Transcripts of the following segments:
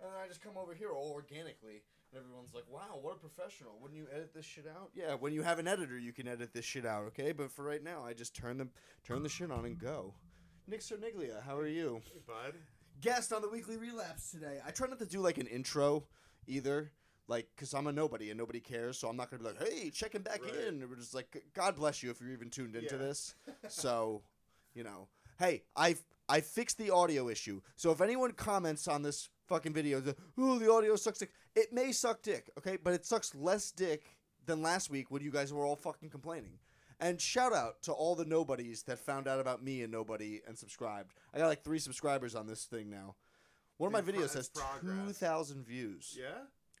And then I just come over here all organically, and everyone's like, "Wow, what a professional! Wouldn't you edit this shit out?" Yeah, when you have an editor, you can edit this shit out, okay? But for right now, I just turn the turn the shit on and go. Nick Cerniglia, how are you? Hey, bud. Guest on the weekly relapse today. I try not to do like an intro either, like because I'm a nobody and nobody cares, so I'm not gonna be like, "Hey, checking back Right. in." We're just like, "God bless you if you're even tuned into Yeah. this." So, you know, hey, I I fixed the audio issue. So if anyone comments on this fucking video, that, oh, the audio sucks dick, it may suck dick, okay, but it sucks less dick than last week when you guys were all fucking complaining. And shout out to all the nobodies that found out about me and nobody and subscribed. I got like three subscribers on this thing now. One of my videos has two thousand views. Yeah.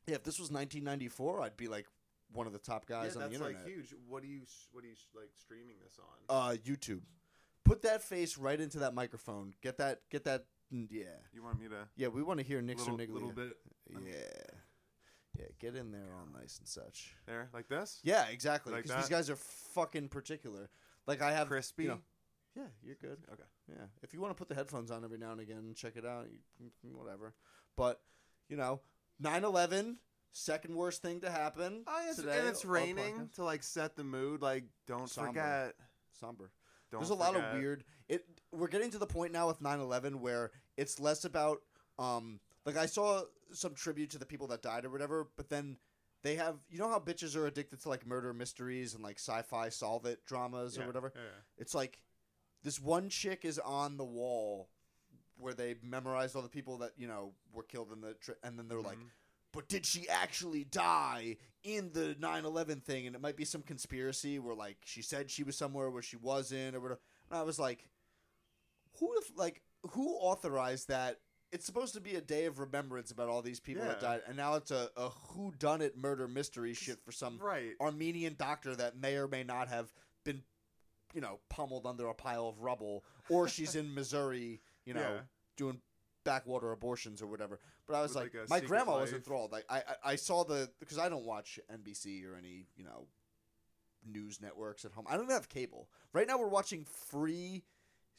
Yeah, if this was 1994, I'd be like one of the top guys yeah, on the that's internet. like huge. What do you what are you like streaming this on? Uh, YouTube. Put that face right into that microphone. Get that. Get that. mm, Yeah. you want me to Yeah, we want to hear Nick little, Cerniglia. little bit Yeah. Yeah, get in there all nice and such. there like this? Yeah, exactly. Like Because these guys are fucking particular. Like I have Crispy. You know, yeah, you're good. Okay. Yeah, if you want to put the headphones on every now and again and check it out, you, whatever. But you know, 9/11, second worst thing to happen. Oh, it's, today and it's raining to like set the mood. Like, don't Somber. forget. Somber. Don't There's a lot of weird. It we're getting to the point now with 9/11 where it's less about um like I saw some tribute to the people that died or whatever, but then they have you know how bitches are addicted to like murder mysteries and like sci-fi solve it dramas Yeah, or whatever. yeah, yeah. It's like this one chick is on the wall where they memorized all the people that you know were killed in the tri- and then they're like Mhm. But did she actually die in the 9-11 thing? And it might be some conspiracy where like she said she was somewhere where she wasn't or whatever. And i was like who if like who authorized that? It's supposed to be a day of remembrance about all these people that died. And now it's a, a who done it murder mystery shit for some right. armenian doctor that may or may not have been you know pummeled under a pile of rubble. Or she's in missouri you know Yeah. doing backwater abortions or whatever but i was like, like, my grandma was enthralled. Like I, I i saw the because i don't watch nbc or any you know news networks at home. I don't even have cable. Right now we're watching free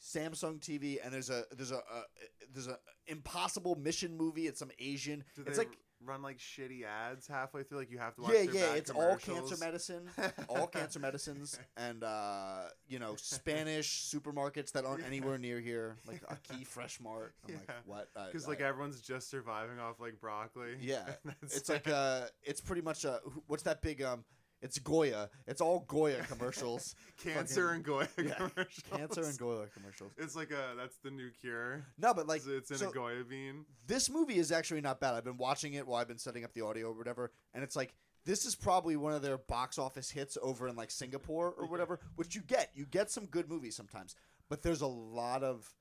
samsung tv and there's a there's a, a there's a impossible mission movie it's some asian. Do it's like run like shitty ads halfway through? Like you have to watch. yeah their yeah it's all cancer medicine all cancer medicines and uh you know spanish supermarkets that aren't Yeah. anywhere near here like a key fresh mart i'm Yeah. like what I- Because I- like everyone's just surviving off like broccoli. Yeah. It's like uh it's pretty much uh wh- what's that big um it's Goya. It's all Goya commercials. cancer fucking- and Goya yeah, commercials. Cancer and Goya commercials. It's like a that's the new cure. No, but like it's in so a Goya bean. this movie is actually not bad. I've been watching it while I've been setting up the audio or whatever, and it's like this is probably one of their box office hits over in like Singapore or whatever, which you get. You get some good movies sometimes, but there's a lot of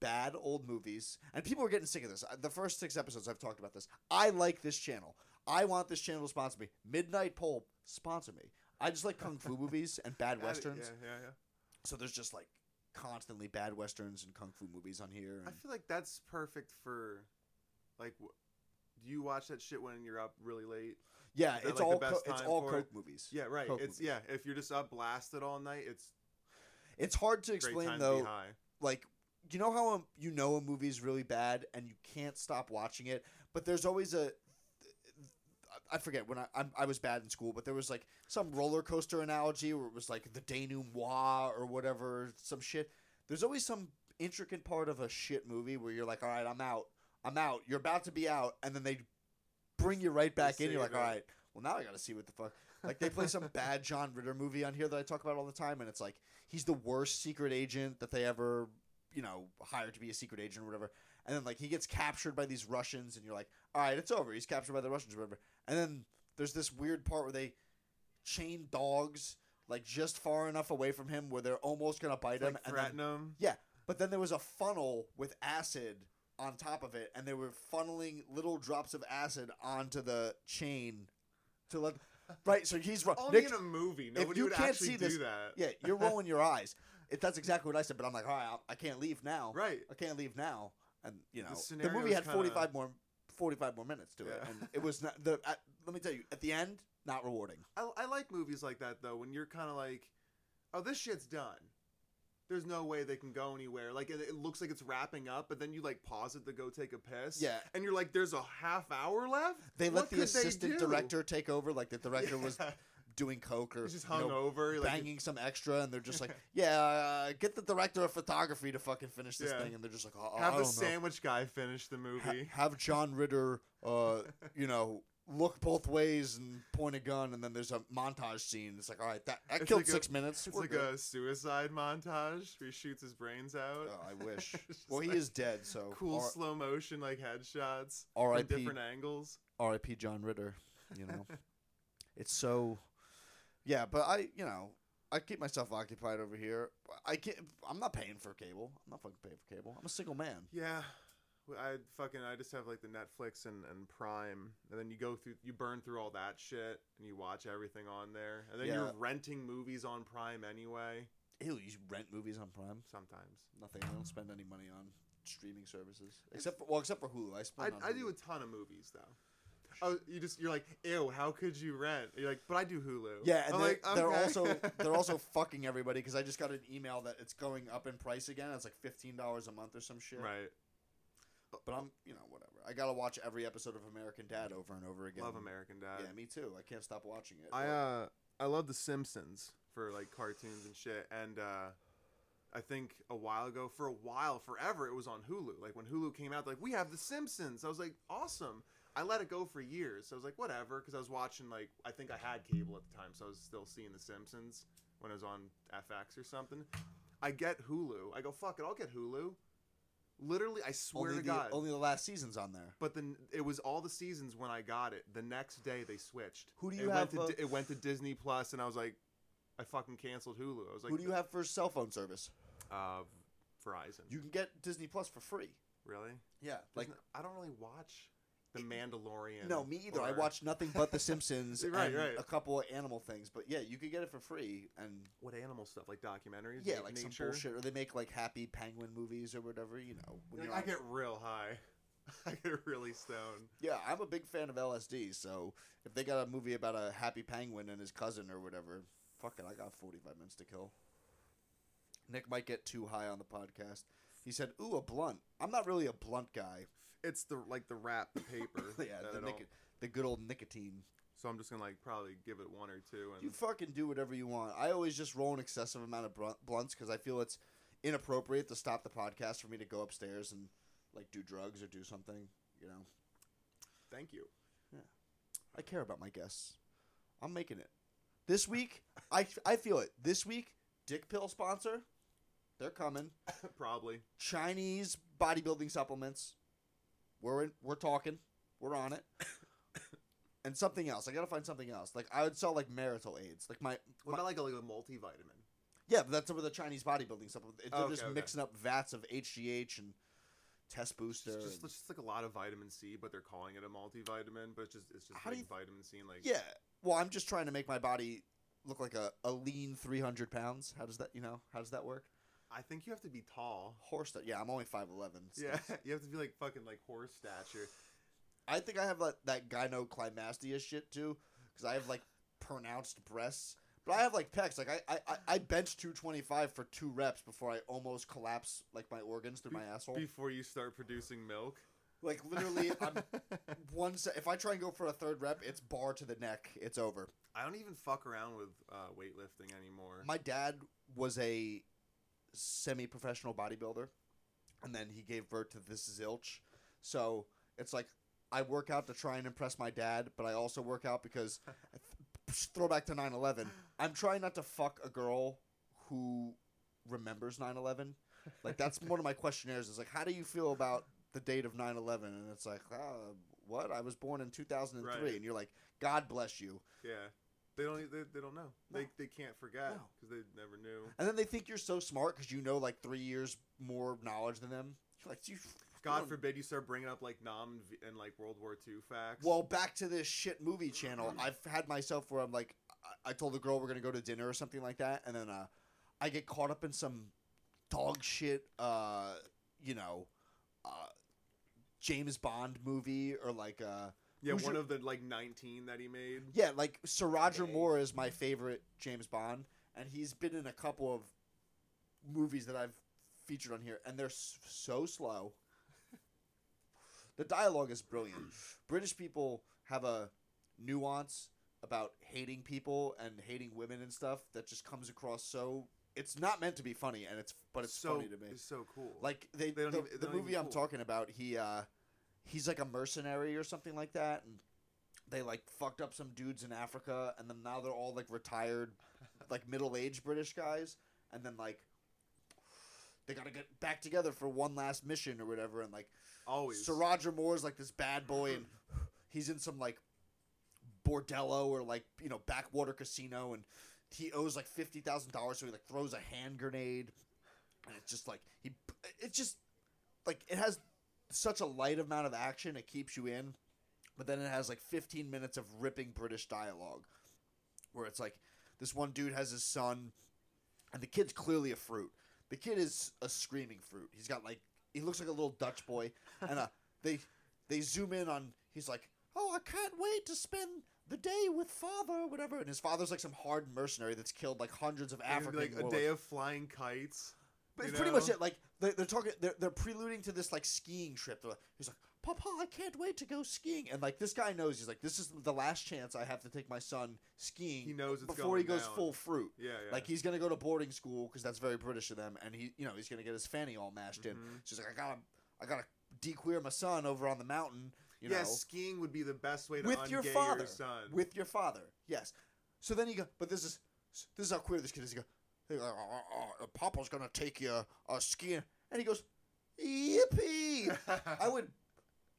bad old movies, and people are getting sick of this. The first six episodes I've talked about this. I like this channel. I want this channel to sponsor me. Midnight Pulp sponsor me. I just like kung fu movies and bad westerns. Yeah, yeah, yeah. So there's just like constantly bad westerns and kung fu movies on here. I feel like that's perfect for like. W- do you watch that shit when you're up really late? yeah, it's like, all co- it's time all coke it? movies. Yeah, right. Coke it's movies. yeah. If you're just up blasted all night, it's It's hard to explain though. to. Like you know how um, you know a movie's really bad and you can't stop watching it, but there's always a. I forget when I I'm, I was bad in school, but there was like some roller coaster analogy where it was like the denouement or whatever, some shit. There's always some intricate part of a shit movie where you're like, all right, I'm out, I'm out. You're about to be out, and then they bring you right back in. You're like, all right, well now I got to see what the fuck. Like they play some bad John Ritter movie on here that I talk about all the time, and it's like he's the worst secret agent that they ever, you know, hired to be a secret agent or whatever. And then like he gets captured by these Russians, and you're like, all right, it's over. He's captured by the Russians or whatever. And then there's this weird part where they chain dogs like just far enough away from him where they're almost gonna bite him. like and then, threaten them. yeah, but then there was a funnel with acid on top of it, and they were funneling little drops of acid onto the chain to let. Right, so he's ru- Only Nick- in a movie. Nobody you would can't actually see do this- that. yeah, you're rolling your eyes. It, that's exactly what I said, but I'm like, all right, I'll- I can't leave now. Right. I can't leave now, and you know, the, scenario movie had kinda- 45 more, 45 more minutes to it, Yeah. and it was not the. Let me tell you, at the end, not rewarding. I, I like movies like that though when you're kind of like, oh, this shit's done. there's no way they can go anywhere. Like it, it looks like it's wrapping up, but then you like pause it to go take a piss. Yeah. and you're like, there's a half hour left. They What let the could assistant do? director take over. Like the director was. doing coke or He's just you know, hungover, like banging some extra, and they're just like, "Yeah, uh, get the director of photography to fucking finish this Yeah. thing," and they're just like, oh, have I the don't know. sandwich guy finish the movie. have John Ritter, uh, you know, look both ways and point a gun, and then there's a montage scene. It's like, all right, that, that It's killed like a- six minutes. It's We're like good. a suicide montage where he shoots his brains out. Oh, I wish. Well, he is dead, so cool R- slow motion like headshots from R.I.P. different angles. R.I.P. John Ritter. You know, it's so. Yeah, but I, you know, I keep myself occupied over here. I can't. I'm not paying for cable. I'm not fucking paying for cable. I'm a single man. Yeah. I fucking I just have like the Netflix and, and Prime, and then you go through you burn through all that shit and you watch everything on there, and then Yeah. you're renting movies on Prime anyway. Ew, you rent movies on Prime? Sometimes Nothing. I don't spend any money on streaming services except for well, except for Hulu. I I, spend. on I do Hulu. a ton of movies though. Oh, you just you're like ew. How could you rent? You're like, but I do Hulu. Yeah, and I'm they're, like, they're also they're also fucking everybody because I just got an email that it's going up in price again. It's like fifteen dollars a month or some shit. right. But I'm you know whatever. I gotta watch every episode of American Dad over and over again. Love American Dad. Yeah, me too. I can't stop watching it. I uh I love The Simpsons for like cartoons and shit, and uh I think a while ago, for a while, forever, it was on Hulu. Like when Hulu came out, like we have The Simpsons. I was like, awesome. I let it go for years. I was like, whatever, because I was watching like I think I had cable at the time, so I was still seeing The Simpsons when I was on FX or something. I get Hulu. I go, fuck it, I'll get Hulu. Literally, I swear only to the, God. only the last season's on there. But then it was all the seasons when I got it. The next day they switched. Who do you it have, Went to, it went to Disney Plus, and I was like, I fucking canceled Hulu. I was like, Who do you have for cell phone service? Uh, Verizon. You can get Disney Plus for free. really? Yeah, Like, like I don't really watch The Mandalorian. no, me either. I or- watch nothing but The Simpsons Right, and right. a couple of animal things. But yeah, you could get it for free and what animal stuff, like documentaries. yeah, like some bullshit. Or they make like happy penguin movies or whatever. You know, when Like, I get real high. I get really stoned. Yeah, I'm a big fan of LSD. So if they got a movie about a happy penguin and his cousin or whatever, fuck it, I got 45 minutes to kill. Nick might get too high on the podcast. He said, "Ooh, a blunt." I'm not really a blunt guy. It's the like the wrap, the paper. yeah, the, the good old nicotine. So I'm just gonna like probably give it one or two. And You fucking do whatever you want. I always just roll an excessive amount of blunt- blunts because I feel it's inappropriate to stop the podcast for me to go upstairs and like do drugs or do something. You know, thank you. Yeah, I care about my guests. I'm making it. This week, I I feel it. This week, Dick Pill sponsor. They're coming. probably. Chinese bodybuilding supplements. We're in, we're talking. We're on it. and something else. I gotta find something else. Like I would sell like marital aids. Like my, What my about like a, like a multivitamin? yeah, but that's over the Chinese bodybuilding supplement. They're Oh, okay, just okay. mixing up vats of HGH and test booster. It's just, and- it's just like a lot of vitamin C, but they're calling it a multivitamin. But it's just it's just How do like you- vitamin C and like yeah. Well, I'm just trying to make my body look like a, a lean 300 pounds. How does that you know? How does that work? I think you have to be tall. Horse. Yeah, I'm only 5'11. Yeah, you have to be like fucking like horse stature. I think I have that, that gynecomastia shit too, because I have like pronounced breasts. But I have like pecs. Like I, I, I- bench 225 for two reps before I almost collapse like my organs through my asshole. Before you start producing milk. Like literally, I'm one. Se- if I try and go for a third rep, it's bar to the neck. It's over. I don't even fuck around with uh, weightlifting anymore. My dad was a semi-professional bodybuilder, and then he gave birth to this zilch. So it's like I work out to try and impress my dad, but I also work out because throwback to 9/11. I'm trying not to fuck a girl who remembers 9/11. Like that's one of my questionnaires. Is like, how do you feel about the date of 9/11? And it's like, uh, what? I was born in 2003, Right. and you're like, God bless you. yeah, they don't they, they don't know. No. They they can't forget No. because they never knew. And then they think you're so smart because you know like three years more knowledge than them. You're like, you. God forbid you start bringing up like Nam and V- and like World War II facts. Well, back to this shit movie channel. I've had myself where I'm like, I, I told the girl we're gonna go to dinner or something like that, and then uh, I get caught up in some dog shit. Uh, you know, uh, James Bond movie or like uh, yeah, who's one your- of the like 19 that he made. yeah, like Sir Roger Moore is my favorite James Bond, and he's been in a couple of movies that I've featured on here, and they're s- so slow. the dialogue is brilliant. British people have a nuance about hating people and hating women and stuff that just comes across so. It's not meant to be funny, and it's but it's so, funny to me. It's so cool. Like they, They don't the, even- the movie even I'm cool. talking about, he uh, he's like a mercenary or something like that, and they like fucked up some dudes in Africa, and then now they're all like retired, like middle aged British guys, and then like they gotta get back together for one last mission or whatever, and like always. Sir Roger Moore's like this bad boy, and he's in some like bordello or like you know backwater casino, and he owes like fifty thousand dollars, so he like throws a hand grenade, and it's just like he, it's just like it has such a light amount of action, it keeps you in, but then it has like fifteen minutes of ripping British dialogue, where it's like this one dude has his son, and the kid's clearly a fruit. The kid is a screaming fruit. He's got like he looks like a little Dutch boy, and uh, they they zoom in on. He's like, "Oh, I can't wait to spend the day with father, or whatever." And his father's like some hard mercenary that's killed like hundreds of And it'd African. like a day of flying kites. But it's pretty much it. Like they're, they're talking, they're, they're preluding to this like skiing trip. They're like, he's like, "Papa, I can't wait to go skiing." And like this guy knows, he's like, "This is the last chance I have to take my son skiing." He knows it's before he goes down. full fruit. Yeah, yeah. Like he's gonna go to boarding school because that's very British of them, and he, you know, he's gonna get his fanny all mashed in. Mhm. She's like, I gotta, I gotta dequeer my son over on the mountain. You yeah, know, skiing would be the best way to with your father, son. with your father. Yes. So then he go, but this is this is how queer this kid is. He go, he go, "Uh, uh, uh, Papa's gonna take you uh, skiing, and he goes, yippee! I would,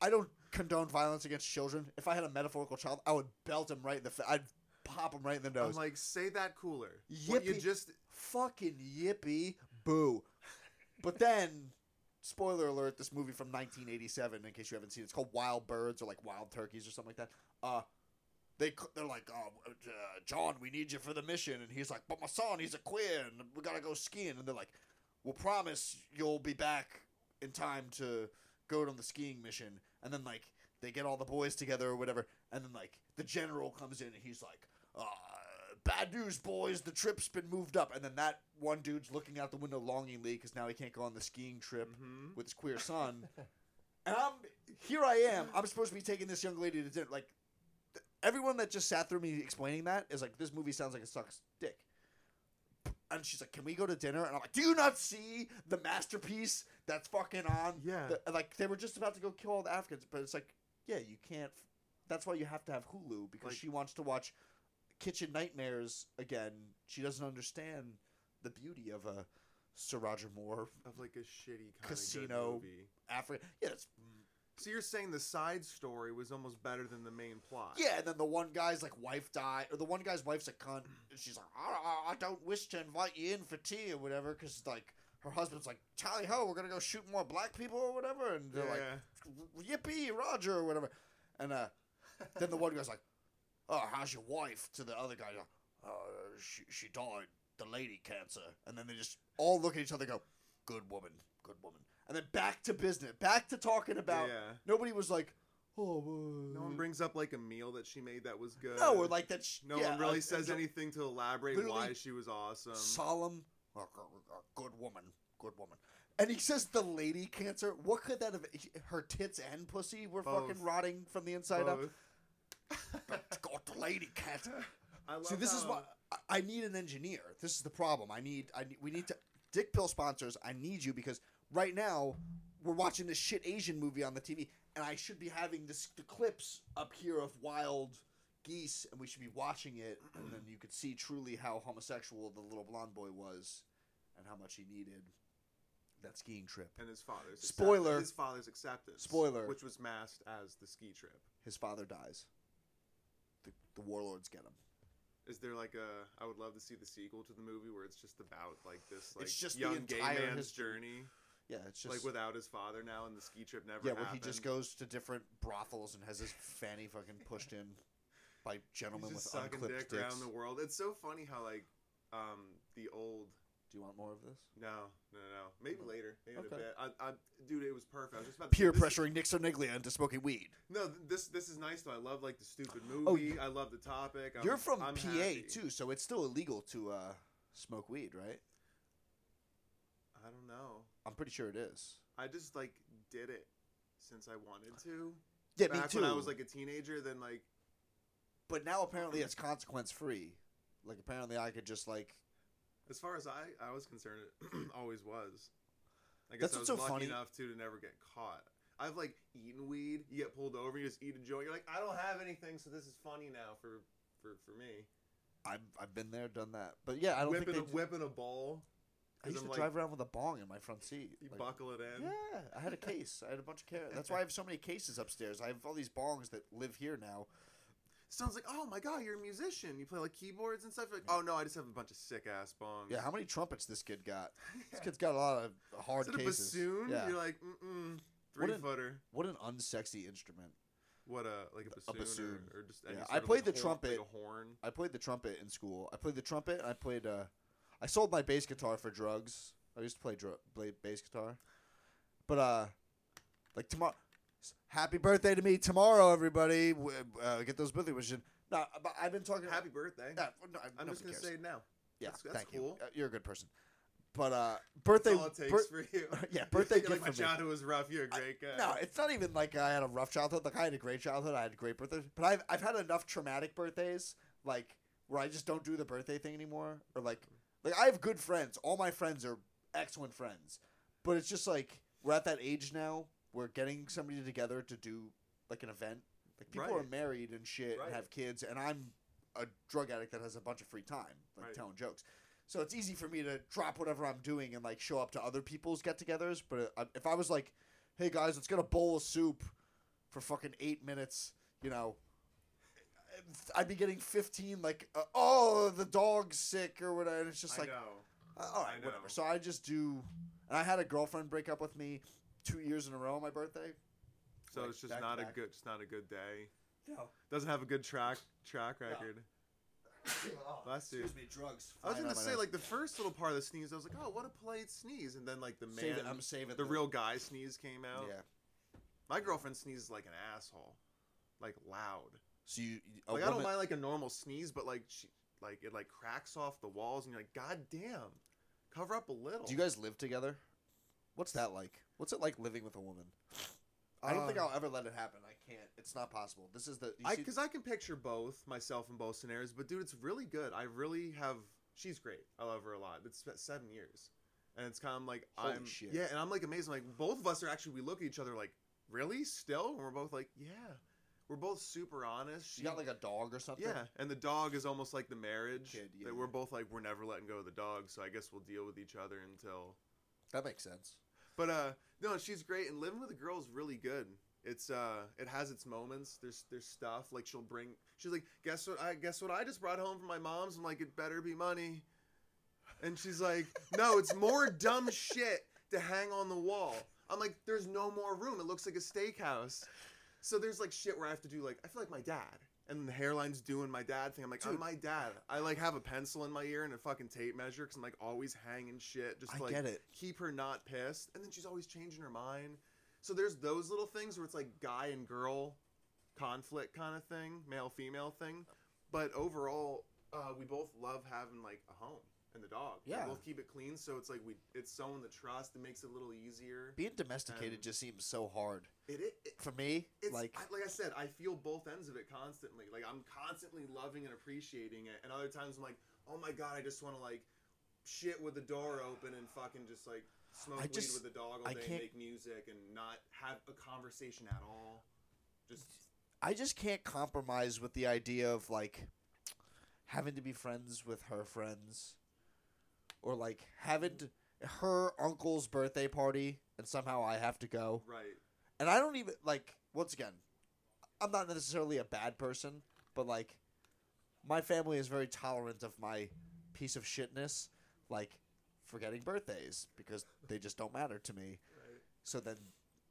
I don't condone violence against children. If I had a metaphorical child, I would belt him right in the. Fa- I'd pop him right in the nose. I'm like, say that cooler. What you just fucking yippee boo. But then, spoiler alert: this movie from 1987. In case you haven't seen it, it's called Wild Birds or like Wild Turkeys or something like that. Uh, they they're like, oh, uh, John, we need you for the mission, and he's like, but my son, he's a queer, and we gotta go skiing, and they're like, we'll promise you'll be back in time to go on the skiing mission, and then like they get all the boys together or whatever, and then like the general comes in and he's like, uh, bad news, boys, the trip's been moved up, and then that one dude's looking out the window longingly because now he can't go on the skiing trip Mhm. with his queer son. and I'm here. I am. I'm supposed to be taking this young lady to dinner. Like everyone that just sat through me explaining that is like, this movie sounds like it sucks dick. And she's like, "Can we go to dinner?" And I'm like, "Do you not see the masterpiece that's fucking on?" Yeah. The- like they were just about to go kill all the Africans, but it's like, yeah, you can't. That's why you have to have Hulu because Like- she wants to watch Kitchen Nightmares again. She doesn't understand the beauty of a Sir Roger Moore of like a shitty kind Casino. Africa. Yeah, it's, So you're saying the side story was almost better than the main plot? yeah, and then the one guy's like wife died, or the one guy's wife's a cunt. And she's like, I, I, I don't wish to invite you in for tea or whatever, because like her husband's like, tally ho, we're gonna go shoot more black people or whatever, and they're like, yippee, Roger, or whatever. And uh, then the one guy's like, oh, how's your wife? To the other guy, uh, she, she died, the lady cancer. And then they just all look at each other and go, good woman, good woman. And then back to business, back to talking about, yeah. nobody was like, oh, uh, No one brings up like a meal that she made that was good. no, or like that. Sh- No yeah, one really uh, says uh, anything to elaborate why she was awesome. solemn, uh, uh, uh, good woman, good woman. And he says the lady cancer. What could that have? Her tits and pussy were Both. fucking rotting from the inside up. Both. got the lady cancer. I love See, this is how- why I- I need an engineer. This is the problem. I need. I need, we need to. Dick Pill sponsors. I need you because right now we're watching this shit Asian movie on the TV, and I should be having this the clips up here of wild geese, and we should be watching it, and then you could see truly how homosexual the little blonde boy was, and how much he needed that skiing trip. and his father's Spoiler. his father's acceptance. Spoiler. Which was masked as the ski trip. His father dies. The, the warlords get him. Is there like a? I would love to see the sequel to the movie where it's just about like this like It's just young gay man's history. journey, Yeah, it's just like without his father now, and the ski trip never. Yeah, where happened. he just goes to different brothels and has his fanny fucking pushed in by gentlemen He's with just sucking unclipped dick dicks. around the world. It's so funny how like um the old Do you want more of this? no no no maybe later maybe in Okay. a bit. I, I dude, it was perfect. I was just about to Peer this is- pressuring Nick Cerniglia into smoking weed. No, this this is nice though. I love like the stupid movie. Oh, movie. I love the topic. I'm, You're from I'm PA happy. too, so it's still illegal to uh, smoke weed, right? I don't know. I'm pretty sure it is. I just like did it since I wanted to. Yeah, Back me too. when I was like a teenager, then like but now apparently it's consequence free. Like apparently I could just like as far as I I was concerned, it always was. I guess That's I what's was so lucky funny. enough to to never get caught. I've like eaten weed. You get pulled over, you just eat a joint. You're like, I don't have anything, so this is funny now for for for me. I've I've been there, done that. But yeah, I don't whipping think a they, whipping a ball. I used to like- drive around with a bong in my front seat. You Like, buckle it in. yeah, I had a case. I had a bunch of car- That's why I have so many cases upstairs. I have all these bongs that live here now. Sounds like, oh my god, you're a musician. You play like keyboards and stuff. You're like, oh no, I just have a bunch of sick ass bongs. Yeah, how many trumpets this kid got? This kid's got a lot of hard Is it a bassoon? Yeah. You're like, mm-mm, What three an- footer. What an unsexy instrument. What a like a bassoon, bassoon. Or, or just Yeah, I of, played like, the horn- trumpet. like a horn. I played the trumpet in school. I played the trumpet. And I played. Uh, I sold my bass guitar for drugs. I used to play dr- play bass guitar, but uh, like tomorrow. Happy birthday to me tomorrow, everybody! Uh, get those birthday wishes. No, but I've been talking. Happy birthday. Yeah, no, I'm just gonna cares. say it now. Yeah, that's- that's thank you. cool. Uh, You're a good person. But uh, birthday. That's all it takes bir- for you. yeah, birthday You're like gift my childhood was rough. You're a great guy. No, it's not even like I had a rough childhood. Like I had a great childhood. I had a great birthday. But I've I've had enough traumatic birthdays, like where I just don't do the birthday thing anymore. Or like like I have good friends. All my friends are excellent friends. But it's just like we're at that age now where getting somebody together to do like an event. Like people are married and shit Right. and have kids, and I'm a drug addict that has a bunch of free time, like Right. telling jokes. So it's easy for me to drop whatever I'm doing and like show up to other people's get-togethers. But uh, if I was like, "Hey guys, let's get a bowl of soup for fucking eight minutes," you know, I'd be getting fifteen like, uh, "Oh, the dog's sick" or whatever. And it's just I like, know. uh, all know. whatever. So I just do. And I had a girlfriend break up with me two years in a row on my birthday. So Like, it's just back not a good, just not a good day. No. Doesn't have a good track track record. Bless you. Excuse me, drugs. I was gonna say like the first little part of the sneeze, I was like, oh, what a polite sneeze, and then like the man, Save it, I'm saving the real guy sneeze came out. Yeah. My girlfriend sneezes like an asshole, like loud. So you, Like I don't mind like a normal sneeze, but like she, like it like cracks off the walls, and you're like, God damn, cover up a little. Do you guys live together? What's that like? What's it like living with a woman? I don't think Uh, I'll ever let it happen. I can't. It's not possible. This is the. I because I can picture both myself in both scenarios, but dude, it's really good. I really have. She's great. I love her a lot. It's been seven years, and it's kind of like Holy I'm shit. yeah, and I'm like amazed. Like both of us are actually we look at each other like really still, and we're both like yeah, we're both super honest. you got like a dog or something. yeah, and the dog is almost like the marriage. Kid, yeah, that we're both like we're never letting go of the dog, so I guess we'll deal with each other until. that makes sense. But uh, no, she's great, and living with a girl is really good. It's uh, it has its moments. There's there's stuff like she'll bring. She's like, guess what? I guess what I just brought home from my mom's. I'm like, it better be money. And she's like, no, it's more dumb shit to hang on the wall. I'm like, there's no more room. It looks like a steakhouse. So there's like shit where I have to do like I feel like my dad. And the hairline's doing my dad thing. I'm like, I'm Dude. my dad. I like have a pencil in my ear and a fucking tape measure because I'm like always hanging shit just I to, like get it. keep her not pissed. And then she's always changing her mind. So there's those little things where it's like guy and girl conflict kind of thing, male female thing. But overall, uh, we both love having like a home and the dog. Yeah. we both keep it clean, so it's like we it's someone the trust. It makes it a little easier. Being domesticated Um, just seems so hard It, it, it for me. it's like like I, like I said, I feel both ends of it constantly. Like I'm constantly loving and appreciating it, and other times I'm like, oh my god, I just want to like shit with the door open and fucking just like smoke I weed just- with the dog all I day and make music and not have a conversation at all. Just I just can't compromise with the idea of like having to be friends with her friends or like having her uncle's birthday party and somehow I have to go. right. And I don't even like once again, I'm not necessarily a bad person, but like my family is very tolerant of my piece of shitness, like forgetting birthdays because they just don't matter to me. Right. So then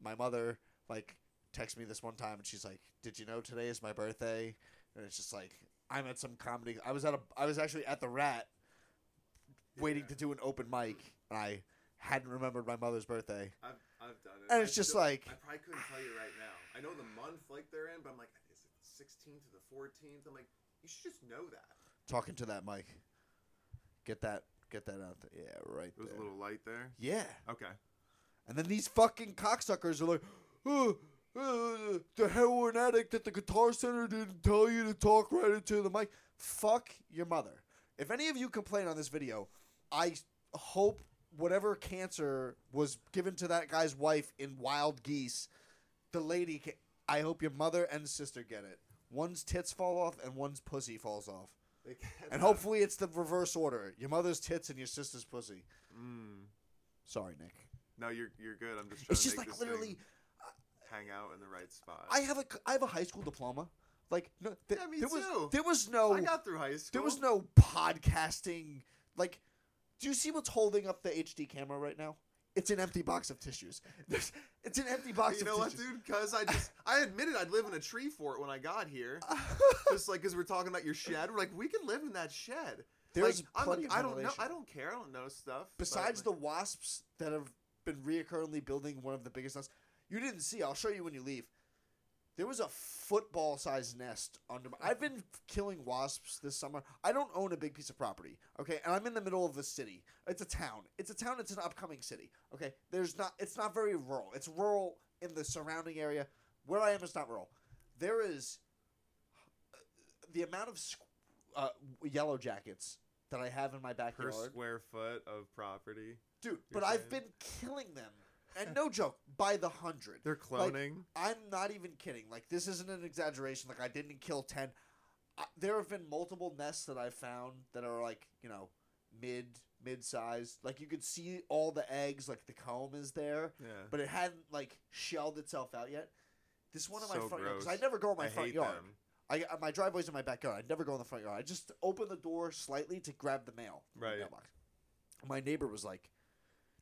my mother like texted me this one time and she's like, "Did you know today is my birthday?" And it's just like I'm at some comedy. I was at a. I was actually at the Rat, waiting to do an open mic, and I hadn't remembered my mother's birthday. I've, I've done it. And I it's just still- like- I probably couldn't tell you right now. I know the month like they're in, but I'm like, is it 16th to the 14th? I'm like, you should just know that. Talking to that mic. Get that. Get that out there. Yeah, right was there. a little light there. Yeah. Okay. And then these fucking cocksuckers are like, oh, uh, the heroin addict at the Guitar Center didn't tell you to talk right into the mic. Fuck your mother. If any of you complain on this video, I hope whatever cancer was given to that guy's wife in Wild Geese, the lady, ca- I hope your mother and sister get it. One's tits fall off and one's pussy falls off. And hopefully it's the reverse order. Your mother's tits and your sister's pussy. Mm. Sorry, Nick. No, you're you're good. I'm just trying It's to just make like this literally thing hang out in the right spot. I have a I have a high school diploma. Like no, th- Yeah, me there was there was no I got through high school. there was no podcasting. Like, do you see what's holding up the HD camera right now? It's an empty box of tissues. There's, it's an empty box. You know what, tissues. dude? Because I just I admitted I'd live in a tree fort when I got here. just like because we're talking about your shed, we're like we can live in that shed. There's like, I'm, of I don't know. I don't care. I don't know stuff. Besides like, the wasps that have been reoccurringly building one of the biggest nests, you didn't see. I'll show you when you leave. There was a football-sized nest under. My, I've been killing wasps this summer. I don't own a big piece of property, okay, and I'm in the middle of a city. It's a town. It's a town. It's an upcoming city, okay. There's not. It's not very rural. It's rural in the surrounding area. Where I am, it's not rural. There is the amount of squ- uh, yellow jackets that I have in my backyard per square foot of property, Dude, but I've been killing them. And no joke, by the hundred. they're cloning. I'm not even kidding. Like this isn't an exaggeration. Like I didn't kill ten. I, there have been multiple nests that I've found that are like you know mid mid sized. Like you could see all the eggs. Like the comb is there, yeah. but it hadn't like shelled itself out yet. This one in my So front yard because. I never go in my I front yard. them. I uh, my driveway's in my backyard. I never go in the front yard. I just open the door slightly to grab the mail. Right. mailbox. My neighbor was like,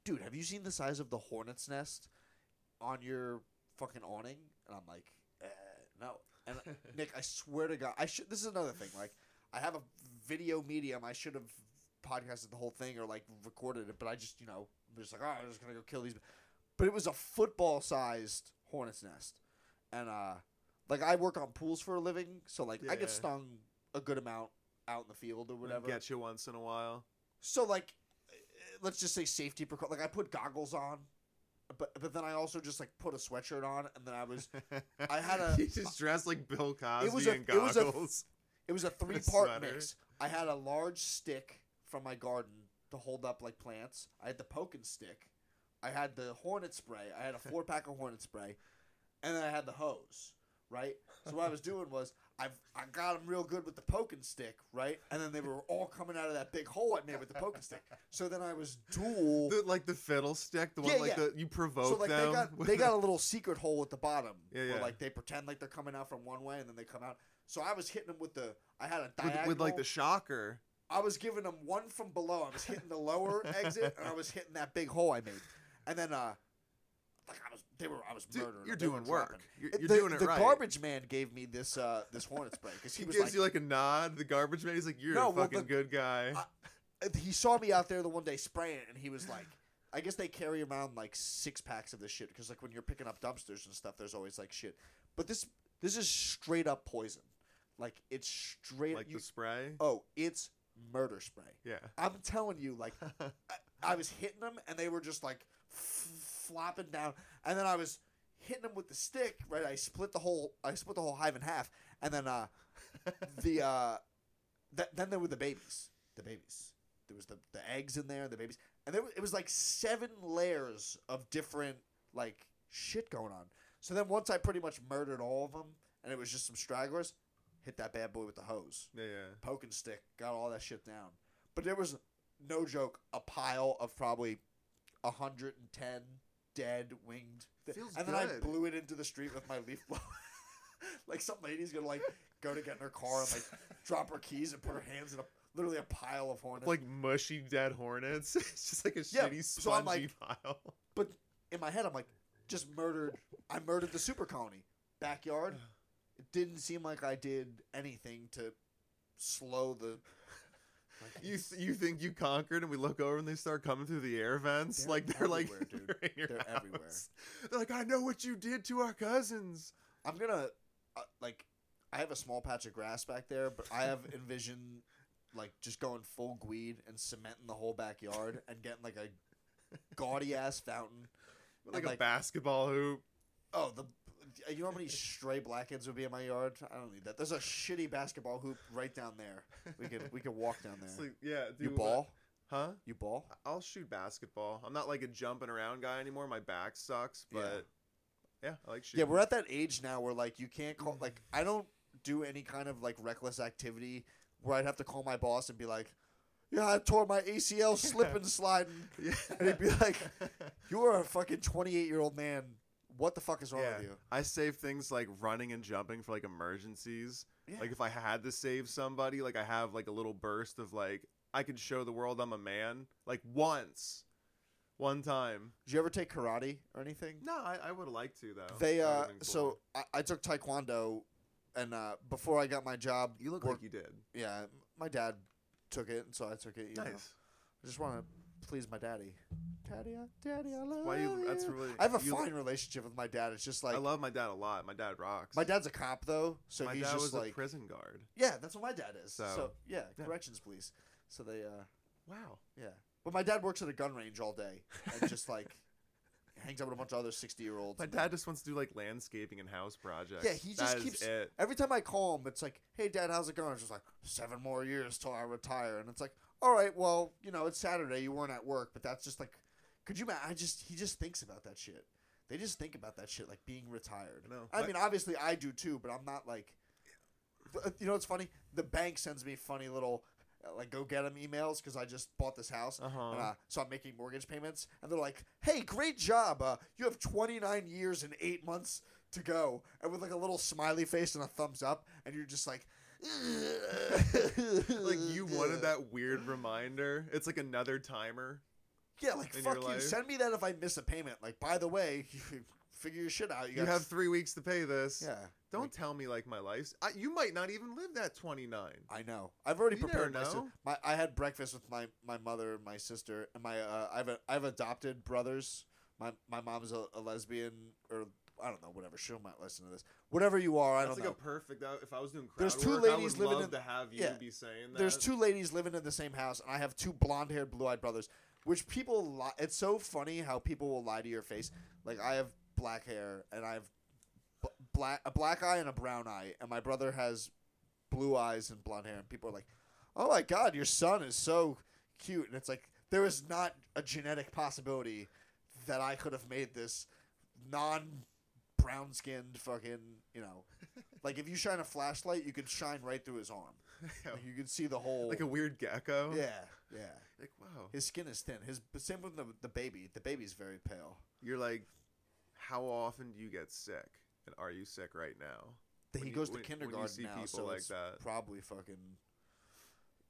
"Dude, have you seen the size of the hornet's nest on your fucking awning?" And I'm like, eh, "No." And Nick, I swear to God, I should. This is another thing. Like, I have a video medium. I should have podcasted the whole thing or like recorded it, but I just, you know, I'm just like, oh, I'm just gonna go kill these. But it was a football-sized hornet's nest, and uh, like I work on pools for a living, so like I get stung a good amount out in the field or whatever. Get you once in a while. So like, let's just say safety precau- Like I put goggles on, but but then I also just like put a sweatshirt on, and then I was I had a- you just dressed like Bill Cosby was a- in it was a- goggles. it was a three part mix. I had a large stick from my garden to hold up like plants. I had the poking stick. I had the hornet spray. I had a four pack of hornet spray, and then I had the hose. Right. So what I was doing was I've I got them real good with the poking stick. Right. And then they were all coming out of that big hole I made with the poking stick. So then I was dual. The, like the fiddle stick, the one Yeah, like yeah. the you provoke so like them. they got with they the- got a little secret hole at the bottom Yeah, where yeah. like they pretend like they're coming out from one way and then they come out. So I was hitting them with the I had a with, diagonal. with like the shocker. I was giving them one from below. I was hitting the lower exit and I was hitting that big hole I made. And then uh like I was they were I was Dude, murdering. you're them. They were doing work. dropping. You're, you're the, doing it the right. garbage man gave me this uh this hornet spray because he, He was gives like, you like a nod. The garbage man. He's like, "You're No, a well, fucking the- good guy." I- he saw me out there the one day spraying and he was like I guess they carry around like six packs of this shit because like when you're picking up dumpsters and stuff, there's always like shit. But this this is straight up poison. Like it's straight. like you, the spray. oh, it's murder spray. Yeah. I'm telling you, like I, I was hitting them and they were just like f- flopping down, and then I was hitting them with the stick. Right, I split the whole I split the whole hive in half, and then uh the uh th- then there were the babies. The babies. There was the, the eggs in there, the babies, and there was, it was like seven layers of different like shit going on. So then once I pretty much murdered all of them, and it was just some stragglers, hit that bad boy with the hose, yeah, yeah. poking stick, got all that shit down. But there was no joke, a pile of probably hundred and ten dead winged, thi- Feels and then I good. blew it into the street with my leaf blower. like some lady's gonna like go to get in her car and like drop her keys and put her hands in a literally a pile of hornets. Like mushy dead hornets. it's just like a Yeah, shitty so I'm spongy like- pile. but in my head, I'm like, just murdered. I murdered the super colony backyard. It didn't seem like I did anything to slow the. You you think you conquered, and we look over and they start coming through the air vents, They're like they're like dude. they're, They're everywhere. They're like, I know what you did to our cousins. I'm gonna uh, like. I have a small patch of grass back there, but I have envisioned like just going full gweed and cementing the whole backyard and getting like a gaudy ass fountain. like and, a like- basketball hoop. Oh, the you know how many stray blackheads would be in my yard? I don't need that. There's a shitty basketball hoop right down there. We could we could walk down there. like, yeah, you ball? Huh? You ball? I'll shoot basketball. I'm not like a jumping around guy anymore. My back sucks, but yeah, I like shooting. Yeah, we're at that age now where like you can't call like I don't do any kind of like reckless activity where I'd have to call my boss and be like, "Yeah, I tore my ACL slipping sliding," yeah. and he'd be like, "You are a fucking 28 year old man. What the fuck is wrong with you?" I save things like running and jumping for like emergencies. Yeah. Like if I had to save somebody, like I have like a little burst of like I could show the world I'm a man. Like once, one time. Did you ever take karate or anything? No, I, I would liked to though. They That uh, would've been cool. so I, I took taekwondo, and uh, before I got my job, you look work- like you did. yeah, my dad took it, and so I took it. You know. Nice. I just want to please my daddy. Daddy, I, daddy, I love Why you? That's really. I have a you- fine relationship with my dad. It's just like I love my dad a lot. My dad rocks. my dad's a cop though, so my he's dad just was like a prison guard. yeah, that's what my dad is. So, So, yeah, yeah. corrections police. So they uh Wow. yeah, but my dad works at a gun range all day and just like hangs out with a bunch of other sixty year olds. My dad just wants to do like landscaping and house projects. Yeah, he just That is keeps- it. Every time I call him, it's like, "Hey, Dad, how's it going?" It's just like seven more years till I retire, and it's like, "All right, well, you know, it's Saturday. You weren't at work, but that's just like, could you? I just he just thinks about that shit. They just think about that shit, like being retired. No. I mean, obviously, I do too, but I'm not like. You know it's funny? The bank sends me funny little. uh, Like go get them emails because I just bought this house, Uh-huh. and, uh, so I'm making mortgage payments, and they're like, "Hey, great job! Uh, you have 29 years and eight months to go," and with like a little smiley face and a thumbs up, and you're just like, like you wanted that weird reminder. It's like another timer. Yeah, like fuck you. life. Send me that if I miss a payment. Like, by the way, figure your shit out. You, You, have three weeks to pay this. yeah. Don't like- tell me like my life's. I, you might not even live that 29. I know. I've already You prepared my, my. I had breakfast with my, my mother my sister and my. Uh, I've a, I've adopted brothers. My my mom's a, a lesbian or I don't know whatever. She might listen to this. Whatever you are, I That's don't like know. a perfect. If I was doing crowd There's two work, I ladies would living love in- to have you yeah. be saying that. There's two ladies living in the same house, and I have two blonde haired, blue eyed brothers. Which people lie. It's so funny how people will lie to your face. Like I have black hair, and I have b- black a black eye and a brown eye, and my brother has blue eyes and blonde hair, and people are like, "Oh my god, your son is so cute," and it's like there is not a genetic possibility that I could have made this non brown skinned fucking you know like if you shine a flashlight you could shine right through his arm like you can see the whole like a weird gecko. yeah yeah Like wow. his skin is thin his same with the, the baby the baby's very pale You're like, how often do you get sick? And are you sick right now? he you- goes to when- when kindergarten see now people so like it's that. probably fucking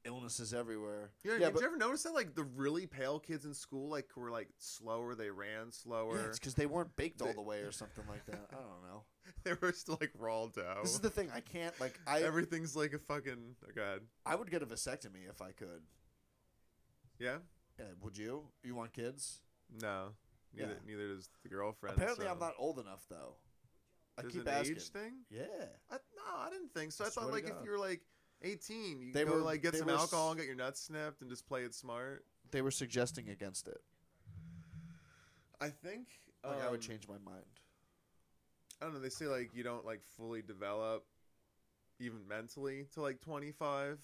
illnesses everywhere Yeah, yeah did but you ever notice that like the really pale kids in school like were like slower, they ran slower. yeah, it's because they weren't baked all the way or something like that i don't know they were still like raw dough. this is the thing i can't like i Everything's like a fucking oh god. i would get a vasectomy if i could Yeah? yeah would you you want kids No. Neither Yeah. neither does the girlfriend. apparently so. i'm not old enough though i There's keep an asking age thing? yeah I, no, I didn't think so. I, I thought like if you were like 18, you They go were- like get some were alcohol and get your nuts snipped and just play it smart. they were suggesting against it I think like i would um, change my mind I don't know. They say like you don't like fully develop even mentally to like 25,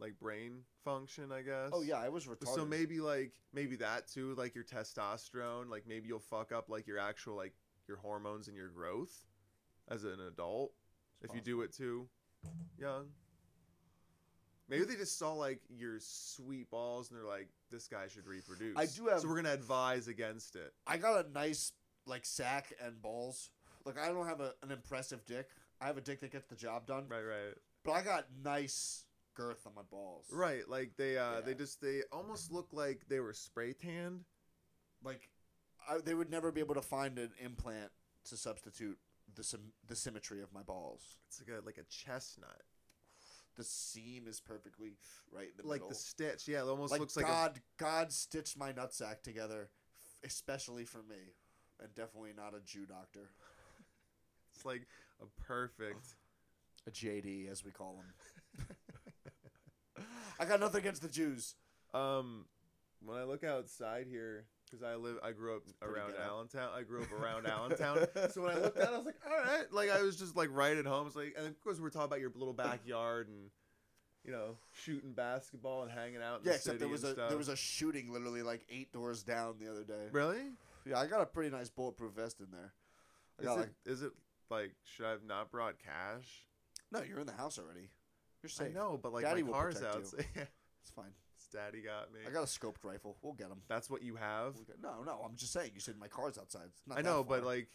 like brain function, I guess. oh yeah i was retarded So maybe like maybe that too, like your testosterone, like maybe you'll fuck up like your actual like your hormones and your growth as an adult if you do it too young. Maybe they just saw like your sweet balls and they're like, this guy should reproduce. I do have- So we're gonna advise against it. I got a nice like sack and balls. Like I don't have a, an impressive dick. I have a dick that gets the job done, Right, right. but I got nice girth on my balls. Right, like they uh they just they almost look like they were spray tanned. Like I, they would never be able to find an implant to substitute the sym- the symmetry of my balls. It's like a like a chestnut. The seam is perfectly right in the middle. like middle. the stitch, yeah, it almost like looks like a God God stitched my nutsack together, especially for me, and definitely not a Jew doctor, it's like a perfect a JD as we call him. I got nothing against the Jews. Um, when I look outside here, because I live, I grew up pretty around. Allentown. I grew up around Allentown. So when I looked out, I was like, all right. Like I was just like right at home. It's like, and of course we're talking about your little backyard and you know shooting basketball and hanging out. In Yeah, the except there was a stuff. there was a shooting literally like eight doors down the other day. really. Yeah, I got a pretty nice bulletproof vest in there. I Is got it, like is it like should I have not brought cash? no, you're in the house already. You're I safe. know, but like Daddy my car's out. so- yeah, It's fine. Daddy got me. I got a scoped rifle. We'll get him. That's what you have. No, no, I'm just saying. You said my car's outside. It's not I know, but like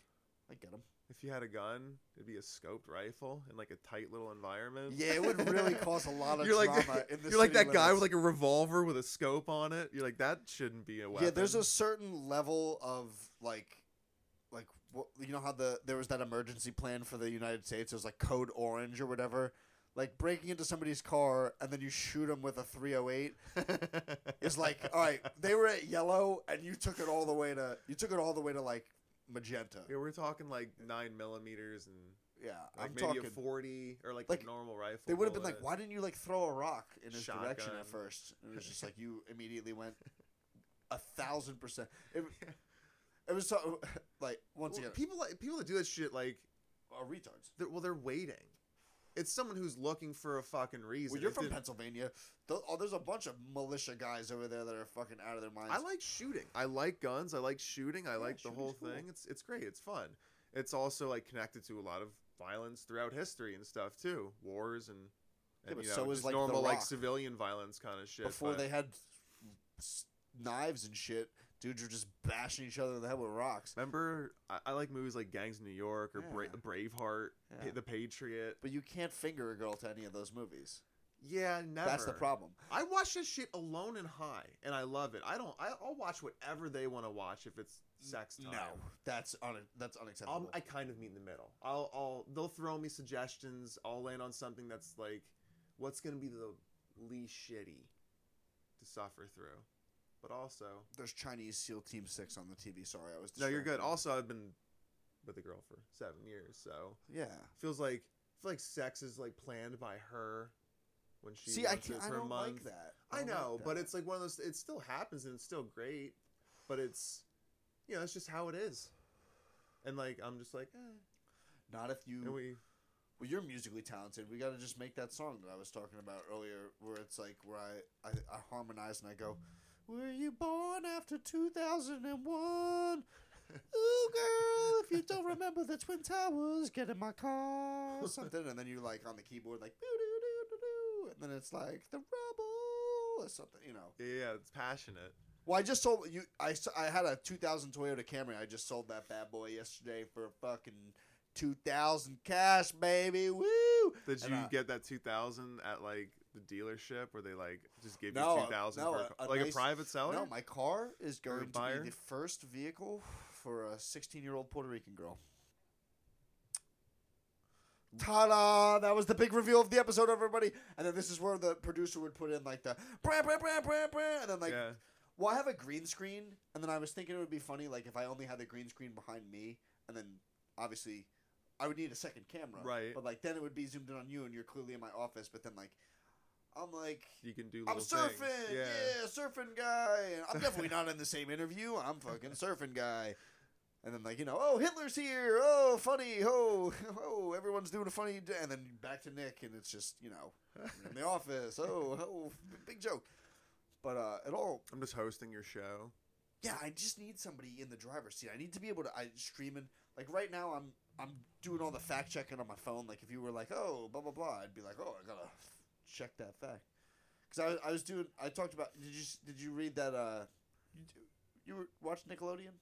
I get him. if you had a gun, it'd be a scoped rifle in like a tight little environment. Yeah, it would really cause a lot of you're like drama in the you're like that guy with like a revolver with a scope on it. You're like that shouldn't be a weapon. Yeah, there's a certain level of like, like what you know how the there was that emergency plan for the United States. It was like Code Orange or whatever. Like breaking into somebody's car and then you shoot them with a 308 is like, all right, they were at yellow and you took it all the way to you took it all the way to like magenta. yeah, we're talking like nine millimeters and Yeah, like I'm maybe talking. a forty or like, Like, a normal rifle. They would have been like, why didn't you like throw a rock in his direction at first? And it was just like you immediately went a thousand percent. It, it was so like once Well, again, people like people that do that shit like are retards. they're, well they're waiting. It's someone who's looking for a fucking reason. Well, you're It from didn't- Pennsylvania. Th- oh, there's a bunch of militia guys over there that are fucking out of their minds. I like shooting. I like guns. I like shooting. I Yeah, like the whole cool. thing. It's it's great. It's fun. It's also like connected to a lot of violence throughout history and stuff too. Wars and Yeah, but you know, so is, like, normal like civilian violence kind of shit. before but- they had s- knives and shit. Dudes were just bashing each other in the head with rocks. remember I, I like movies like Gangs of New York or Bra- Yeah. Braveheart, Pa- Yeah. The Patriot. But you can't finger a girl to any of those movies. Yeah, never. That's the problem. I watch this shit alone and high, and I love it. I don't. I, I'll watch whatever they want to watch if it's sex time. No, that's un- that's unacceptable. I'll, I kind of meet in the middle. I'll, I'll, they'll throw me suggestions. I'll land on something that's like, what's gonna be the least shitty to suffer through, but also, There's Chinese SEAL Team Six on the TV. Sorry, I was. no, you're good. Also, I've been with a girl for seven years, so yeah. feels like I feel like sex is like planned by her when she See, I can't. I don't month. like that. I don't like know, but it's like one of those. It still happens and it's still great, but it's, you know, it's just how it is. And like I'm just like, eh. not if you. And we Well, you're musically talented. We got to just make that song that I was talking about earlier, where it's like where I I, I harmonize and I go, "Were you born after 2001?" Ooh, girl, if you don't remember the Twin Towers, get in my car, or something, and then you're like on the keyboard, like, doo doo doo doo doo, and then it's like the rubble or something, you know. yeah, it's passionate. Well, I just sold you. I, I had a 2000 Toyota Camry. I just sold that bad boy yesterday for fucking 2000 cash, baby. Woo! Did And, you get that 2000 at like the dealership where they like just give No, uh, you 2000 no, for a, a- a like nice- a private seller? No, my car is going to be the first vehicle for a 16 year old Puerto Rican girl. Ta-da! That was the big reveal of the episode, everybody. And then this is where the producer would put in like the brah, brah, brah, brah, brah, and then like yeah. Well, I have a green screen, and then I was thinking it would be funny, like if I only had the green screen behind me, and then obviously I would need a second camera, Right. But like then it would be zoomed in on you, and you're clearly in my office. But then like I'm like You can do I'm surfing, things. yeah. surfing guy. And I'm definitely not in the same interview. I'm fucking surfing guy. And then like you know, oh Hitler's here, oh funny, oh oh everyone's doing a funny, d-. and then back to Nick, and it's just you know in the office, oh oh big joke. But uh, it all I'm just hosting your show. yeah, I just need somebody in the driver's seat. I need to be able to I streaming like right now. I'm I'm doing all the fact checking on my phone. Like if you were like, oh, blah blah blah, I'd be like, oh, I gotta check that fact. Because I, was- I was doing. I talked about. Did you did you read that? Uh, you, you were watching Nickelodeon,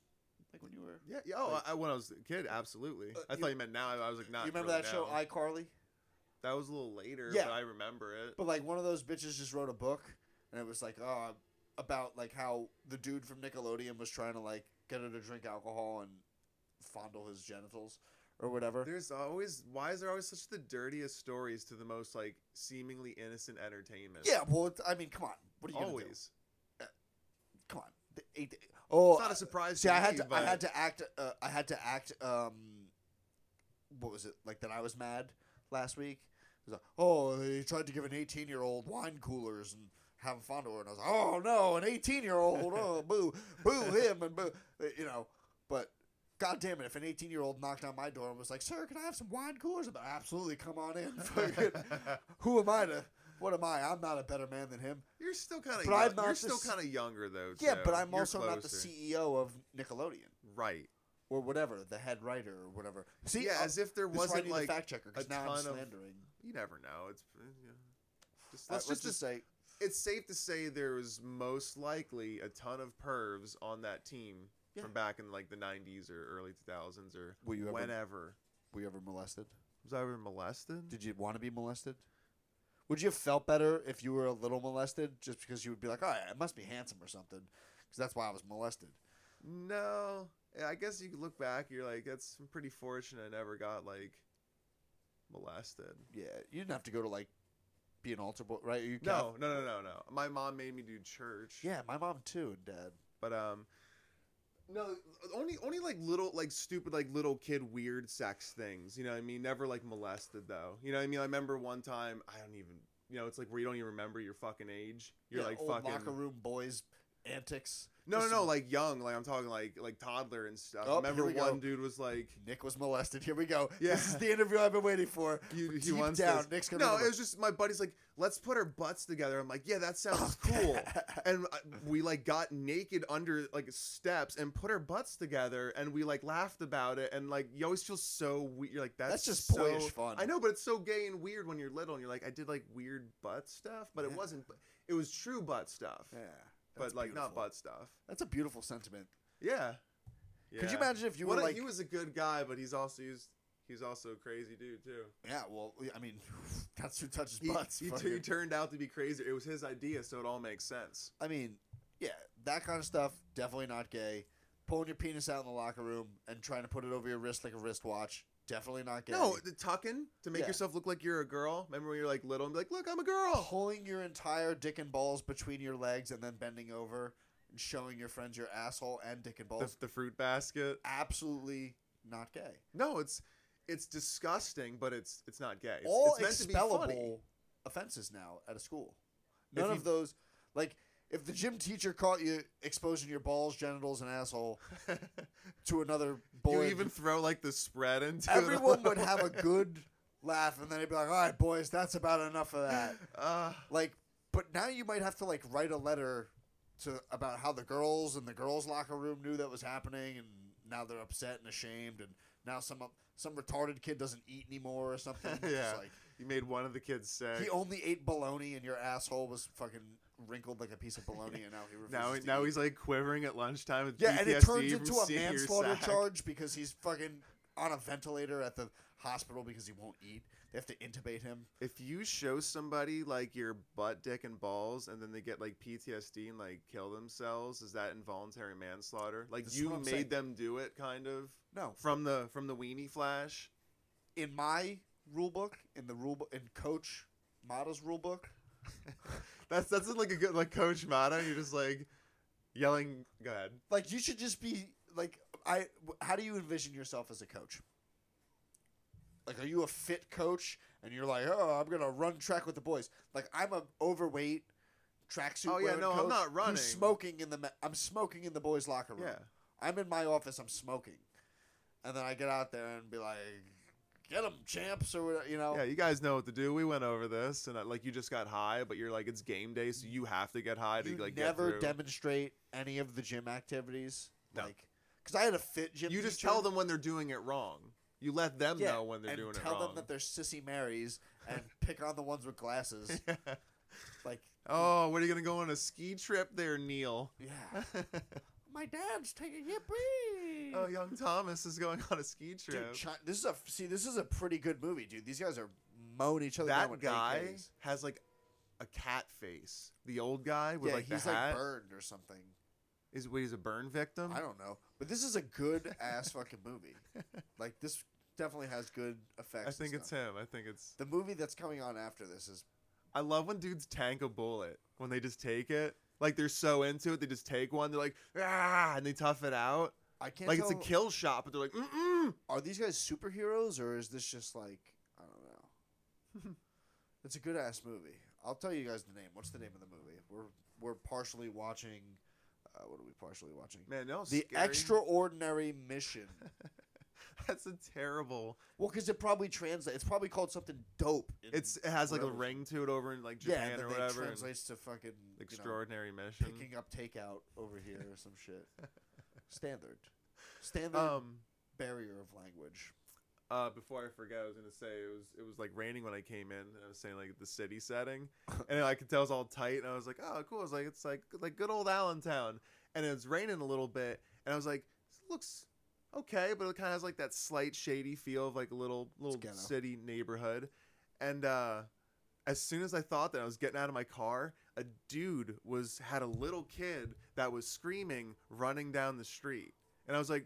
like when you were. Yeah, yeah. Oh, Like- I, when I was a kid, absolutely. Uh, I you- thought you meant now. I was like, not. you remember really that show, iCarly? That was a little later, Yeah. but I remember it. But like one of those bitches just wrote a book, and it was like, oh, about like how the dude from Nickelodeon was trying to like get her to drink alcohol and fondle his genitals or whatever. There's always why is there always such the dirtiest stories to the most like seemingly innocent entertainment? Yeah, well, it- I mean, come on. What are you gonna do? always. Come on. The eight, oh, It's not a surprise. see, to I had me, to, but I had to act, uh, I had to act. Um, what was it like that? I was mad last week, He's like, oh, he tried to give an 18 year old wine coolers and have fun to her. And I was like, oh no, an 18 year old, oh boo, boo him and boo, you know. But God damn it, if an 18 year old knocked on my door and was like, sir, can I have some wine coolers? I'm like, absolutely, come on in. Who am I to? What am I? I'm not a better man than him. You're still kind of But I'm young. not You're still kind of younger though. Yeah, but I'm You're also not the closer. CEO of Nickelodeon Right. or whatever, the head writer or whatever. See, yeah, uh, as if there this is why I wasn't need like the fact checker because now I'm ton of- slandering. you never know. It's uh, yeah. just, let's let's just, just say it's safe to say there was most likely a ton of pervs on that team Yeah. from back in like the 90s or early 2000s or Were you ever- whenever. were you ever molested? Was I ever molested? Did you want to be molested? Would you have felt better if you were a little molested, just because you would be like, "Oh, it must be handsome or something," because that's why I was molested. No. I guess you could look back. You're like, that's I'm pretty fortunate. I never got like molested. Yeah, you didn't have to go to like be an altar boy, right? You No, no, no, no, no. My mom made me do church. Yeah, my mom too and dad. But um no, only only like little like stupid like little kid weird sex things. You know what I mean? Never like molested though. You know what I mean? I remember one time I don't even you know, it's like where you don't even remember your fucking age. You're Yeah, like old fucking locker room boys antics. No, no, no, like young, like I'm talking like like toddler and stuff. Oh, remember one go. dude was like Nick was molested. Here we go. Yeah. This is the interview I've been waiting for. he, he Deep wants down, this. Nick's gonna No, remember. it was just my buddy's like, let's put our butts together. I'm like, yeah, that sounds cool. and uh, we like got naked under like steps and put our butts together and we like laughed about it and like you always feel so weird. You're like that's, That's just so... boyish fun. I know, but it's so gay and weird when you're little and you're like, I did like weird butt stuff, but it wasn't. It was true butt stuff, Yeah, but that's like not butt stuff. That's a beautiful sentiment. Yeah. Could you imagine if you What were a- like, he was a good guy, but he's also he's he's also a crazy dude too. yeah, well, I mean, that's who touches He, butts. he, he turned out to be crazy. It was his idea, so it all makes sense. I mean, yeah, that kind of stuff definitely not gay. Pulling your penis out in the locker room and trying to put it over your wrist like a wristwatch, definitely not gay. No, the tucking to make Yeah. yourself look like you're a girl. Remember when you're like little and be like, "Look, I'm a girl." pulling your entire dick and balls between your legs and then bending over and showing your friends your asshole and dick and balls, the fruit basket. absolutely not gay. No, it's it's disgusting, but it's it's not gay. It's, All it's meant to be funny. expellable offenses now at a school. None If of those, like, if the gym teacher caught you exposing your balls, genitals, and asshole to another boy, you even throw like the spread into it. everyone would have a good laugh, and then they'd be like, "All right, boys, that's about enough of that." Uh, Like, but now you might have to like write a letter to about how the girls in the girls' locker room knew that was happening, and now they're upset and ashamed, and now some some retarded kid doesn't eat anymore or something. It's Yeah. like you made one of the kids sick. he only ate bologna, and your asshole was fucking wrinkled like a piece of bologna, and now he refuses now to now eat. he's like quivering at lunchtime with yeah, and it PTSD turns from into a manslaughter sack. charge because he's fucking on a ventilator at the hospital because he won't eat. They have to intubate him. If you show somebody like your butt, dick, and balls, and then they get like PTSD and like kill themselves, is that involuntary manslaughter? Like This is you what I'm made saying. them do it, kind of No, from the from the weenie flash. in my rule book, in the rule book, in Coach Mata's rule book, That's that's like a good like Coach Mata. You're just like yelling. Go ahead. like you should just be like I. How do you envision yourself as a coach? Like, are you a fit coach and you're like, oh, I'm gonna run track with the boys? Like, I'm a overweight tracksuit. Oh, yeah, no, I'm not running. smoking in the. ma- I'm smoking in the boys' locker room. Yeah. I'm in my office. I'm smoking, and then I get out there and be like, "Get them, champs!" or whatever, you know. Yeah, you guys know what to do. We went over this, and uh, like you just got high, but you're like it's game day, so you have to get high to you like get never through. demonstrate any of the gym activities, No. like because I had a fit gym. you just teacher. tell them when they're doing it wrong. You let them know when they're and doing it wrong. tell them that they're sissy Marys and pick on the ones with glasses. like, oh, what are you gonna go on a ski trip there, Neil? yeah, my dad's taking yippee. Oh, young Thomas is going on a ski trip. Dude, Chi- this is a see. This is a pretty good movie, dude. These guys are mowing each other down that with guy AKs. has like a cat face. The old guy with yeah, like he's the hat like burned or something. is what he's a burn victim. I don't know, but this is a good ass fucking movie. Like this definitely has good effects. I and think it's stuff. him. I think it's. The movie that's coming on after this is I love when dudes tank a bullet when they just take it. Like they're so into it, they just take one. They're like ah, and they tough it out. I can't Like tell. it's a kill shot, but they're like mm mm. Are these guys superheroes or is this just like I don't know? It's a good ass movie. I'll tell you guys the name. What's the name of the movie? We're we're partially watching. Uh, what are we partially watching? Man, no. The Extraordinary Mission. That's a terrible. Well, because it probably translates. It's probably called something dope. It's it has like a ring to it over in like yeah, Japan and or whatever. It translates to fucking you know, extraordinary mission. picking up takeout over here or some shit. Standard, standard Um. barrier of language. Uh, before I forget, I was gonna say it was it was like raining when I came in. And I was saying like the city setting, and I could tell it was all tight. And I was like, oh, cool. I was like, it's like like good old Allentown, and it was raining a little bit. And I was like, looks okay, but it kind of has like that slight shady feel of like a little little city neighborhood. And uh, as soon as I thought that I was getting out of my car, a dude was had a little kid that was screaming, running down the street, and I was like,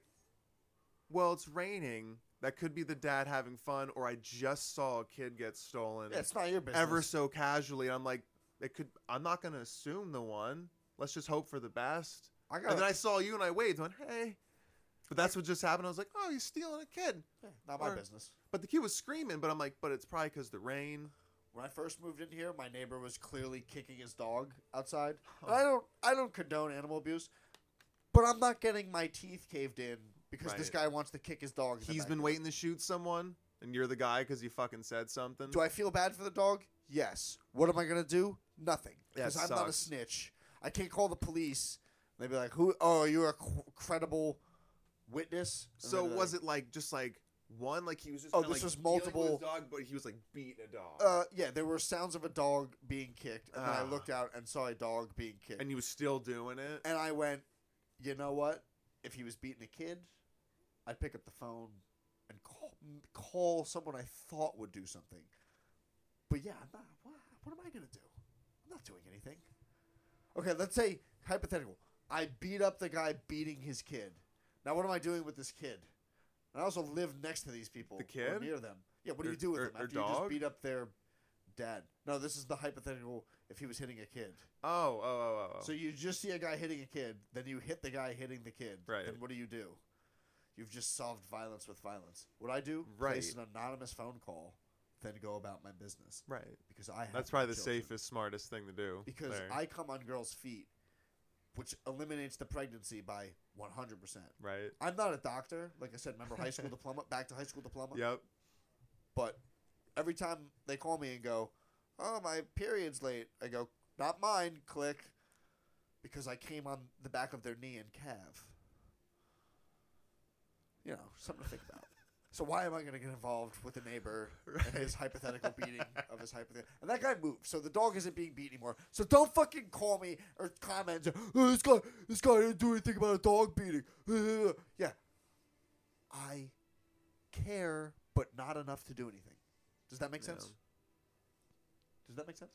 well, it's raining. That could be the dad having fun, or I just saw a kid get stolen Yeah, it's not your business. ever so casually. And I'm like, it could. I'm not gonna assume the one. Let's just hope for the best. I got And then I saw you and I waved. Went, hey. But that's what just happened. I was like, oh, he's stealing a kid. yeah, not my or- business. But the kid was screaming. But I'm like, but it's probably because the rain. When I first moved in here, my neighbor was clearly kicking his dog outside. And I don't I don't condone animal abuse, but I'm not getting my teeth caved in because this Right. guy wants to kick his dog. in the He's been waiting to shoot someone, and you're the guy because you fucking said something. Do I feel bad for the dog? Yes. What am I gonna do? Nothing. Because I'm not a sucks. snitch. I can't call the police. They'd be like, "Who? Oh, you're a cr- credible witness." So was it like just like one? Like he was just Oh, this like, was multiple- dog, but he was like beating a dog. Uh, yeah, there were sounds of a dog being kicked, and then I Ah. looked out and saw a dog being kicked, and he was still doing it. and I went, "You know what? If he was beating a kid, I'd pick up the phone and call call someone I thought would do something." But yeah, I'm not. What, what am I gonna do? I'm not doing anything. Okay, let's say hypothetical. I beat up the guy beating his kid. Now, what am I doing with this kid? I also live next to these people. The or kid? near them. Yeah. What do Or- you do with or- them or after you just beat up their dad? No, this is the hypothetical. If he was hitting a kid, Oh, oh, oh, oh. so you just see a guy hitting a kid, then you hit the guy hitting the kid. Right. Then what do you do? You've just solved violence with violence. What I do? Right. Place an anonymous phone call, then go about my business right. because I have That's probably the children. safest, smartest thing to do. because there. I come on girls' feet, which eliminates the pregnancy by one hundred percent. right. I'm not a doctor, like I said. Remember high school diploma? Back to high school diploma. Yep. But every time they call me and go, "Oh, my period's late," I go, "Not mine." Click, because I came on the back of their knee and calf. You know, something to think about. So why am I going to get involved with the neighbor and his hypothetical beating of his hypothetical? And that guy moved, so the dog isn't being beat anymore. So don't fucking call me or comment. Oh, this guy, this guy didn't do anything about a dog beating. yeah, I care, but not enough to do anything. Does that make sense? Does that make sense?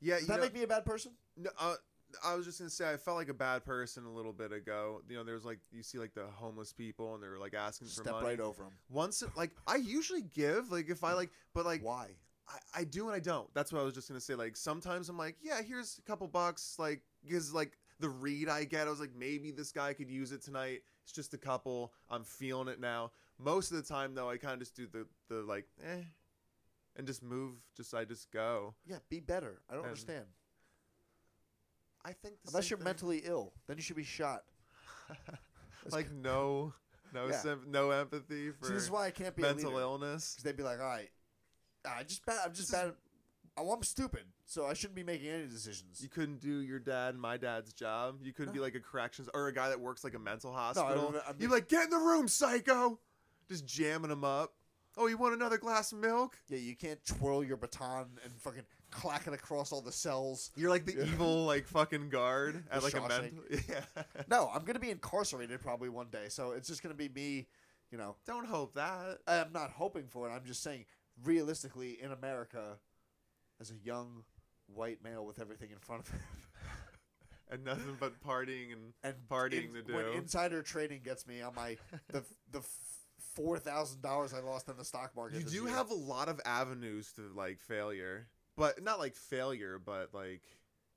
Yeah. Does you that know, make me a bad person? no, uh, I was just gonna say I felt like a bad person a little bit ago. You know, there's like you see like the homeless people and they're like asking for Step money. right over them. Once, like I usually give, like if I like, but like Why? I, I do and I don't. That's what I was just gonna say. Like sometimes I'm like, yeah, here's a couple bucks. Like because like the read I get, I was like, maybe this guy could use it tonight. It's just a couple. I'm feeling it now. Most of the time though, I kind of just do the the like, eh, and just move. Just I just go. Yeah, be better. I don't And- understand. I think the Unless same you're thing. mentally ill, then you should be shot. That's like no, no, Yeah. sym- no empathy for See, this is why I can't be mental a leader. illness. Because they'd be like, all right, I just bad. I'm just This bad. Oh, I'm stupid, so I shouldn't be making any decisions. You couldn't do your dad and my dad's job. You couldn't be like a corrections or a guy that works like a mental hospital. don't- I'm You'd be like, get in the room, psycho! Just jamming him up. Oh, you want another glass of milk? yeah, you can't twirl your baton and fucking clack it across all the cells. You're like the Yeah. evil, like fucking guard at like a mental. Yeah. No, I'm gonna be incarcerated probably one day, so it's just gonna be me. You know, Don't hope that. I'm not hoping for it. I'm just saying, realistically, in America, as a young white male with everything in front of him, And nothing but partying and and Partying to do. when insider trading gets me on my the the four thousand dollars I lost in the stock market. you do year. have a lot of avenues to like failure, but not like failure, but like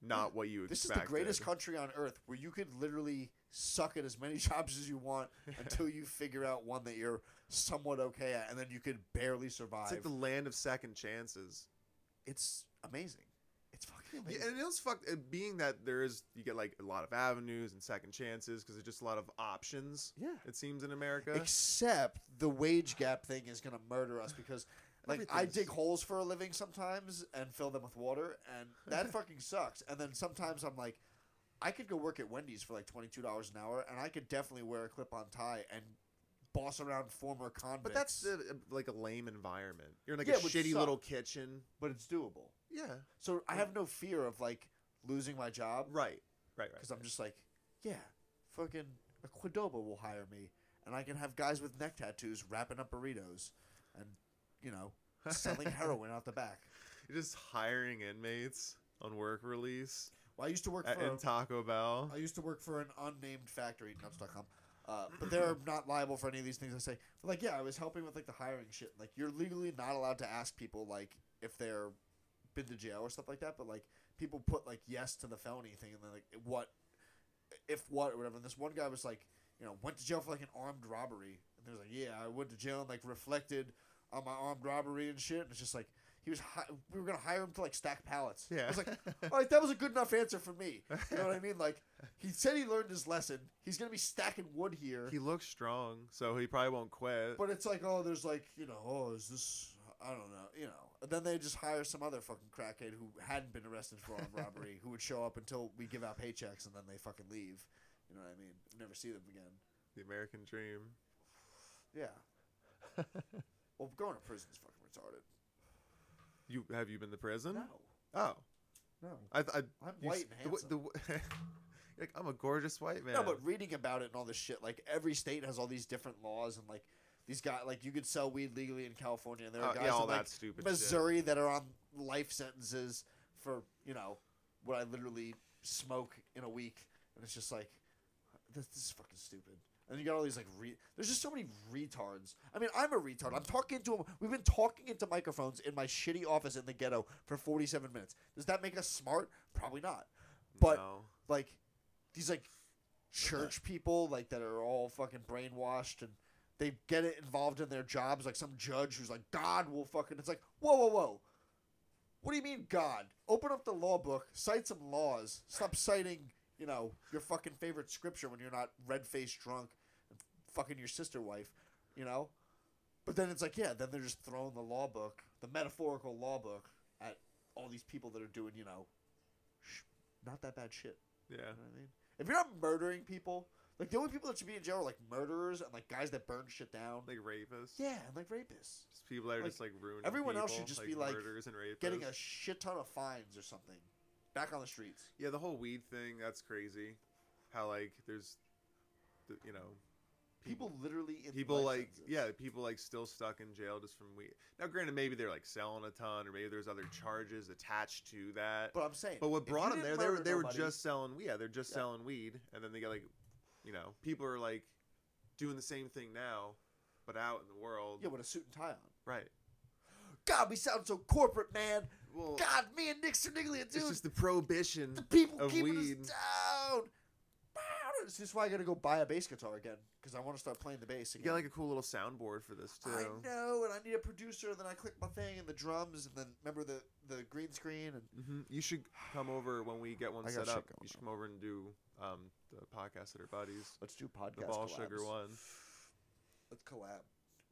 not what you expect. This is the greatest country on earth where you could literally suck at as many jobs as you want until you figure out one that you're somewhat okay at, and then you could barely survive. It's like the land of second chances. it's amazing. It's fucking Yeah, amazing. and it was fucked. uh, Being that there is, you get like a lot of avenues and second chances because there's just a lot of options. Yeah. It seems in America. Except the wage gap thing is gonna murder us because like I dig holes for a living sometimes and fill them with water and that fucking sucks. And then sometimes I'm like, I could go work at Wendy's for like twenty two dollars an hour and I could definitely wear a clip on tie and boss around former convicts. but that's uh, like a lame environment. You're in like Yeah, a it would shitty suck. little kitchen. but it's doable. Yeah. So I have no fear of like losing my job Right. Right. Right. because I'm just like, yeah, fucking a Qdoba will hire me, and I can have guys with neck tattoos wrapping up burritos, you know, selling heroin out the back. You're just hiring inmates on work release Well, I used to work at, for in Taco Bell. I used to work for an unnamed factory, nuts.com. Uh, but they're not liable for any of these things I say. But like, yeah, I was helping with like the hiring shit. Like, you're legally not allowed to ask people like if they're been to jail or stuff like that. But like, people put like yes to the felony thing, and then like what, if what or whatever. And this one guy was like, you know, went to jail for like an armed robbery, and he was like, yeah, I went to jail and like reflected on my armed robbery and shit. And it's just like he was. Hi- we were gonna hire him to like stack pallets. Yeah. I was like, all right, that was a good enough answer for me. You know what I mean? Like, he said he learned his lesson. He's gonna be stacking wood here, He looks strong, so he probably won't quit. but it's like, oh, there's like, you know, oh, is this? I don't know, you know. And then they just hire some other fucking crackhead who hadn't been arrested for armed robbery, who would show up until we give out paychecks, and then they fucking leave. You know what I mean? Never see them again. the American dream. Yeah. well, going to prison is fucking retarded. You have you been to prison? No, Oh, no. I, I I'm you white and handsome. the w- like I'm a gorgeous white man. No, but reading about it and all this shit, like every state has all these different laws and like these guys, like you could sell weed legally in California, and there are Oh, guys yeah, all in like stupid shit. Missouri that are on life sentences for you know what I literally smoke in a week, and it's just like this, this is fucking stupid. And you got all these like re- there's just so many retards. I mean, I'm a retard. I'm talking to him. We've been talking into microphones in my shitty office in the ghetto for 47 minutes. Does that make us smart? Probably not. But no. like these like church people like that are all fucking brainwashed and they get it involved in their jobs like some judge who's like god will fucking it's like whoa whoa whoa what do you mean god open up the law book cite some laws stop citing you know your fucking favorite scripture when you're not red-faced drunk and fucking your sister wife you know but then it's like yeah then they're just throwing the law book the metaphorical law book at all these people that are doing you know sh- not that bad shit Yeah. you know what I mean? If you're not murdering people, like the only people that should be in jail are like murderers and like guys that burn shit down. Like rapists. yeah, and like rapists. Just people that are Like, just like ruining. everyone else should just be, like, murderers and rapists. Getting a shit ton of fines or something. Back on the streets. Yeah, the whole weed thing. That's crazy. How like there's, the, you know, People literally in people like yeah, people like still stuck in jail just from weed. Now, granted, maybe they're like selling a ton, or maybe there's other charges attached to that. But I'm saying. But what brought them there, they were they were just selling. Yeah, they're just Yeah. selling weed, and then they got like, you know, people are like doing the same thing now, but out in the world. yeah with a suit and tie on. Right. God, we sound so corporate, man. Well, God, me and Nick Cerniglia, it's dude. just the prohibition. the people of keeping weed. us down. This is why I gotta go buy a bass guitar again because I want to start playing the bass You again. get like a cool little soundboard for this too. I know, and I need a producer. And then I click my thing and the drums, and then remember the the green screen and hmm You should come over when we get one I got set shit up. going You should come over and do um, the podcast at our buddies, let's do podcast. the Ball collabs. Sugar one. Let's collab.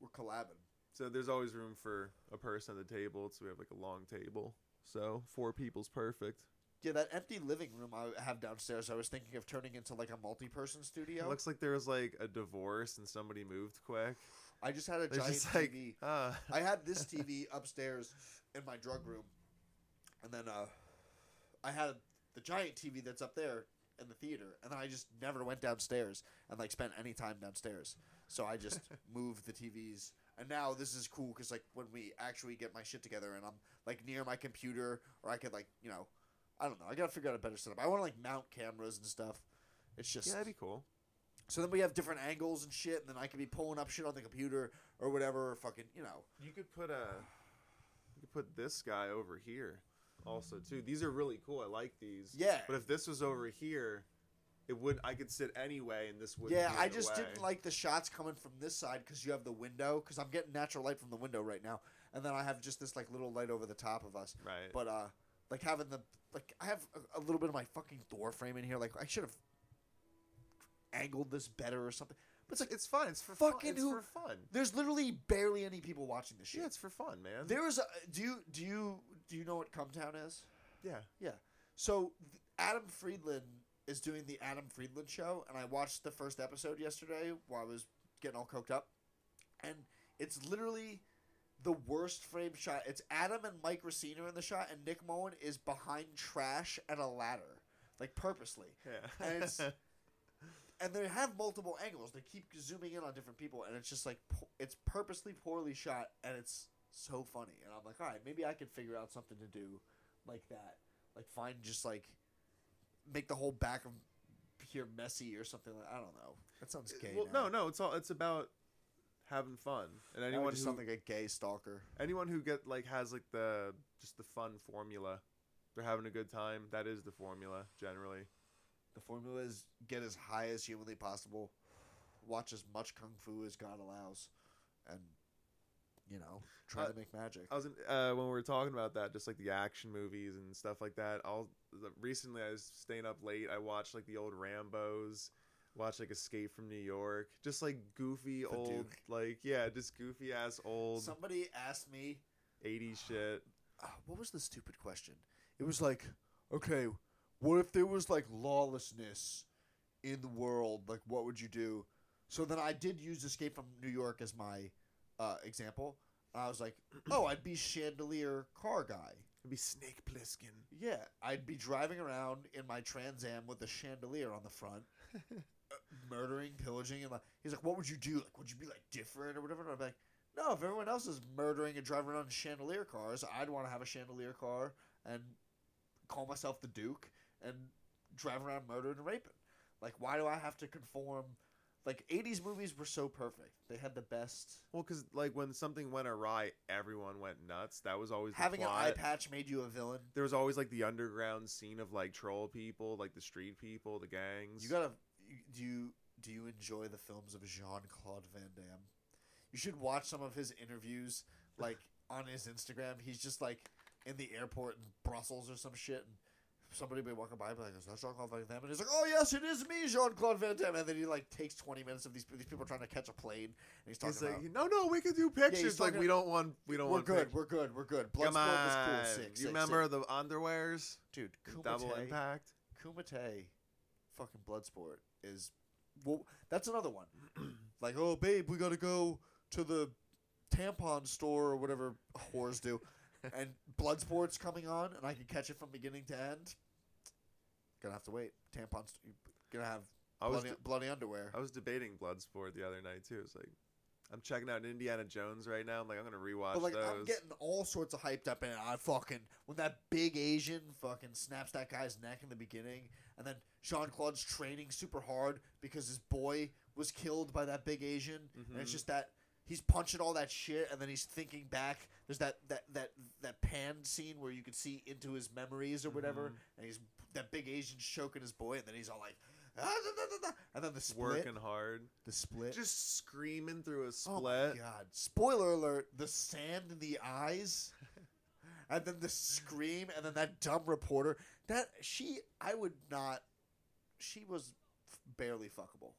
We're collabing. So there's always room for a person at the table. So we have like a long table. So four people's perfect. Yeah, that empty living room I have downstairs. I was thinking of turning into like a multi-person studio. It looks like there was like a divorce and somebody moved quick. I just had a giant just like TV. ah. I had this TV upstairs in my drug room, and then uh, I had the giant TV that's up there in the theater, and then I just never went downstairs and like spent any time downstairs. So I just moved the TVs, and now this is cool because like when we actually get my shit together and I'm like near my computer, or I could like you know, I don't know. I gotta figure out a better setup. I want to like mount cameras and stuff. It's just yeah, that'd be cool. so then we have different angles and shit, and then I could be pulling up shit on the computer or whatever, or fucking you know. You could put a, you could put this guy over here, also too. These are really cool. I like these. Yeah. But if this was over here, it would I could sit anyway, and this would. Yeah, I just didn't like the shots coming from this side because you have the window. Because I'm getting natural light from the window right now, and then I have just this like little light over the top of us. Right. But uh, like having the like I have a, a little bit of my fucking door frame in here. Like I should have angled this better or something. But it's like it's fun. It's for Fucking fun. It's who- for fun. there's literally barely any people watching this shit. Yeah, it's for fun, man. There's a do you do you do you know what Cumtown is? yeah. Yeah. So Adam Friedland is doing the Adam Friedland show, and I watched the first episode yesterday while I was getting all coked up, and it's literally the worst frame shot. It's Adam and Mike Recine in the shot, and Nick Mullen is behind trash and a ladder, like purposely. Yeah. And it's- And they have multiple angles. They keep zooming in on different people, and it's just like it's purposely poorly shot, and it's so funny. And I'm like, all right, maybe I could figure out something to do like that. Like find just like make the whole back of here messy or something like I don't know. That sounds uh, gay. well, now. no, no. It's all. It's about having fun, and anyone just who sound like a gay stalker. anyone who get like has like the just the fun formula. They're having a good time. That is the formula generally. The formula is get as high as humanly possible, watch as much kung fu as God allows, and you know try Uh, to make magic. I was in, uh, when we were talking about that, just like the action movies and stuff like that. I'll recently I was staying up late. I watched like the old Rambo's, watched like Escape from New York, just like goofy The old, Duke. like yeah, just goofy ass old Somebody asked me '80s shit. uh, what was the stupid question? It was like, okay, what if there was like lawlessness in the world? Like, what would you do? So then I did use Escape from New York as my uh, example. I was like, oh, I'd be chandelier car guy. It'd be Snake Plissken. Yeah, I'd be driving around in my Trans Am with a chandelier on the front, murdering, pillaging, and like, he's like, "What would you do? Like, would you be like different or whatever?" And I'm like, "No, if everyone else is murdering and driving around in chandelier cars, I'd want to have a chandelier car and call myself the Duke and drive around murdering and raping. Like, why do I have to conform?" Like, '80s movies were so perfect; they had the best. Well, because like when something went awry, everyone went nuts. That was always the Having an eye patch made you a villain. There was always like the underground scene of like troll people, like the street people, the gangs. You gotta. Do you do you enjoy the films of Jean Claude Van Damme? You should watch some of his interviews, like on his Instagram. He's just like in the airport in Brussels or some shit, and somebody be walking by, and be like, "Is that Jean Claude Van Damme?" And he's like, "Oh yes, it is me, Jean Claude Van Damme." And then he like takes twenty minutes of these these people trying to catch a plane, and he's talking He's like, about. no, no, we can do pictures. like talking- we don't want, we don't want We're want. good. pictures." We're good. We're good. Come Bloodsport was cool. Sick. you sick, remember sick. the underwears? dude? Double Kumite- impact. Kumite, fucking Bloodsport is, well, that's another one. like, oh, babe, we gotta go to the tampon store or whatever whores do, and Bloodsport's coming on, and I can catch it from beginning to end. Gonna have to wait. Tampons, gonna have I was, bloody, de- bloody underwear. I was debating Bloodsport the other night too. It's like, I'm checking out Indiana Jones right now. I'm like, I'm gonna rewatch But like, those. I'm getting all sorts of hyped up, and I fucking when that big Asian fucking snaps that guy's neck in the beginning, and then Jean Claude's training super hard because his boy was killed by that big Asian, and it's Mhm. just that he's punching all that shit, and then he's thinking back. There's that that that that pan scene where you can see into his memories or whatever, Mhm. and he's that big Asian choking his boy, and then he's all like, ah, da, da, da, da," and then the split, working hard, the split, just screaming through a Oh split. my god! Spoiler alert: the sand in the eyes, and then the scream, and then that dumb reporter. That she, I would not. She was f- barely fuckable.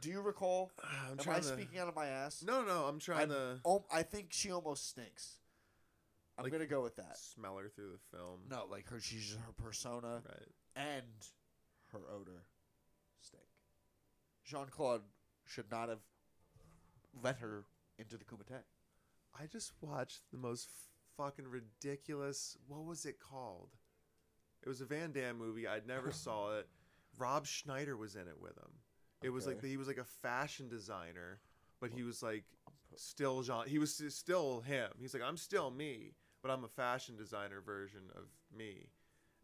Do you recall? I'm Am I to. speaking out of my ass? No, no, I'm trying to Oh, I think she almost stinks. I'm Like- gonna go with that. smell her through the film. No, like her, she's her persona Right. and her odor stink. Jean Claude should not have let her into the Kumite. I just watched the most fucking ridiculous. What was it called? It was a Van Damme movie. I'd never saw it. Rob Schneider was in it with him. It was like he was like a fashion designer, but he was like still Jean. He was still him. He's like I'm still me, but I'm a fashion designer version of me.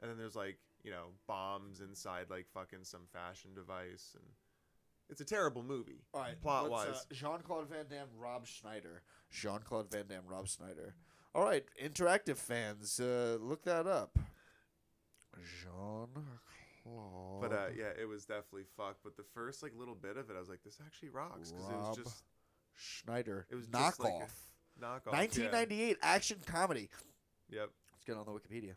And then there's like you know bombs inside like fucking some fashion device, and it's a terrible movie. All right, plot wise. uh, Jean Claude Van Damme, Rob Schneider. Jean Claude Van Damme, Rob Schneider. All right, interactive fans, uh, look that up. Jean Claude. But uh, yeah, it was definitely fucked. But the first like little bit of it, I was like, this actually rocks because it was just Schneider. it was knockoff. like knockoff. 1998 action comedy. Yeah. Yep. Let's get on the Wikipedia.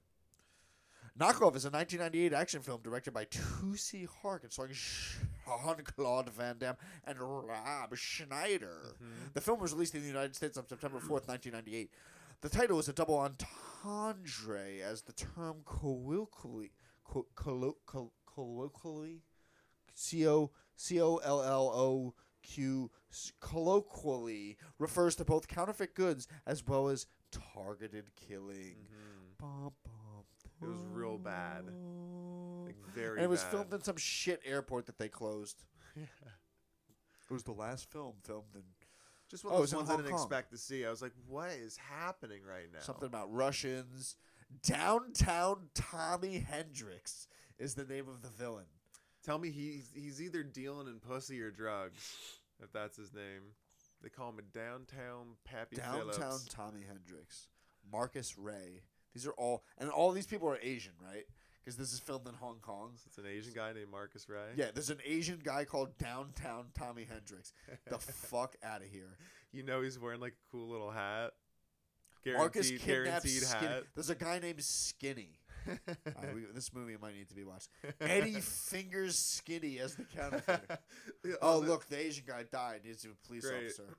Knockoff is a 1998 action film directed by Tussie Harkin, starring Jean Claude Van Damme and Rob Schneider. Mhm. The film was released in the United States on September 4th, 1998. The title is a double entendre, as the term colloquially, co- collo- col- colloquially, C O C O L L O Q, s- colloquially refers to both counterfeit goods as well as targeted killing. Mhm. Bum, bum, It was real bad. Like very. and it was bad. filmed in some shit airport that they closed. yeah. It was the last film filmed in Just one Oh, of it was those ones I didn't Kong. expect to see. I was like, what is happening right now? something about Russians. Downtown Tommy Hendricks is the name of the villain. Tell me he's he's either dealing in pussy or drugs, if that's his name. They call him a downtown Pappy Downtown Phillips. Tommy Hendricks. Marcus Ray. These are all, and all these people are Asian, right? Because this is filmed in Hong Kong. So It's an Asian guy named Marcus Ray. Yeah, there's an Asian guy called Downtown Tommy Hendricks. The fuck out of here. you know he's wearing like a cool little hat. Marcus Guaranteed, kidnaps guaranteed Skinny. hat. There's a guy named Skinny. Alright, uh, we, this movie might need to be watched. Eddie fingers Skinny as the counterfeiter. Oh, look, the Asian guy died. He's a police Great. officer.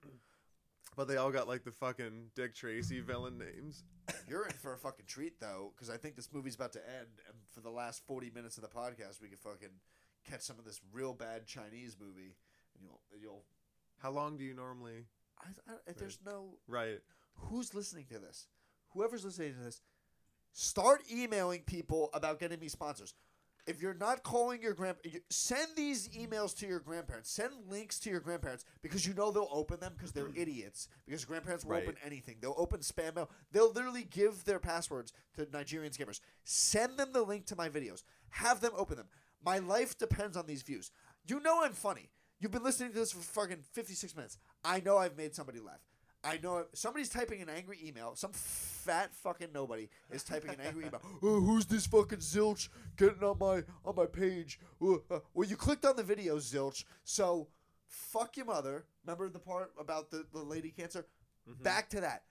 But they all got like the fucking Dick Tracy villain names. You're in for a fucking treat, though, because I think this movie's about to end, and for the last 40 minutes of the podcast, we could fucking catch some of this real bad Chinese movie, and you'll, you'll. How long do you normally? I, I, there's no. Right. Who's listening to this? Whoever's listening to this, start emailing people about getting me sponsors. If you're not calling your grand, send these emails to your grandparents. Send links to your grandparents because you know they'll open them because they're hmm. idiots. Because grandparents will Right. open anything. They'll open spam mail. They'll literally give their passwords to Nigerian scammers. Send them the link to my videos. Have them open them. My life depends on these views. You know I'm funny. You've been listening to this for fucking 56 minutes. I know I've made somebody laugh. I know it- somebody's typing an angry email. Some fat fucking nobody is typing an angry email. Oh, who's this fucking zilch getting on my on my page? Uh, uh, well, you clicked on the video, zilch. So, fuck your mother. Remember the part about the, the lady cancer? Mhm. Back to that.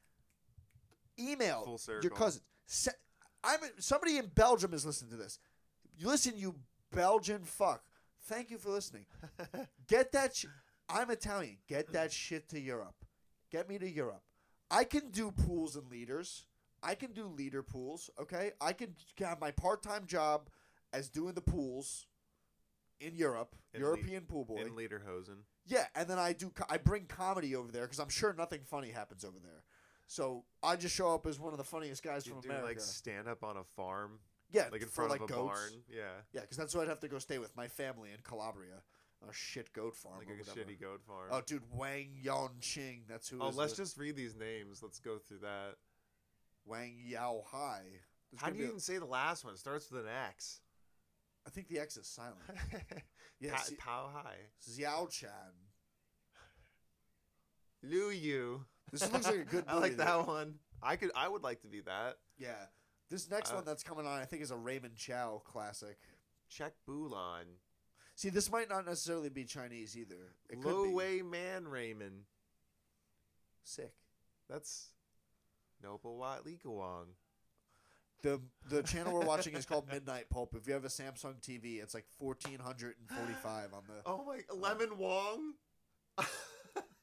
Email your circle. cousin. Se- I'm somebody in Belgium is listening to this. You listen, you Belgian fuck. Thank you for listening. Get that. Sh- I'm Italian. Get that shit to Europe. Get me to Europe. I can do pools and leaders. I can do leader pools. Okay, I can have my part-time job as doing the pools in Europe, In European pool boy. In Lederhosen. Yeah, and then I do. I bring comedy over there because I'm sure nothing funny happens over there. So I just show up as one of the funniest guys You from do America. like stand up on a farm, yeah, like in for front like of a goats. barn. Yeah. Yeah, because that's what I'd have to go stay with my family in Calabria, a shit goat farm. Like a shitty goat farm. Oh, dude, Wang Yon Ching. That's who. Oh, is let's the- just read these names. Let's go through that. Wang Yao Hai. There's How do you a- even say the last one? It starts with an X. I think the X is silent. Yeah, see- Tao Hai. Xiao Chan. Liu Yu. This looks like a good I like movie, that one. I could. I would like to be that. Yeah. This next Uh, one that's coming on, I think, is a Raymond Chow classic. Check Bulan. See, this might not necessarily be Chinese either. It could Lo be. Wei Man Raymond. Sick. That's Noble Wat Li Gawang. The the channel we're watching is called Midnight Pulp. If you have a Samsung TV, it's like fourteen hundred and forty five on the. Oh my, Lemon Wong.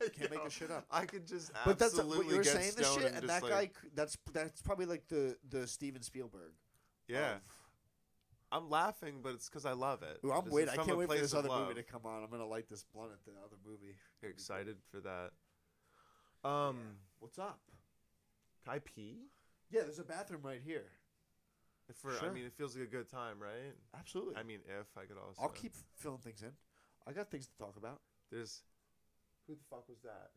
Can't make Yo, this shit up. I could just But that's absolutely what you were get saying this shit, and just that like- guy. That's that's probably like the the Steven Spielberg. Yeah, of- I'm laughing, but it's because I love it. Ooh, I'm waiting. I can't wait for this other love. movie to come on. I'm gonna light this blunt at the other movie. Excited for that. Um, What's up? can I pee? Yeah, there's a bathroom right here. For I mean, it feels like a good time, right? Absolutely. I mean, if I could also. I'll keep filling things in. I got things to talk about. There's. Who the fuck was that?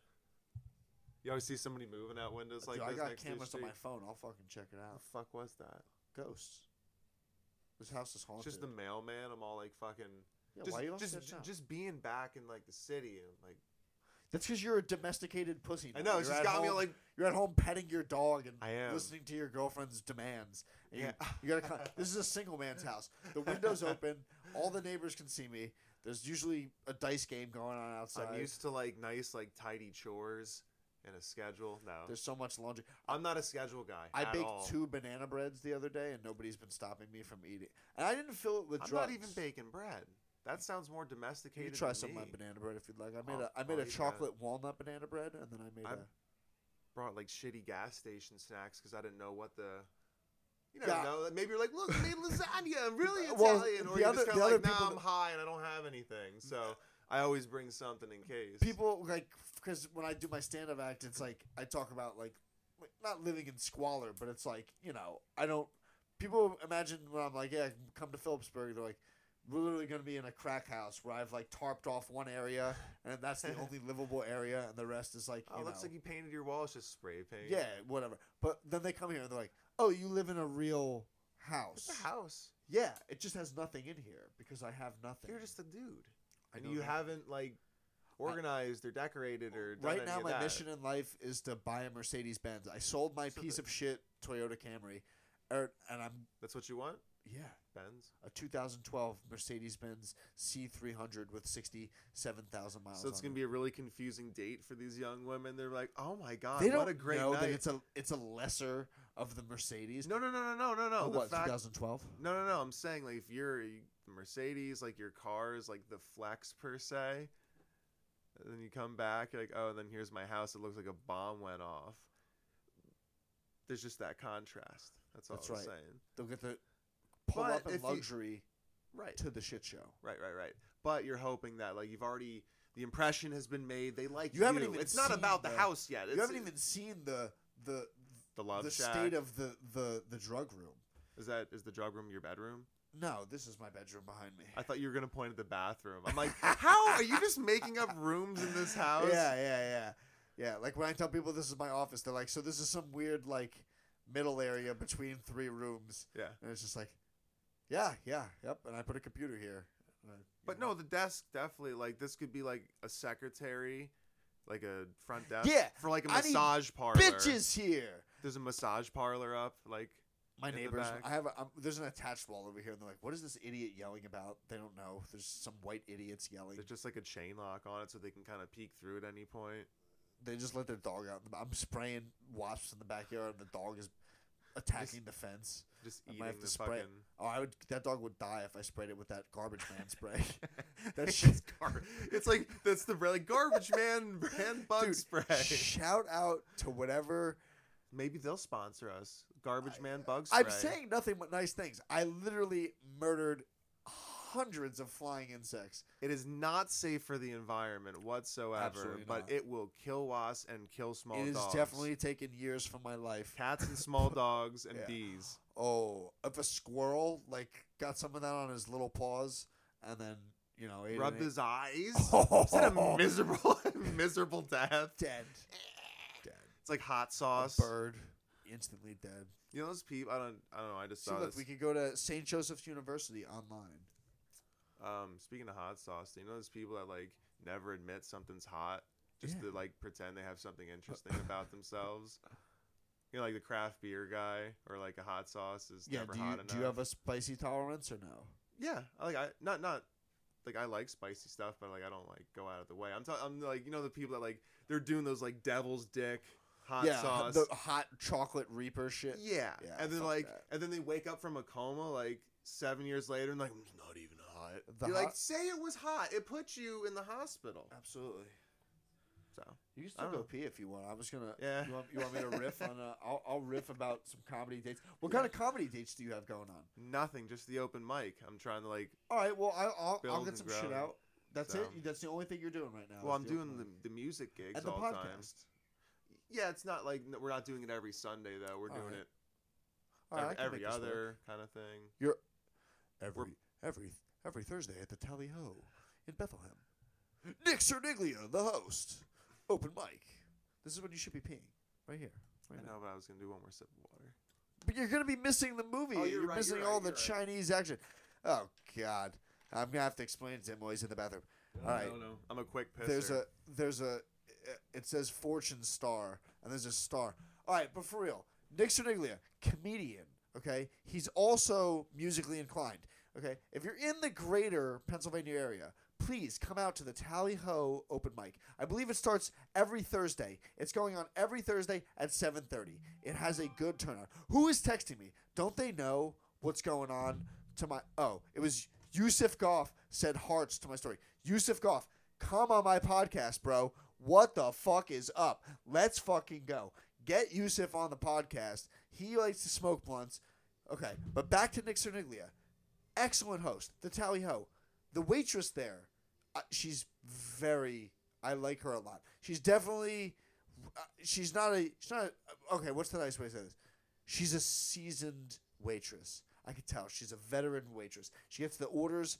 You always see somebody moving out windows like Dude, I got cameras on my phone. I'll fucking check it Who out. the fuck was that? Ghosts. This house is haunted. just the mailman. I'm all like fucking. yeah, just, why you just, sit just being back in like the city and like That's because you're a domesticated pussy. I know. It's You're just got me like. You're at home petting your dog and listening to your girlfriend's demands. And you- Yeah. You, gotta. Come, this is a single man's house. The window's open. All the neighbors can see me. There's usually a dice game going on outside. I'm used to like nice, like tidy chores and a schedule. No, There's so much laundry. I'm not a schedule guy. I baked all. two banana breads the other day, and nobody's been stopping me from eating. And I didn't fill it with I'm drugs. not even baking bread. That sounds more You domesticated. can try than some of my banana bread if you'd like. I made I'll- a I made I'll a eat that. chocolate walnut banana bread, and then I made I'm- Brought like shitty gas station snacks because I didn't know what the. You never Yeah. know. Maybe you're like, look, I made lasagna. I'm really Well, Italian. or the you're other- just kind of other like, nah, people I'm high and I don't have anything. So I always bring something in case. people like because when I do my stand up act, it's like I talk about like like, not living in squalor, but it's like you know I don't. People imagine when I'm like, yeah, come to Phillipsburg. They're like, we're literally going to be in a crack house where I've like tarped off one area, and that's the only livable area, and the rest is like, Oh, looks know, like you painted your walls just spray paint. yeah, whatever. But then they come here and they're like, oh, you live in a real house. It's a house. Yeah, it just has nothing in here because I have nothing. You're just a dude. And you haven't like organized or decorated or done Right now, my that. mission in life is to buy a Mercedes Benz. I sold my So piece the- of shit Toyota Camry, er, and I'm That's what you want, yeah Benz. a 2012 Mercedes Benz C300 with 67,000 miles. So it's on gonna be a really confusing date for these young women. They're like, "Oh my god, They what a great know night!" that it's a it's a lesser of the Mercedes. no, no, no, no, no, no, no. What 2012? no, no, no. I'm saying like if you're Mercedes, like your car is like the flex per se. And then you come back, you're like, oh, and then here's my house. It looks like a bomb went off. There's just that contrast. That's all That's I'm right. saying. They'll get the pull But up in if you- luxury Right. to the shit show. Right, right, right. But you're hoping that like you've already the impression has been made. They like You haven't even It's not about the, the- house yet. It's, you haven't even seen the the the love the shack. state of the the the drug room. is that is the drug room your bedroom? No, this is my bedroom behind me. I thought you were gonna point at the bathroom. I'm like, how are you just making up rooms in this house? Yeah, yeah, yeah, yeah. Like when I tell people this is my office, they're like, "So this is some weird like middle area between three rooms," Yeah. and it's just like, "Yeah, yeah, yep." And I put a computer here. I- But know. no, the desk definitely like this could be like a secretary, like a front desk. Yeah, For like a massage parlor. bitches here. There's a massage parlor up. Like My In the neighbors, back. I have. A, um, there's an attached wall over here, and they're like, "What is this idiot yelling about?" They don't know. There's some white idiots yelling. there's just like a chain lock on it, so they can kind of peek through at any point. They just let their dog out. I'm spraying wasps in the backyard, and the dog is attacking the fence. Just I eating have to the spray it. fucking. Oh, I would. That dog would die if I sprayed it with that garbage man spray. that it's, shit. gar- it's like that's the like garbage man brand bug Dude, spray. Shout out to whatever. Maybe they'll sponsor us. Garbage man Bugs. I'm saying nothing but nice things. I literally murdered hundreds of flying insects. it is not safe for the environment whatsoever, but it will kill wasps and kill small it has dogs. definitely taken years from my life. cats and small dogs and Yeah. bees. Oh, if a squirrel like got some of that on his little paws and then you know Rubbed his eyes. Oh. Is that a miserable, miserable death? dead. It's like hot A sauce. bird, instantly dead. You know those people? I don't. I don't know. I just See, saw look, this. we could go to St. Joseph's University online. Um, speaking of hot sauce, you know those people that like never admit something's hot just Yeah. to like pretend they have something interesting about themselves? You know, like the craft beer guy or like a hot sauce is Yeah, never do you hot enough. do you have a spicy tolerance or no? Yeah, like I not not like I like spicy stuff, but like I don't like go out of the way. I'm talking. I'm like you know the people that like they're doing those like devil's dick hot yeah, sauce. the hot chocolate reaper shit. yeah. Yeah, and then like that. and then they wake up from a coma like seven years later and like it's not even hot. The You're hot- like say it was hot. It put you in the hospital. Absolutely. So You can still go know. pee if you want. I was gonna. Yeah. You want, you want me to riff on? Uh, I'll, I'll riff about some comedy dates. What kind of comedy dates do you have going on? nothing, just the open mic. I'm trying to like. All right. Well, I, I'll I'll get some grow. shit out. That's So- it. That's the only thing you're doing right now. Well, I'm doing the, the music gigs and the all the time. Podcast. Yeah, it's not like we're not doing it every Sunday though. We're All doing right. it All right, every, can every make work. other kind of thing. You're every every every Thursday at the Tally Ho in Bethlehem. Nick Cerniglia, the host. Open mic. This is when you should be peeing. Right here. Right I now. know, but I was gonna do one more sip of water. But you're gonna be missing the movie. Oh, you're you're right, missing you're all right, the you're right. Chinese action. Oh God. I'm gonna have to explain to him while he's in the bathroom. All right. No, no. I'm a quick pisser. There's a there's a it says Fortune Star, and there's a star. All right, but for real, Nick Cerniglia, comedian. Okay, he's also musically inclined. Okay, if you're in the greater Pennsylvania area, please come out to the Tally Ho open mic. I believe it starts every Thursday. It's going on every Thursday at 7:30. It has a good turnout. Who is texting me? Don't they know what's going on to my Oh, it was Yusuf Goff said hearts to my story. Yusuf Goff, come on my podcast, bro. What the fuck is up? Let's fucking go. Get Yusuf on the podcast. He likes to smoke blunts. Okay, but back to Nick Cerniglia. Excellent host. The Tally Ho. The waitress there, uh, she's very. I like her a lot. She's definitely. Uh, she's not a. She's not. A, okay, what's the nice way to say this? She's a seasoned waitress. I could tell she's a veteran waitress. She gets the orders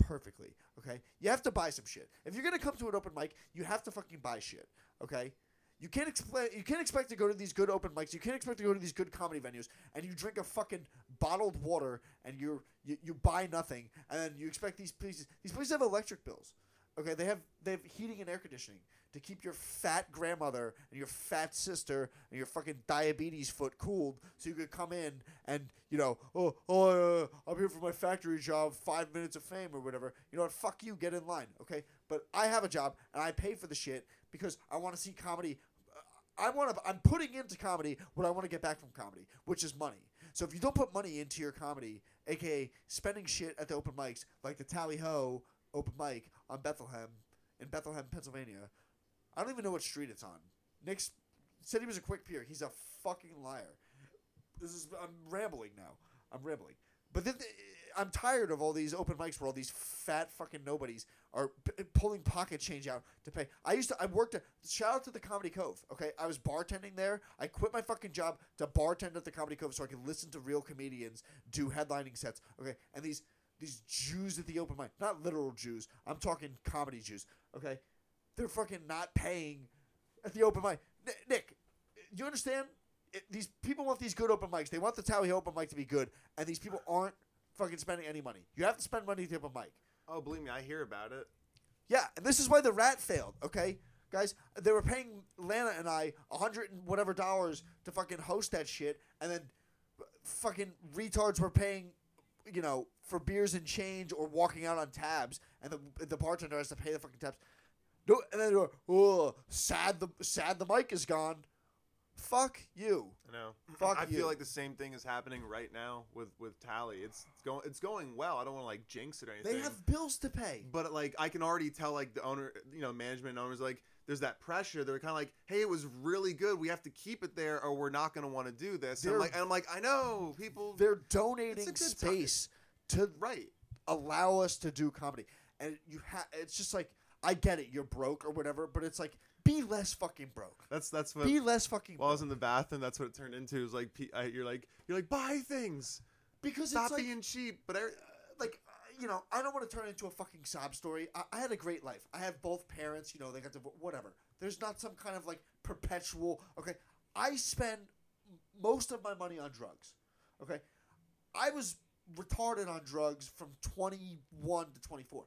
perfectly. Okay, you have to buy some shit. If you're gonna come to an open mic, you have to fucking buy shit. Okay. You can't expect you can't expect to go to these good open mics. You can't expect to go to these good comedy venues and you drink a fucking bottled water and you're you, you buy nothing and you expect these places these places have electric bills. Okay, they have they have heating and air conditioning to keep your fat grandmother and your fat sister and your fucking diabetes foot cooled, so you could come in and you know, oh, oh, uh, I'm here for my factory job, five minutes of fame or whatever. You know what? Fuck you, get in line, okay? But I have a job and I pay for the shit because I want to see comedy. uh, I want to. I'm putting into comedy what I want to get back from comedy, which is money. So if you don't put money into your comedy, aka spending shit at the open mics, like the Tally Ho open mic on Bethlehem in Bethlehem, Pennsylvania. I don't even know what street it's on. Nick said he was a quick peer. He's a fucking liar. This is I'm rambling now. I'm rambling. But then eh, I'm tired of all these open mics where all these fat fucking nobodies are p- eh, pulling pocket change out to pay. I used to I worked at shout out to the Comedy Cove. Okay, I was bartending there. I quit my fucking job to bartend at the Comedy Cove so I could listen to real comedians do headlining sets. Okay, and these these Jews at the open mic, not literal Jews. I'm talking comedy Jews. Okay, they're fucking not paying at the open mic. N- Nick, you understand? It, these people want these good open mics. They want the Tally open mic to be good, and these people aren't fucking spending any money. You have to spend money to the open mic. Oh, believe me, I hear about it. Yeah, and this is why the Rat failed. Okay, guys, they were paying Lana and I a hundred and whatever dollars to fucking host that shit, and then fucking retards were paying, you know, for beers and change or walking out on tabs, and the the bartender has to pay the fucking tabs. No, and then go, oh, sad the sad the mic is gone. Fuck you. I know. Fuck I you. feel like the same thing is happening right now with with Tally. It's, it's going it's going well. I don't want to like jinx it or anything. They have bills to pay. but like I can already tell like the owner, you know, management owners like there's that pressure. They're kind of like, "Hey, it was really good. We have to keep it there, or we're not going to want to do this." And I'm like, and I'm like, I know people. They're donating good time. space to right. allow us to do comedy. And you have it's just like I get it, you're broke or whatever, but it's like be less fucking broke. That's that's what. Be less fucking while I was in the bathroom, that's what it turned into. It was like I, you're like you're like buy things, because stop it's like, being cheap. But I, like you know, I don't want to turn it into a fucking sob story. I, I had a great life. I have both parents, you know, they got to whatever. There's not some kind of like perpetual okay. I spend most of my money on drugs. Okay? I was retarded on drugs from 21 to 24.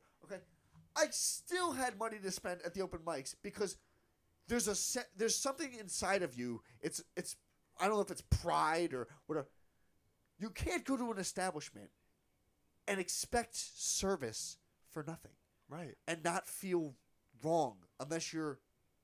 I still had money to spend at the open mics because there's a se- there's something inside of you. It's it's I don't know if it's pride or whatever. You can't go to an establishment and expect service for nothing right. and not feel wrong unless you're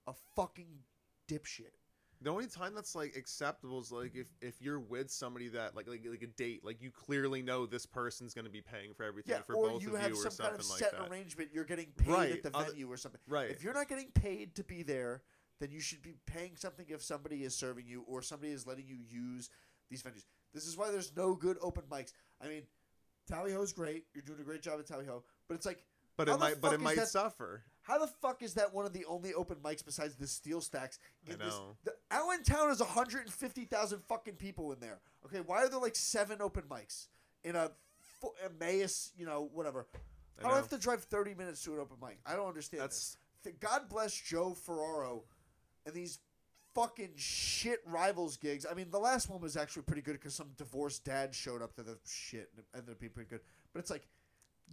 a fucking dipshit. The only time that's like acceptable is like if if you're with somebody that like like like a date, like you clearly know this person's going to be paying for everything Yeah, for or both you of have you or some something kind of like set that. arrangement. You're getting paid Right, at the other- venue or something. Right. If you're not getting paid to be there, then you should be paying something if somebody is serving you or somebody is letting you use these venues. This is why there's no good open mics. I mean, Tally Ho's great. You're doing a great job at Tally Ho, but it's like, but it might but it might that- suffer. How the fuck is that one of the only open mics besides the Steel Stacks I in this? know. The, Allentown is 150,000 fucking people in there. Okay, why are there like seven open mics in a Emmaus, you know, whatever? I I know. have to drive 30 minutes to an open mic? I don't understand That's- this. God bless Joe Ferraro and these fucking shit rivals gigs. I mean, the last one was actually pretty good because some divorced dad showed up to the shit and it ended up being pretty good. But it's like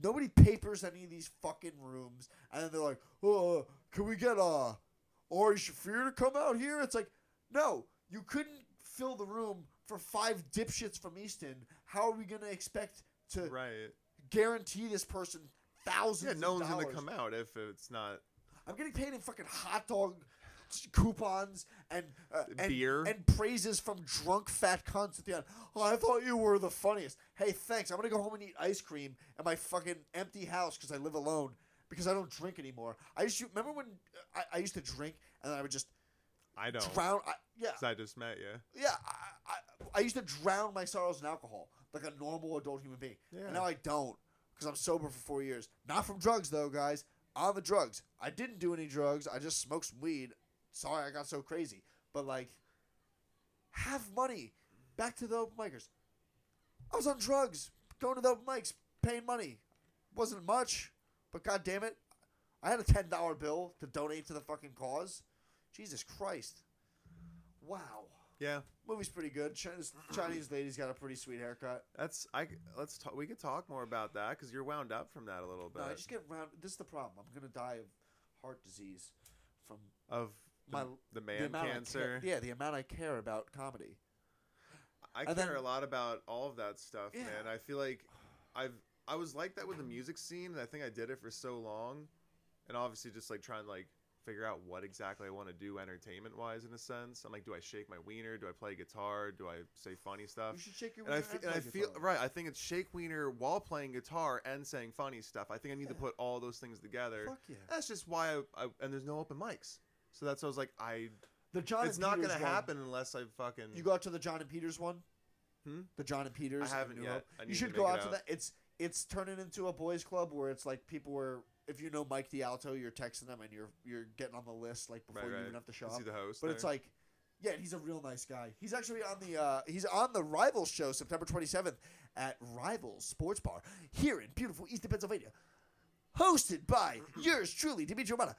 nobody papers any of these fucking rooms, and then they're like, "Oh, can we get uh, "Oh, is Shaffir to come out here?" It's like, no, you couldn't fill the room for five dipshits from Easton. How are we gonna expect to Right. guarantee this person thousands? Yeah, no one's gonna come out if it's not. I'm getting paid in fucking hot dog coupons and uh, and, Beer. and praises from drunk fat cunts at the end. Oh, I thought you were the funniest. Hey, thanks. I'm gonna go home and eat ice cream at my fucking empty house because I live alone because I don't drink anymore. I used to remember when uh, I, I used to drink and I would just I don't. drown. I, yeah, I just met you. yeah. I, I, I used to drown my sorrows in alcohol like a normal adult human being. Yeah. And now I don't because I'm sober for four years. Not from drugs though, guys. On the drugs. I didn't do any drugs. I just smoked some weed. Sorry, I got so crazy. But like, have money. Back to the open micers. I was on drugs, going to the open mics, paying money. Wasn't much, but god damn it, I had a ten dollar bill to donate to the fucking cause. Jesus Christ. Wow. Yeah, Movie's pretty good. Chinese, Chinese lady's got a pretty sweet haircut. that's I. Let's talk. We could talk more about that because you're wound up from that a little bit. No, I just get round. This is the problem. I'm gonna die of heart disease from of my the the man amount I cancer. care, yeah, the amount I care about comedy. I And care then- a lot about all of that stuff, Yeah. man. I feel like I've I was like that with the music scene, and I think I did it for so long, and obviously just like trying to like figure out what exactly I want to do entertainment wise in a sense. I'm like, do I shake my wiener? Do I play guitar? Do I say funny stuff? You should shake your. And I, wiener fe- and and I play feel guitar. right. I think it's shake wiener while playing guitar and saying funny stuff. I think I need to put all those things together. Fuck yeah. That's just why I, I and there's no open mics, so that's why I was like, I The John. it's and not Peters gonna one- happen unless I fucking. You go out to the John and Peters one. Hmm? The John and Peters. I haven't yet. I You should go out to that. It's it's turning into a boys' club where it's like people were. If you know Mike D'Alto, you're texting them and you're you're getting on the list like before Right, you right. even have to show Is up. he the host? But it's like, yeah, and he's a real nice guy. He's actually on the uh, he's on the Rivals show September 27th at Rivals Sports Bar here in beautiful Eastern Pennsylvania, hosted by yours truly, Dimitri Romano.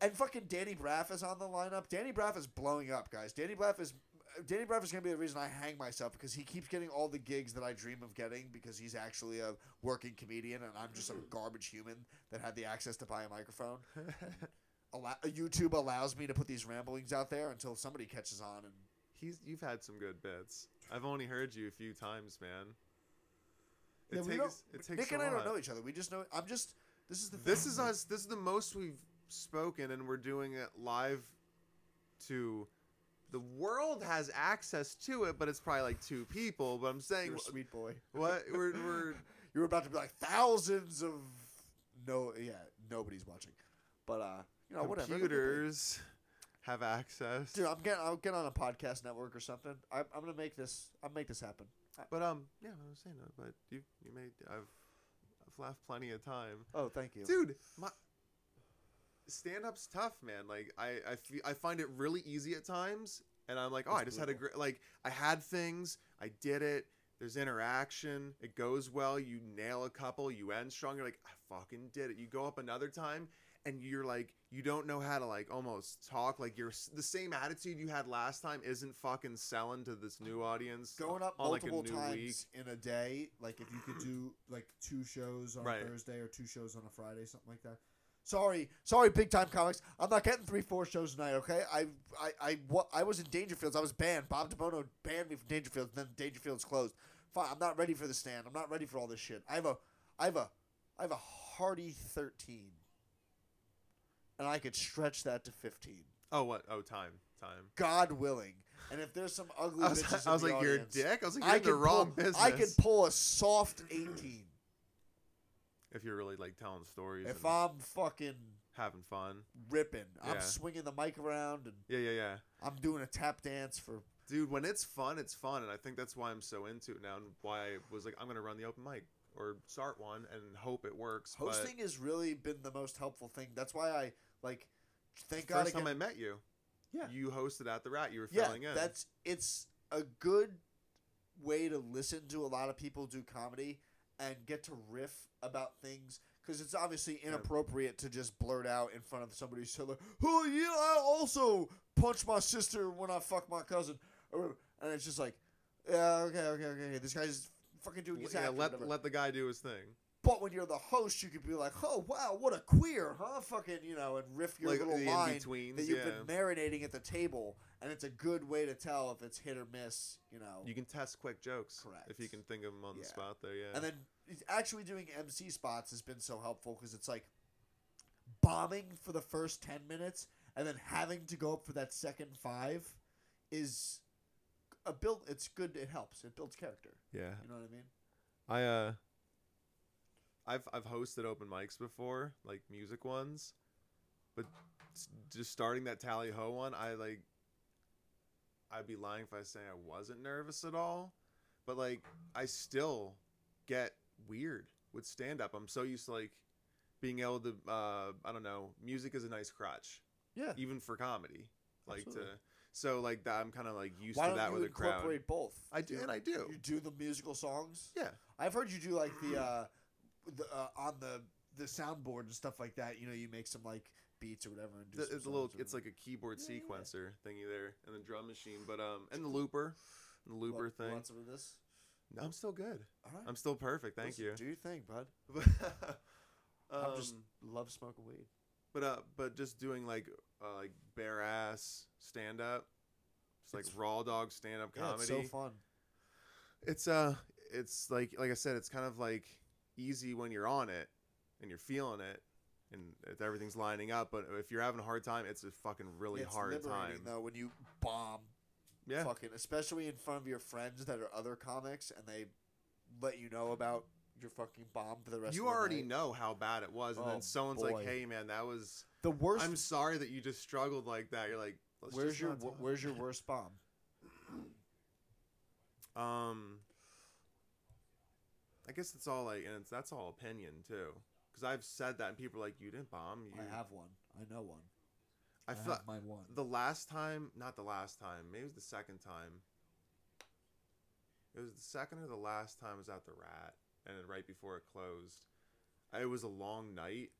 And fucking Danny Braff is on the lineup. Danny Braff is blowing up, guys. Danny Braff is Danny Braff is gonna be the reason I hang myself because he keeps getting all the gigs that I dream of getting because he's actually a working comedian and I'm just a garbage human that had the access to buy a microphone allow, YouTube allows me to put these ramblings out there until somebody catches on. And He's you've had some good bits. I've only heard you a few times, man. It Yeah, we don't- takes it takes Nick and I don't know each other. We just know. I'm just. This is the. This thing. is us. This is the most we've spoken, and we're doing it live. To the world has access to it, but it's probably like two people. But I'm saying You're a sweet boy. what we're we're You were about to be like thousands of. No, yeah, nobody's watching, but uh, you know whatever. computers have access. Dude, I'm getting. I'll get on a podcast network or something. I'm, I'm gonna make this. I'll make this happen. But um, yeah, I was saying that. But you you made I've I've laughed plenty of time. Oh, thank you. dude my stand up's tough man like i I, fe- I find it really easy at times and i'm like oh It's i just had a great like i had things i did it there's interaction it goes well you nail a couple you end strong you're like i fucking did it you go up another time and you're like you don't know how to like almost talk like you're the same attitude you had last time isn't fucking selling to this new audience Going up on multiple new times week in a day, like if you could do like two shows on Right. Thursday or two shows on a Friday, something like that. Sorry, sorry, big time comics. I'm not getting three, four shows tonight. Okay, I, I, I, I was in Dangerfields. I was banned. Bob DeBono banned me from Dangerfields. Then Dangerfields closed. Fine, I'm not ready for the stand. I'm not ready for all this shit. I have a, I have a, I have a hearty thirteen, and I could stretch that to fifteen. oh what oh time time God willing. And if there's some ugly i was, bitches I in the like you're a dick i was like you're I in the could wrong pull, business I could pull a soft 18 if you're really like telling stories if and I'm fucking having fun. ripping. I'm Yeah. swinging the mic around and Yeah, yeah, yeah. I'm doing a tap dance for. Dude, when it's fun, it's fun, and I think that's why I'm so into it now, and why I was like, I'm gonna run the open mic or start one and hope it works. but Hosting has really been the most helpful thing. That's why I like. Thank God. first time I met you, Yeah. you hosted at the Rat. You were yeah, filling in. that's it's a good way to listen to a lot of people do comedy and get to riff about things because it's obviously inappropriate to just blurt out in front of somebody so like, "Oh yeah, I also punch my sister when I fuck my cousin," and it's just like, "Yeah, okay, okay, okay, okay. this guy's fucking doing his yeah, act let let the guy do his thing. But when you're the host, you could be like, "Oh wow, what a queer, huh?" Fucking, you know, and riff your Like little line that you've yeah. been marinating at the table, and it's a good way to tell if it's hit or miss. You know, You can test quick jokes Correct. if you can think of them on Yeah. the spot there. Yeah. and then actually doing MC spots has been so helpful because it's like bombing for the first ten minutes and then having to go up for that second five is a build. It's good. It helps. It builds character. yeah. You know what I mean? I uh I've I've hosted open mics before, like music ones. But just starting that tally ho one, I like I'd be lying if I say I wasn't nervous at all. But like I still get weird with stand up. I'm so used to like being able to uh I don't know, music is a nice crutch, Yeah. even for comedy. Like Absolutely. to so like that I'm kind of like used Why to that with a crowd. incorporate both? I do, and I do. You do the musical songs. Yeah. I've heard you do like the uh, the uh, on the the soundboard and stuff like that. You know, you make some like beats or whatever and do The- it's a little it's like a keyboard Yeah, yeah. sequencer thingy there and the drum machine but um and the looper and the looper Want- thing Want some of this? No, i'm still good All right. i'm still perfect thank Listen, you Do your thing, bud. um, I'm just love smoking weed. but uh but just doing like uh, like bare ass stand up it's like It's- raw dog stand up Yeah, comedy it's so fun. it's uh it's like like i said it's kind of like easy when you're on it and you're feeling it and if everything's lining up but if you're having a hard time it's a fucking really it's hard time though when you bomb yeah fucking especially in front of your friends that are other comics and they let you know about your fucking bomb for the rest you of the already night. know how bad it was, and Oh, then someone's boy. like, "Hey, man, that was. the worst I'm sorry that you just struggled like that." You're like, Let's where's your where's your worst bomb Um, I guess it's all like, and it's that's all opinion too, because I've said that, and people are like, "You didn't bomb." You, i have one i know one I I felt my one the last time, not the last time, maybe it was the second time. It was the second or the last time I was at the Rat, and then right before it closed. It was a long night,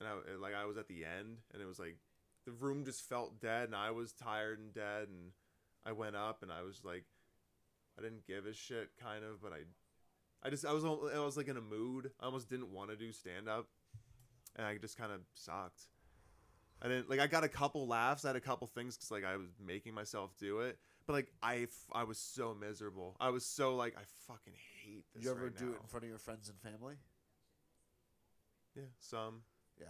and I like I was at the end, and it was like the room just felt dead, and I was tired and dead, and I went up, and I was like, I didn't give a shit, kind of, but I, I just I was I was like in a mood. I almost didn't want to do stand up, and I just kind of sucked. I didn't like. I got a couple laughs. I had a couple things because like I was making myself do it, but like I, f- I was so miserable. I was so like I fucking hate this. you ever right do now. it in front of your friends and family Yeah, some. yeah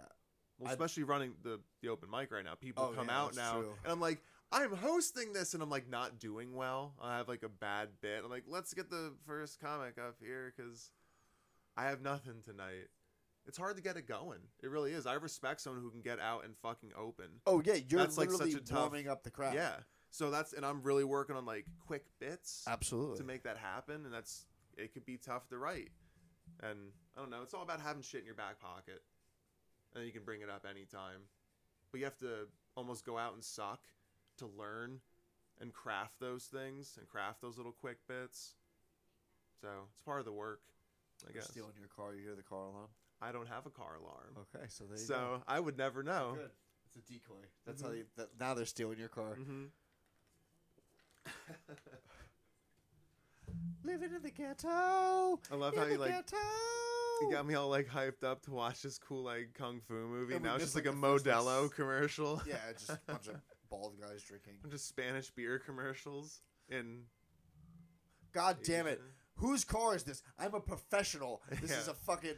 Well, I'd- especially running the the open mic right now. People Oh, come yeah, out now, true. and I'm like, I'm hosting this, and I'm like not doing well. I have like a bad bit. I'm like, let's get the first comic up here because I have nothing tonight. It's hard to get it going. It really is. I respect someone who can get out and fucking open. oh yeah you're That's, like, such a tough- warming up the crowd Yeah. So that's and I'm really working on like quick bits absolutely to make that happen, and that's it could be tough to write. And I don't know. It's all about having shit in your back pocket, and then you can bring it up anytime. But you have to almost go out and suck to learn and craft those things and craft those little quick bits. So it's part of the work, I You're guess. stealing your car you hear the car alarm I don't have a car alarm, okay so there you so I would never know. Good. It's a decoy. That's how Mhm. you. That, now they're stealing your car. hmm Living in the ghetto. I love how you like ghetto. You got me all like hyped up to watch this cool like kung fu movie. And we now it's missed, just like, like, a the first, like, Modelo s- commercial. Yeah, it's just a bunch of bald guys drinking. of Spanish beer commercials in. God damn it! Whose car is this? I'm a professional. This is a fucking.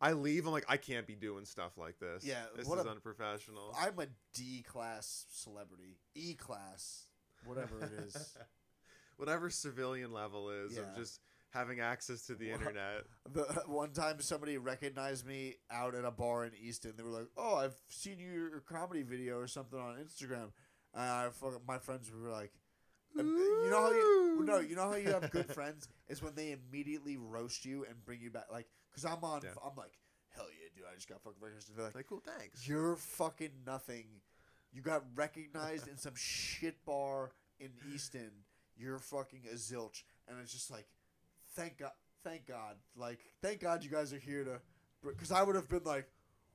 I leave. I'm like, I can't be doing stuff like this. Yeah, this is a- unprofessional. I'm a D class celebrity. E class, whatever it is. Whatever civilian level is Yeah. of just having access to the internet. The one time somebody recognized me out at a bar in Easton. They were like, "Oh, I've seen your comedy video or something on Instagram." And I my friends were like, "You know how you no, you know how you have good friends is when they immediately roast you and bring you back. Like, cause I'm on, Yeah. I'm like, hell yeah, dude, I just got fucking recognized. And they're like, Like, cool, thanks. you're fucking nothing. You got recognized in some shit bar in Easton. You're fucking a zilch, and it's just like, thank God, thank God, like thank God you guys are here to, because I would have been like,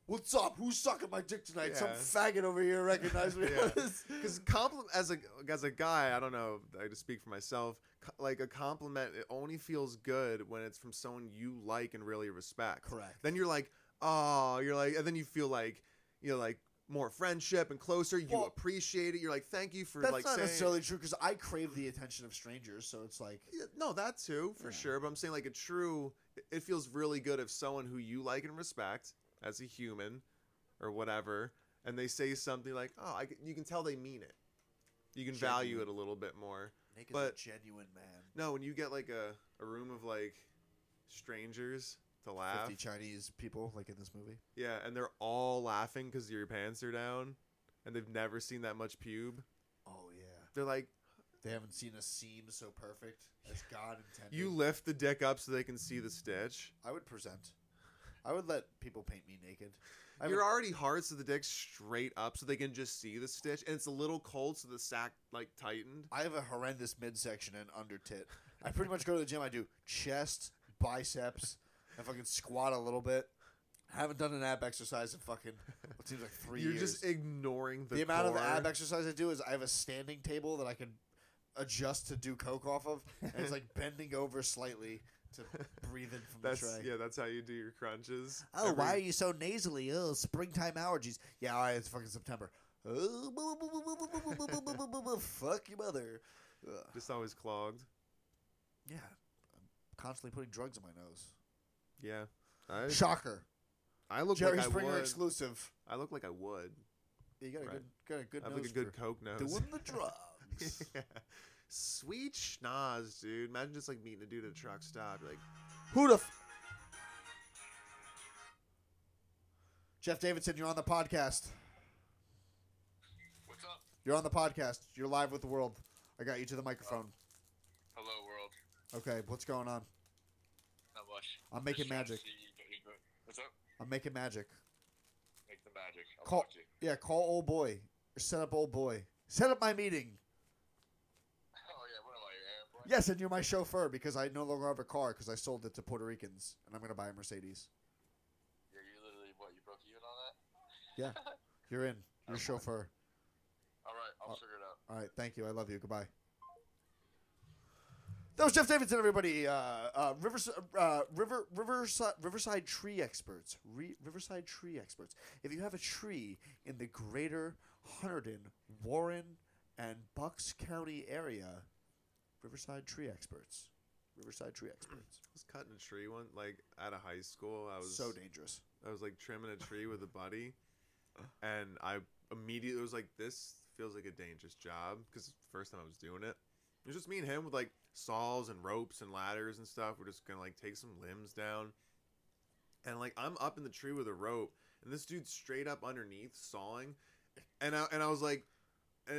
What's up? Who's sucking my dick tonight? Some Yeah. faggot over here recognized me. Because compliment as a as a guy, I don't know. I just speak for myself. co- Like a compliment, it only feels good when it's from someone you like and really respect. Correct. Then you're like, oh, you're like, and then you feel like, you know, like more friendship and closer. You Well, appreciate it. You're like, thank you for That's like not saying. necessarily true because I crave the attention of strangers. So it's like, Yeah, no, that too, for sure. But I'm saying like a true. it- feels really good if someone who you like and respect as a human, or whatever, and they say something like, "Oh, I, can- you can tell they mean it. You can value it a little bit more." Nick is But- a genuine man. No, when you get like a, a room of like strangers to laugh, Fifty Chinese people like in this movie. yeah, and they're all laughing because your pants are down, and they've never seen that much pube. Oh yeah. They're like, They haven't seen a seam so perfect as God intended. you lift the dick up so they can see the stitch. I would present. I would let people paint me naked. I You're a- already hard, so the dick's straight up, so they can just see the stitch, and it's a little cold, so the sack like tightened. I have a horrendous midsection and under tit. I pretty much go to the gym. I do chest, biceps, and fucking squat a little bit. I haven't done an ab exercise in fucking what seems like 3 You're years. just ignoring the, the amount of core. ab exercise I do is I have a standing table that I can adjust to do coke off of, and it's like bending over slightly to breathe in from That's the tray. yeah, that's how you do your crunches. Oh, Every- why are you so nasally? Oh, springtime allergies. Yeah, all right, it's fucking September. Oh, fuck your mother. Ugh. Just always clogged. Yeah, I'm constantly putting drugs in my nose. Yeah, I, Shocker. I look Jerry like I Springer would. exclusive. I look like I would. You got a Right. good, got a good I have nose like a good coke nose. doing the drugs. yeah. Sweet schnoz, dude. Imagine just like meeting a dude at a truck stop. Like, Who the? F- Jeff Davidson, you're on the podcast. What's up? You're on the podcast. You're live with the world. I got you to the microphone. Hello, world. Okay, what's going on? I'm making magic. see you get me good. What's up? I'm making magic. Make the magic. I'll Call, watch it. yeah, call old boy. Or set up old boy. Set up my meeting. Oh yeah, what am I, your errand? Yes, and you're my chauffeur because I no longer have a car because I sold it to Puerto Ricans and I'm gonna buy a Mercedes. Yeah, you literally what? You broke even on that? Yeah. You're in. You're chauffeur. All right, I'll Uh, figure it out. All right, thank you. I love you. Goodbye. That was Jeff Davidson, everybody. Uh, uh, Rivers, uh, River, Riverside, Riverside tree experts. Re, Riverside tree experts. If you have a tree in the greater Hunterdon, Warren, and Bucks County area, Riverside tree experts. Riverside tree experts. I was cutting a tree one like at a high school. I was so dangerous. I was like trimming a tree with a buddy, and I immediately was like, "This feels like a dangerous job," because first time I was doing it. It was just me and him with like saws and ropes and ladders and stuff. We're just gonna like take some limbs down, and like I'm up in the tree with a rope, and this dude's straight up underneath sawing, and I and I was like,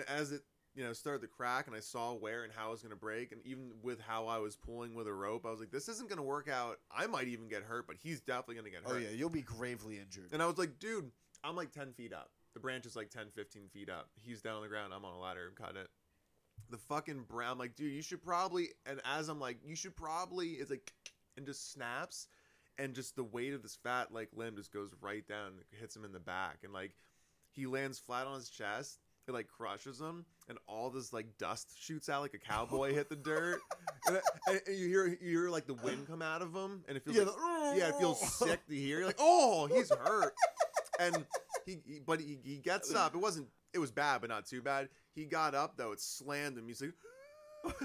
as it you know started to crack, and I saw where and how it was gonna break, and even with how I was pulling with a rope, I was like, this isn't gonna work out. I might even get hurt, but he's definitely gonna get oh, hurt. Oh yeah, you'll be gravely injured. And I was like, dude, I'm like 10 feet up. The branch is like 10, 15 feet up. He's down on the ground. I'm on a ladder. I'm cutting it. The fucking brown, I'm like, dude, you should probably. And as I'm like, you should probably, it's like, and just snaps. And just the weight of this fat, like, limb just goes right down and hits him in the back. And like, he lands flat on his chest. It like crushes him. And all this like dust shoots out like a cowboy hit the dirt. And, and you hear, you hear like the wind come out of him. And it feels Yeah, like, the- yeah, it feels sick to hear. You're like, oh, he's hurt. and he, he but he, he gets up. It wasn't. It was bad, but not too bad. He got up though. It slammed him. He's like,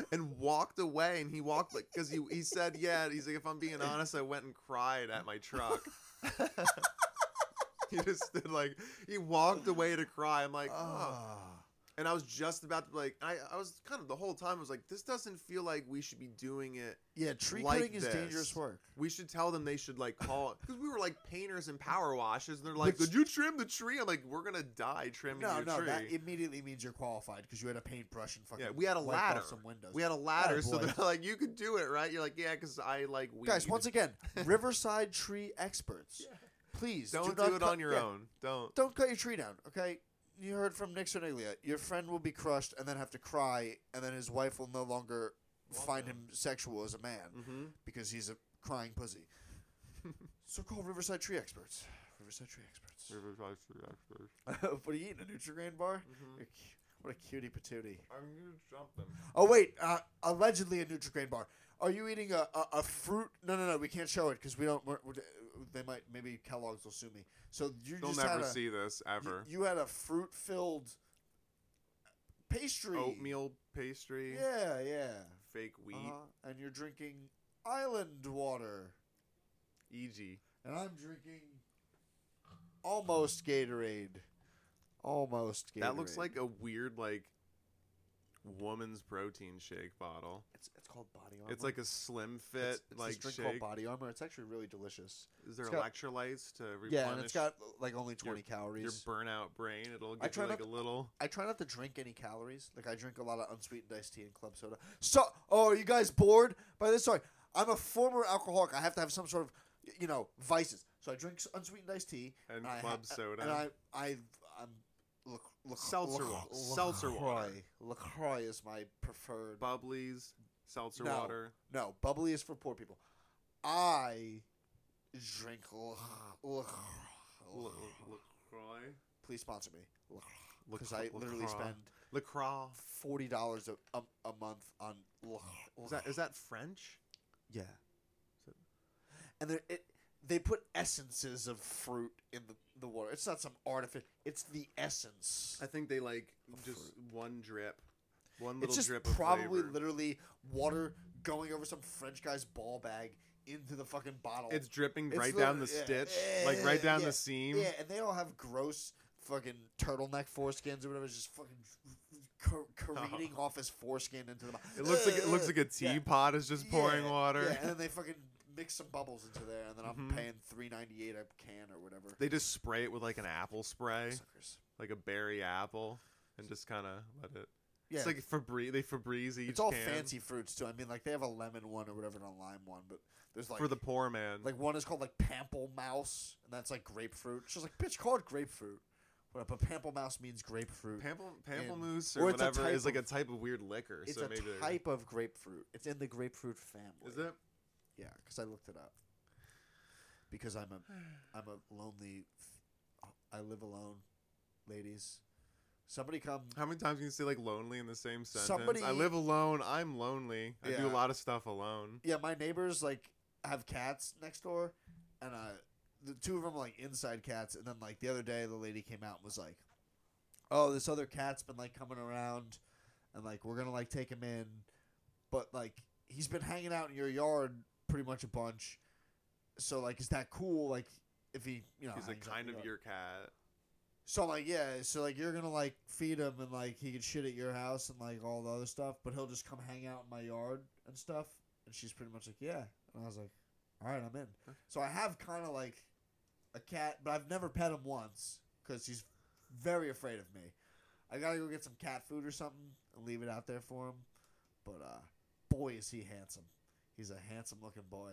and walked away. And he walked like because he he said, yeah. He's like, if I'm being honest, I went and cried at my truck. he just stood like he walked away to cry. I'm like, oh. And I was just about to like I I was kind of the whole time I was like, this doesn't feel like we should be doing it Yeah, tree like cutting is this. dangerous work. we should tell them they should like call because we were like painters and power washers, and they're like, Which- "Did you trim the tree?" I'm like, "We're gonna die trimming No, your no, tree." that immediately means you're qualified because you had a paintbrush and fucking yeah, we had a ladder. some windows. We had a ladder, oh, so they're like, "You could do it, right?" You're like, "Yeah," because I like weed. Guys, once again, Riverside tree experts. Please don't not do it cut- on your yeah, own. Don't. Don't cut your tree down, okay? You heard from Nick Cerniglia. Your friend will be crushed and then have to cry, and then his wife will no longer find him sexual as a man Mm-hmm. because he's a crying pussy. so call Riverside Tree Experts. Riverside Tree experts. I'm what are you eating? A Nutrigrain bar? Mm-hmm. You're cu- What a cutie patootie. gonna something. Oh wait, uh, allegedly a Nutrigrain bar. Are you eating a, a, a fruit? No, no, no. We can't show it because we don't. We're, we're, they might. Maybe Kellogg's will sue me. So you They'll just had never a, see this you- ever. You, had a fruit-filled pastry. Oatmeal pastry, Yeah, yeah. fake wheat, Uh-huh. And you're drinking island water, E.g. and I'm drinking almost Gatorade. Almost Gatorade. That looks like a weird like woman's protein shake bottle. it's, it's called Body Armor. It's like a slim fit It's, it's like drink shake. called Body Armor. It's actually really delicious. Is there it's got- electrolytes to replenish Yeah, and it's got like only 20 your calories. Your burnout brain? It'll I give try you like not a little. I try not to drink any calories. Like I drink a lot of unsweetened iced tea and club soda. So, oh, are you guys bored by this? Sorry, I'm a former alcoholic. I have to have some sort of, you know, vices. So I drink unsweetened iced tea And I club ha- soda. and I, I, I'm. Look, look, Seltzer wa- seltzer water. LaCroix is my preferred. Bubblies, seltzer No. water. no, bubbly is for poor people. I drink La- La- LaCroix. Please sponsor me. Because I literally spend LaCroix. forty dollars a, a a month on. La- Is that is that French? Yeah. it- And they it they put essences of fruit in the, the water. It's not some artificial. It's the essence. I think they like just one drip, one little It's just drip probably flavor. literally water going over some French guy's ball bag into the fucking bottle. It's dripping It's right down the literally- yeah, stitch, like right yeah, down yeah, the seam. yeah, and they all have gross fucking turtleneck foreskins or whatever. It's just fucking car- careening off his foreskin into the. It looks like it looks like a Yeah. teapot is just pouring Yeah, water. Yeah, and then they fucking mix some bubbles into there, and then I'm Mhm. paying three ninety eight a can or whatever. They just spray it with like an apple spray, Suckers. like a berry apple, and just kind of let it. Yeah, It's like Febreze. They Febreze each it's all can fancy fruits too. I mean, like they have a lemon one or whatever and a lime one, but there's like for the poor man. like one is called like pamplemousse, and that's like grapefruit. She's like, bitch, call it grapefruit. But but pamplemousse means grapefruit. Pample, pamplemousse or or it's a whatever type is like a of- type of weird liquor. it's so a maybe they're- type of grapefruit. It's in the grapefruit family. Is it? Yeah, because I looked it up. Because I'm a I'm a lonely. I live alone, ladies. Somebody come. How many times can you say like lonely in the same sentence? Somebody- I live alone. I'm lonely. I do a lot of stuff alone. Yeah, my neighbors like have cats next door, and uh, the two of them are like inside cats. And then like the other day, the lady came out and was like, "Oh, this other cat's been like coming around, and like we're gonna like take him in, but like he's been hanging out in your yard pretty much a bunch. So like, is that cool? Like, if he you know He's like hangs out in kind of your cat. So I'm like, yeah, so like you're gonna like feed him and like he can shit at your house and like all the other stuff, but he'll just come hang out in my yard and stuff. And she's pretty much like, yeah. And I was like, all right, I'm in. So I have kind of like a cat, but I've never pet him once because he's very afraid of me. I gotta go get some cat food or something and leave it out there for him. But uh, boy, is he handsome. He's a handsome looking boy.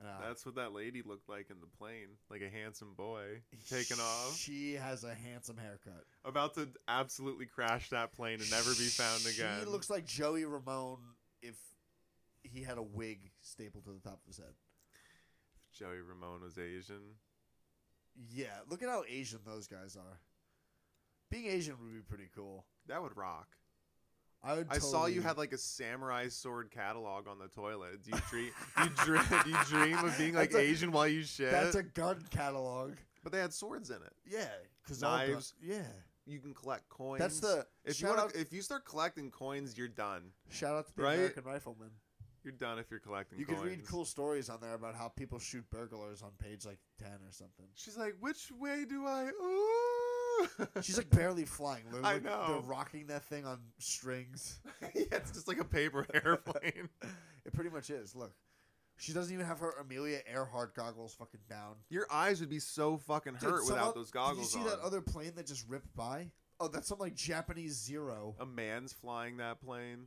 And, uh, That's what that lady looked like in the plane, like a handsome boy taking off, She has a handsome haircut. about to absolutely crash that plane and never be found again. She looks like Joey Ramone if he had a wig stapled to the top of his head. Joey Ramone was Asian. Yeah, look at how Asian those guys are. Being Asian would be pretty cool. That would rock. I would. I saw you had like a samurai sword catalog on the toilet. Do you dream? you dream? You dream of being like a- Asian while you shit? That's a gun catalog. but they had swords in it. Yeah, because Knives. Yeah, You can collect coins. that's the. If you want if you start collecting coins, you're done. shout out to the right? American Rifleman. You're done if you're collecting You coins. could read cool stories on there about how people shoot burglars on page like ten or something. She's like, which way do I? Ooh. She's like barely flying. Literally, I know. They're rocking that thing on strings. yeah, it's just like a paper airplane. It pretty much is. Look, she doesn't even have her Amelia Earhart goggles fucking down. Your eyes would be so fucking Dude, hurt some without those goggles Did you see on. that other plane that just ripped by? Oh, that's some like Japanese Zero. a man's flying that plane.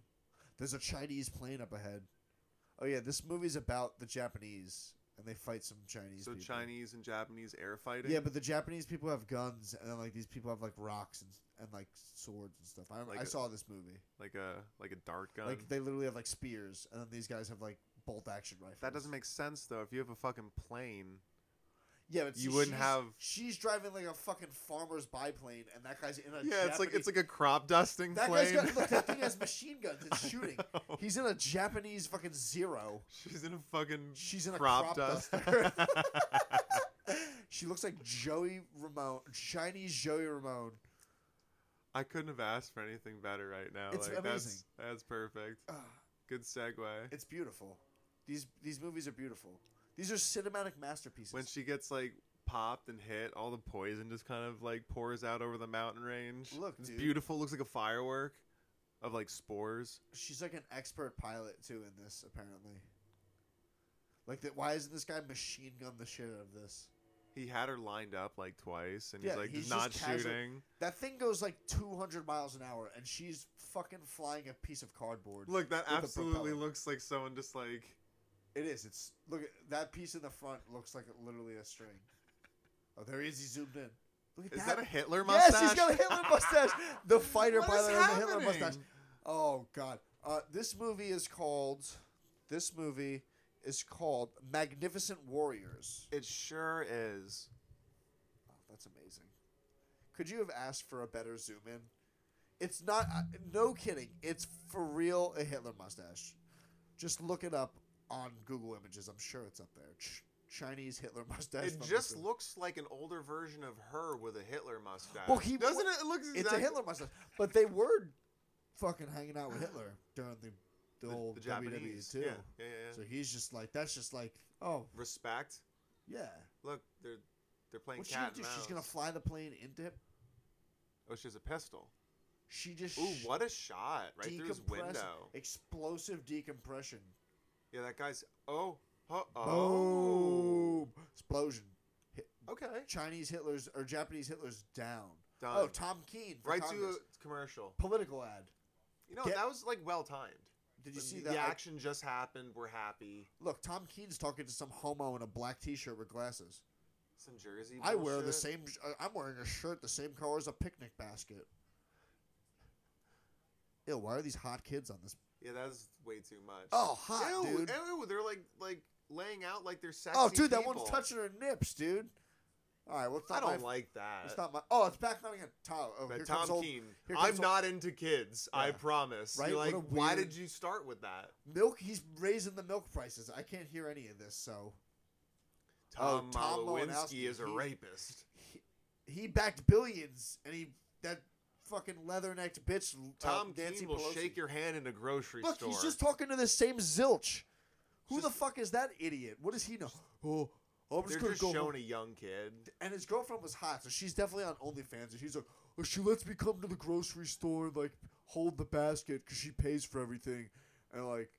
There's a Chinese plane up ahead. Oh yeah, this movie's about the Japanese and they fight some Chinese. So people. Chinese and Japanese air fighting. Yeah, but the Japanese people have guns, and then like these people have like rocks and and like swords and stuff. I, Like I a- saw this movie. like a like a dart gun. Like they literally have like spears, and then these guys have like bolt action rifles. that doesn't make sense though. If you have a fucking plane, Yeah, but You wouldn't she's- have- She's driving like a fucking farmer's biplane, and that guy's in a. Yeah, it's like it's like a crop dusting That plane. guy's got look. That thing has machine guns. It's shooting. He's in a Japanese fucking zero. She's in a fucking She's in a crop, crop, duster. she looks like Joey Ramone, Chinese Joey Ramone. I couldn't have asked for anything better right now. It's like amazing. that's that's perfect. Ah, Good segue. it's beautiful. These these movies are beautiful. These are cinematic masterpieces. when she gets like popped and hit, all the poison just kind of like pours out over the mountain range. Look, it's dude. beautiful. Looks like a firework of like spores. She's like an expert pilot too in this, apparently. Like that. Why isn't this guy machine gun the shit out of this? He had her lined up like twice, and Yeah, he's like he's not shooting. That thing goes like 200 miles an hour, and she's fucking flying a piece of cardboard. Look, that absolutely looks like someone just like. It is. It's look at that piece in the front. Looks like literally a string. Oh, there he is. He zoomed in. Look at Is that. that a Hitler mustache? Yes, he's got a Hitler mustache. The fighter pilot has a Hitler mustache. Oh God. Uh, this movie is called. This movie is called Magnificent Warriors. It sure is. Oh, that's amazing. Could you have asked for a better zoom in? It's not. Uh, no kidding. It's for real a Hitler mustache. Just look it up on Google Images. I'm sure it's up there. Ch- Chinese Hitler mustache. It just looks like an older version of her with a Hitler mustache. Well, he- doesn't it? It looks. It's a Hitler mustache. But they were fucking hanging out with Hitler during the the, The, old the WWE too. Yeah, yeah, yeah. yeah. So he's just like that's just like oh Respect. yeah. Look, they're they're playing What's she gonna do? and She's gonna fly the plane into him. Oh, she has a pistol. She just Ooh, what a shot! Right through his window. Explosive decompression. Yeah, that guy's. Oh, oh, oh. Boom! Explosion. Hit, Okay. Chinese Hitler's or Japanese Hitler's down. Done. Oh, Tom Kean. Right Congress. to a commercial. political ad. You know Get- that was like well timed. Did you The- see the, that? I- action just happened. We're happy. look, Tom Kean's talking to some homo in a black T-shirt with glasses. Some Jersey. I wear the same. uh, I'm wearing a shirt the same color as a picnic basket. Ew, why are these hot kids on this? Yeah, that's way too much. Oh, hot, ew, dude. Ew, they're like like laying out like they're sexy. oh, dude, that people. one's touching her nips, dude. All right, well, it's I don't my, like that. It's not my. Oh, it's back on again. Tom, oh, here Tom comes old, Kean. here I'm old- not into kids. I promise. Right? You're like, a why did you start with that? milk. He's raising the milk prices. I can't hear any of this. So Oh, Tom, Tom Malinowski is a he- rapist. he, he backed billions, and he that fucking leather necked bitch. Tom uh, Nancy Kean will Pelosi. shake your hand in a grocery Look, store. he's just talking to the same zilch. Who the fuck is that idiot? What does he know? Oh, I'm just They're gonna just go. showing home. a young kid. And his girlfriend was hot, so she's definitely on OnlyFans. And she's like, oh, she lets me come to the grocery store and like hold the basket because she pays for everything, and like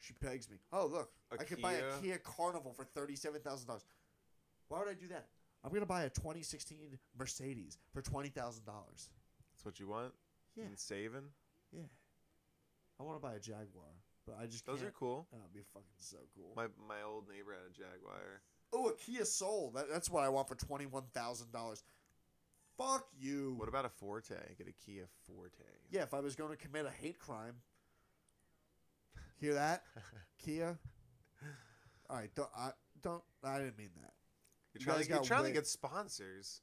she pegs me. Oh look, A I could buy a Kia? Kia Carnival for thirty-seven thousand dollars. Why would I do that? I'm gonna buy a 2016 Mercedes for twenty thousand dollars. That's what you want. Yeah. And saving. Yeah, I want to buy a Jaguar, but I just Those can't. are cool. Oh, it'd be fucking so cool. My my old neighbor had a Jaguar. Oh, a Kia Soul. That, that's what I want for twenty one thousand dollars. Fuck you. What about a Forte? Get a Kia Forte. Yeah, if I was going to commit a hate crime. Hear that, Kia? All right, don't I don't I didn't mean that. You're You trying, to, you're trying to get sponsors.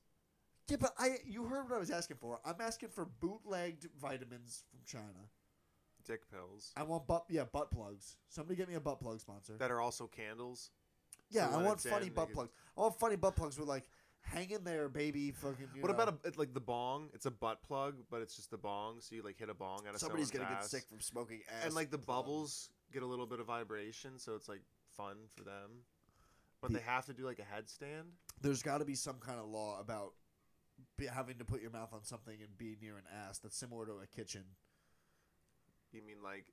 Yeah, but I you heard what I was asking for. I'm asking for bootlegged vitamins from China. Dick pills. I want butt yeah butt plugs. Somebody get me a butt plug sponsor. That are also candles. yeah, I when want it's funny in, butt plugs. I want funny butt plugs with like hang in there, baby. Fucking. You What know. about a like the bong? It's a butt plug, but it's just the bong, so you like hit a bong out of Somebody's gonna get ass. sick from smoking ass. and like the bubbles get a little bit of vibration, so it's like fun for them. But The- they have to do like a headstand. There's got to be some kind of law about be, having to put your mouth on something and be near an ass that's similar to a kitchen. You mean like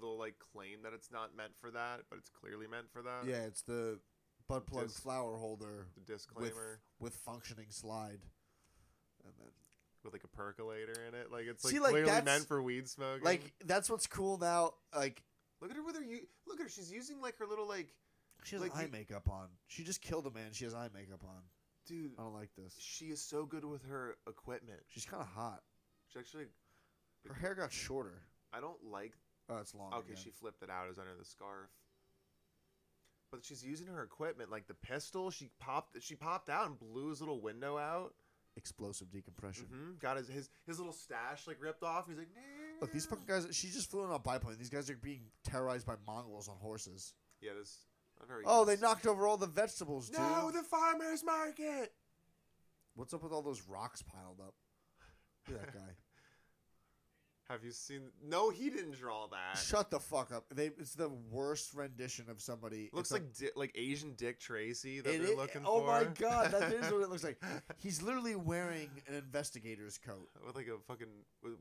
they'll like claim that it's not meant for that, but it's clearly meant for that. yeah, it's the butt plug Dis- flower holder The disclaimer with with functioning slide. And then with like a percolator in it, like it's like See, like, clearly meant for weed smoking. like that's what's cool now. Like look at her with her. u- Look at her. She's using like her little like, she has Like eye you- makeup on. She just killed a man. She has eye makeup on. Dude. I don't like this. She is so good with her equipment. She's kind of hot. She actually. Her hair got shorter. I don't like. Oh, it's long. Okay, again. she flipped it out as under the scarf. but she's using her equipment like the pistol. She popped she popped out and blew his little window out. Explosive decompression. hmm Got his, his his little stash like ripped off. He's like, Look, these fucking guys. She just flew in on a biplane. These guys are being terrorized by Mongols on horses. yeah, this not very. Oh, good. they knocked over all the vegetables, dude. no the farmers market. What's up with all those rocks piled up? Look at that guy. Have you seen? No, he didn't draw that. Shut the fuck up. They, it's the worst rendition of somebody. Looks It's a- like Di- like Asian Dick Tracy that It they're i- looking oh for. my god, that is what it looks like. He's literally wearing an investigator's coat. With like a fucking was,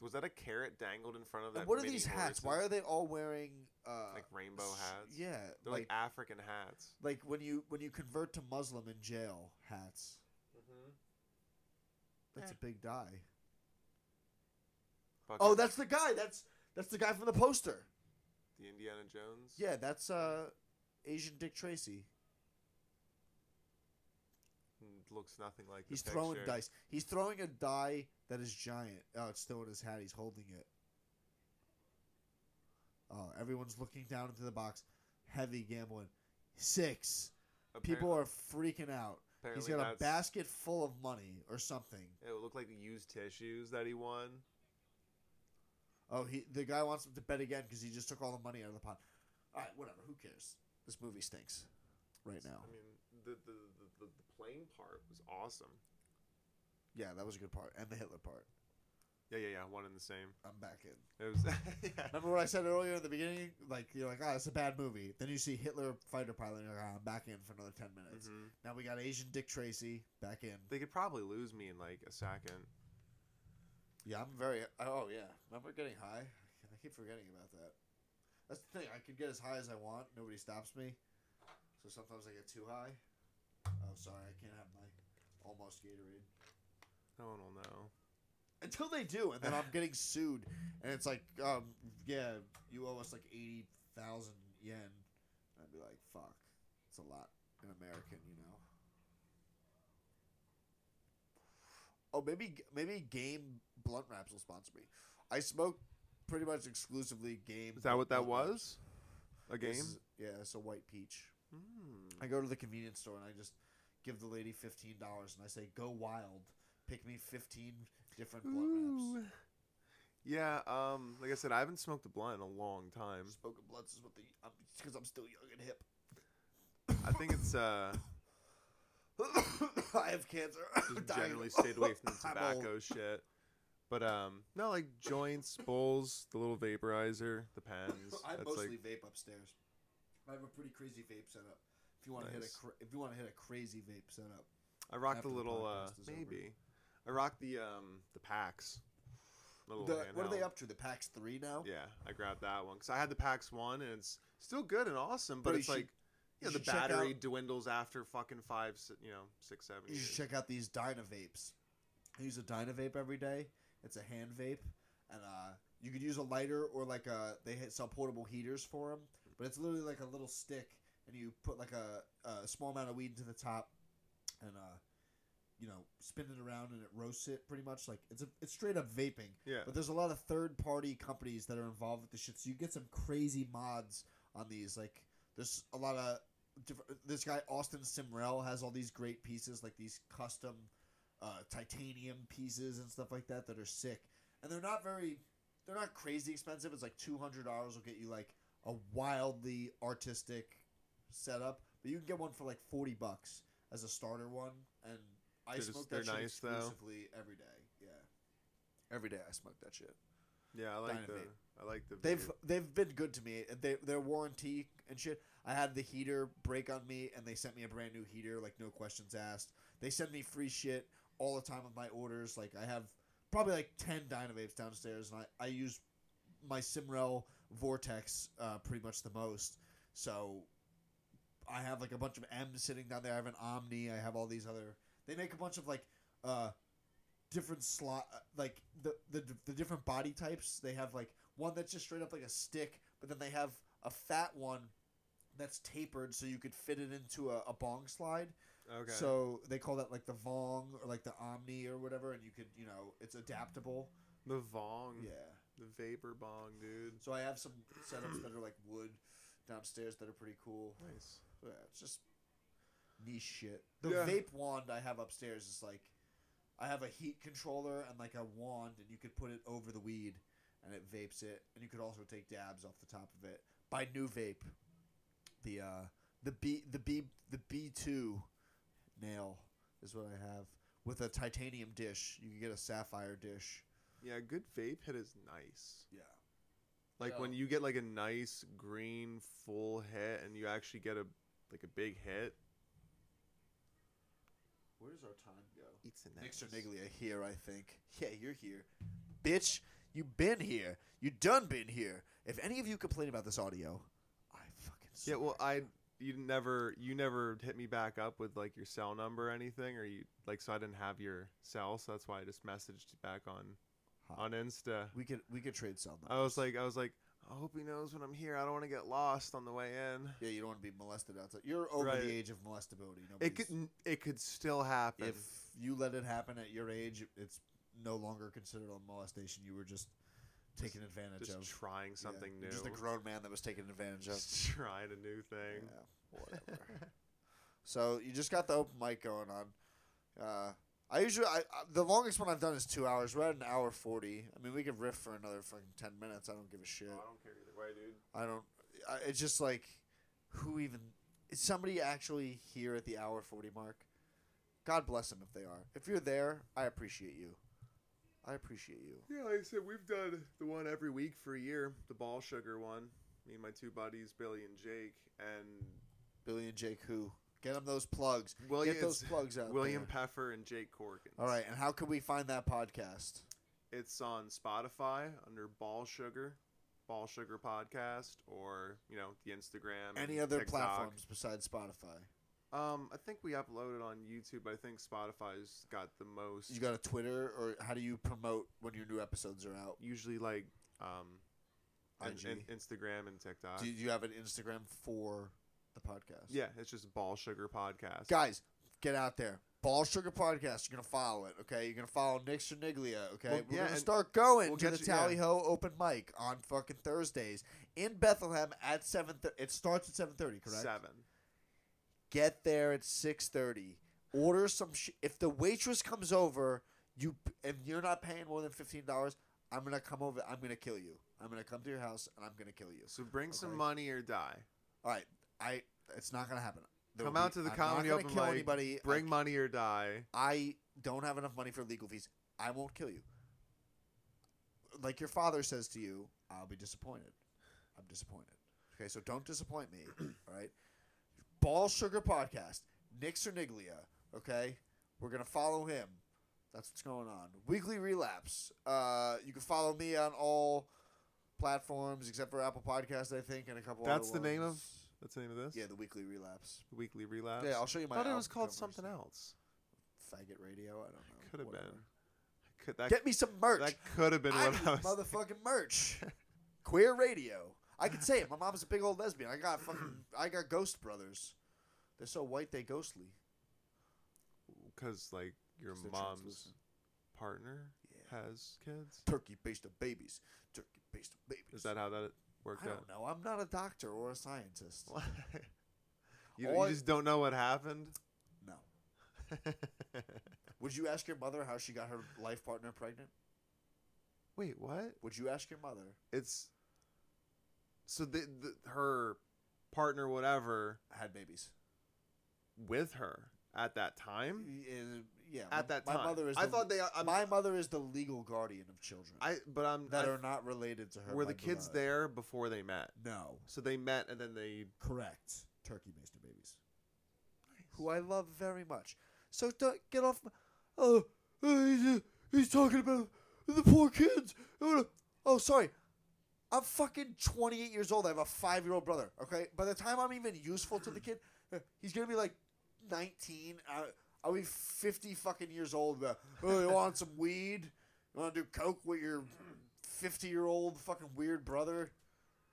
was that a carrot dangled in front of that? And what are these hats? Why are they all wearing uh, like rainbow hats? Yeah, they're like, like African hats. like when you when you convert to Muslim in jail hats. Mm-hmm. That's a big die. Fucking Oh, that's the guy. That's that's the guy from the poster. the Indiana Jones. Yeah, that's uh Asian Dick Tracy. Looks nothing like. He's throwing dice. He's throwing a die that is giant. Oh, it's still in his hat. He's holding it. Oh, everyone's looking down into the box. Heavy gambling. Six. People are freaking out. He's got a basket full of money or something. It would look like used tissues that he won. Oh, he the guy wants him to bet again because he just took all the money out of the pot. All right, whatever. Who cares? This movie stinks right now. I mean, the, the plane part was awesome. Yeah, that was a good part, and the Hitler part. Yeah, yeah, yeah. One and the same. I'm back in. It was. yeah. Remember what I said earlier in the beginning? Like you're like, ah, it's a bad movie. Then you see Hitler fighter pilot, and you're like, ah, I'm back in for another ten minutes. Mhm. Now we got Asian Dick Tracy back in. They could probably lose me in like a second. Yeah, I'm very. Oh yeah, remember getting high? I keep forgetting about that. That's the thing. I can get as high as I want. Nobody stops me. So sometimes I get too high. Oh, sorry, I can't have my almost Gatorade No one will know. until they do, and then I'm getting sued, and it's like, um, yeah, you owe us like eighty thousand yen. I'd be like, fuck, it's a lot in American, you know. Oh, maybe maybe Game Blunt Wraps will sponsor me. I smoke pretty much exclusively Game. Is that what that Blunt Wraps. was? A game? This yeah, it's a white peach. Hmm. I go to the convenience store and I just give the lady fifteen dollars and I say, "Go wild, pick me fifteen different blunt wraps." Yeah, um, like I said, I haven't smoked a blunt in a long time. Smoking blunts is what the because I'm still young and hip. I think it's uh I have cancer. I'm just generally stayed away from the tobacco shit. But um, no, like joints, bowls, the little vaporizer, the pens. I That's mostly like vape upstairs. I have a pretty crazy vape setup. If you want to hit a cra- if you want to hit a crazy vape setup, I rock the little uh is over. maybe. I rock the um the PAX. The, what are they up to? The PAX three now. Yeah, I grabbed that one because I had the PAX one and it's still good and awesome, but you it's should- like you yeah, the battery out- dwindles after fucking five, you know, six, seven You years. should check out these Dyna vapes. I use a Dyna vape every day. It's a hand vape, and uh, you could use a lighter or like a. They sell portable heaters for them, but it's literally like a little stick, and you put like a, a small amount of weed into the top, and uh, you know, spin it around and it roasts it pretty much like it's a it's straight up vaping. yeah, But there's a lot of third party companies that are involved with the shit, so you get some crazy mods on these. Like there's a lot of different. This guy Austin Simrell has all these great pieces, like these custom uh, titanium pieces and stuff like that that are sick, and they're not very. They're not crazy expensive. It's like two hundred dollars will get you like a wildly artistic setup, but you can get one for like forty bucks as a starter one, and I They're just- smoke they're that shit nice, though. exclusively every day. Yeah, every day I smoke that shit. yeah. I like the I like the. They've vape. they've been good to me. They their warranty and shit. I had the heater break on me, and they sent me a brand new heater, like no questions asked. They send me free shit all the time with my orders. Like I have probably like ten Dynavapes downstairs, and I I use my Simrel Vortex uh, pretty much the most. So I have like a bunch of M's sitting down there. I have an Omni. I have all these other. They make a bunch of like uh different slot uh, like the, the the different body types. They have like one that's just straight up like a stick, but then they have a fat one that's tapered so you could fit it into a, a bong slide. okay. So they call that like the Vong or like the Omni or whatever, and you could you know it's adaptable. the Vong, Yeah. the vapor bong, dude. So I have some setups that are like wood, downstairs that are pretty cool. Nice. Yeah, it's just niche shit. The Yeah. vape wand I have upstairs is like, I have a heat controller and like a wand, and you could put it over the weed, and it vapes it, and you could also take dabs off the top of it. By New Vape, the uh, the B the B the B two nail is what I have with a titanium dish. You can get a sapphire dish. Yeah, a good vape hit is nice. Yeah. Like when you get like a nice green full hit and you actually get a like a big hit. Where does our time go? It's a Nick Cerniglia here, I think. Yeah, you're here. Bitch, you been here. You done been here. If any of you complain about this audio, I fucking Yeah, well. I you never you never hit me back up with like your cell number or anything, or you like so I didn't have your cell, so that's why I just messaged you back on Huh. on Insta. we could we could trade cell numbers. I was like I was like I hope he knows when I'm here. I don't want to get lost on the way in. yeah, you don't want to be molested outside. You're over Right. the age of molestability. It Nobody's- could it could still happen. if you let it happen at your age, it's no longer considered a molestation. You were just taken advantage just of. trying Yeah, something you're new. Just a grown man that was taken advantage of. Just trying a new thing. Yeah, whatever. so you just got the open mic going on. Uh, I usually I, I the longest one I've done is two hours. We're at an hour forty. I mean, we could riff for another fucking ten minutes. I don't give a shit. I don't care either way, dude. I don't. I, it's just like, who even is somebody actually here at the hour forty mark? God bless them if they are. If you're there, I appreciate you. I appreciate you. Yeah, like I said, we've done the one every week for a year, the ball sugar one. Me and my two buddies, Billy and Jake, and Billy and Jake, who get them those plugs. William, Get those plugs out. William there. Peffer and Jake Corkins. All right, and how can we find that podcast? It's on Spotify under Ball Sugar, Ball Sugar Podcast, or you know the Instagram. Any other TikTok. platforms besides Spotify? Um, I think we uploaded on YouTube. I think Spotify's got the most. You got a Twitter, or how do you promote when your new episodes are out? usually like um, IG. in- Instagram and TikTok. Do you have an Instagram for the podcast? yeah, it's just Ball Sugar Podcast. Guys, get out there. Ball Sugar Podcast. You're gonna follow it, okay? You're gonna follow Nick Cerniglia, okay? Well, We're yeah, gonna start going we'll to the you- Tally yeah. Ho open mic on fucking Thursdays in Bethlehem at seven. Th- it starts at seven thirty, correct? Seven. Get there at six thirty. Order some. Sh- if the waitress comes over, you and you're not paying more than fifteen dollars, I'm gonna come over. I'm gonna kill you. I'm gonna come to your house and I'm gonna kill you. So bring some money or die. All right, I. It's not gonna happen. There Come will out be- to the I'm comedy gonna open kill mic, Anybody. Bring I, money or die. I don't have enough money for legal fees. I won't kill you. Like your father says to you, I'll be disappointed. I'm disappointed. Okay, so don't disappoint me. all right. Ball Sugar Podcast. Nick Cerniglia. Okay, we're gonna follow him. That's what's going on. Weekly relapse. Uh, you can follow me on all platforms except for Apple Podcast, I think, and a couple. That's other the name of. That's the name of this. Yeah, the weekly relapse. Weekly relapse. Yeah, I'll show you my. I thought it was album called covers. something else. Faggot Radio. I don't know. Could have Whatever. been. Could that? Get me some merch. that could have been I what need I was. motherfucking merch. Queer radio. I could say it. My mom's a big old lesbian. I got fucking. I got Ghost Brothers. They're so white they ghostly. Because like your mom's partner Yeah. has kids. Turkey based on babies. Turkey based on babies. Is that how that worked I out? don't know. I'm not a doctor or a scientist. you, All I- you just don't know what happened. No. Would you ask your mother how she got her life partner pregnant? Wait, what? Would you ask your mother? It's so the, the her partner, whatever, Had babies. with her at that time. Uh, yeah. At my- that my time, mother is. I the- thought they. I'm, my mother is the legal guardian of children I but I'm that I- are not related to her. were the kids blood. there before they met? No. So they met and then they. Correct. Turkey based on babies. Who I love very much. So don't get off. My, oh, uh, he's, uh, he's talking about the poor kids. Oh, sorry. I'm fucking 28 years old. I have a five year old brother. Okay. By the time I'm even useful to the kid, uh, he's gonna be like 19. Uh, I'll be 50 fucking years old. Uh, oh, you want some weed? You want to do coke with your 50 year old fucking weird brother?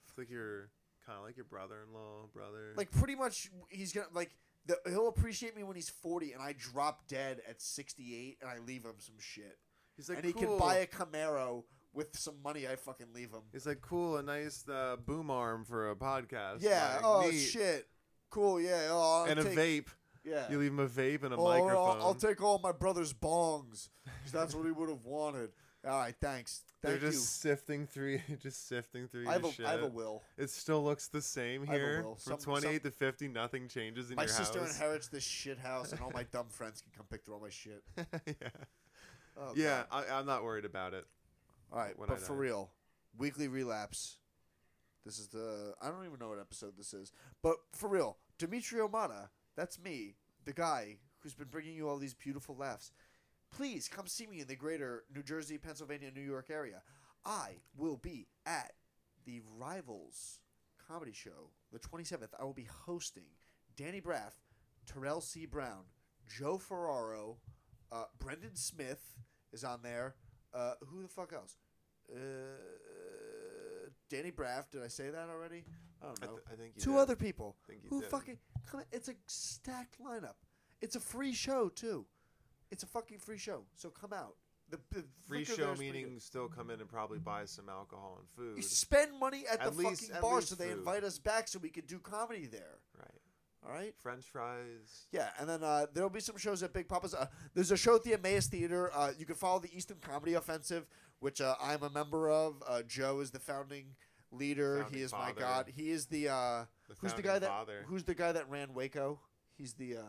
It's like your kind of like your brother-in-law, brother. like pretty much he's gonna like the, he'll appreciate me when he's 40 and i drop dead at 68 and i leave him some shit he's like and he can buy a camaro with some money I fucking leave him. He's like, cool, a nice uh, boom arm for a podcast. Yeah. Like, oh neat. shit. Cool. Yeah. Oh, I'll And a vape. Yeah. You leave him a vape and a oh, microphone. I'll, I'll take all my brother's bongs. 'cause that's what he would have wanted. All right. Thanks. They're Thank just sifting through, just sifting through you. I have, your a, shit. I have a will. It still looks the same I have a here. will. From Some- 28 to 50, nothing changes in your house. My your sister house. inherits this shit house, and all my dumb friends can come pick through all my shit. yeah, Oh, yeah God. I, I'm not worried about it. All right, when I but for die. real, weekly relapse. This is the I don't even know what episode this is, but for real, Dimitri Omana, that's me, the guy who's been bringing you all these beautiful laughs. Please come see me in the greater New Jersey, Pennsylvania, New York area. I will be at the Rivals comedy show the 27th. I will be hosting Danny Braff, Terrell C. Brown, Joe Ferraro, uh, Brendan Smith is on there. Uh, who the fuck else? Uh, Danny Braff. Did I say that already? I don't I, th- I think you Two did. other people I think you who did. fucking come. It's a stacked lineup. It's a free show too. It's a fucking free show. So come out. The, the Free show meaning still come in and probably buy some alcohol and food. You spend money at, At the least- fucking bar so they food. invite us back so we could do comedy there. Right. All right. French fries. Yeah, and then uh, there'll be some shows at Big Papa's. Uh, there's a show at the Emmaus Theater. Uh, you can follow the Eastern Comedy Offensive, which uh, I'm a member of. Uh, Joe is the founding leader. Founding he is father. my god. He is the uh, The who's the founding guy that father. who's the guy that ran Waco. He's the uh,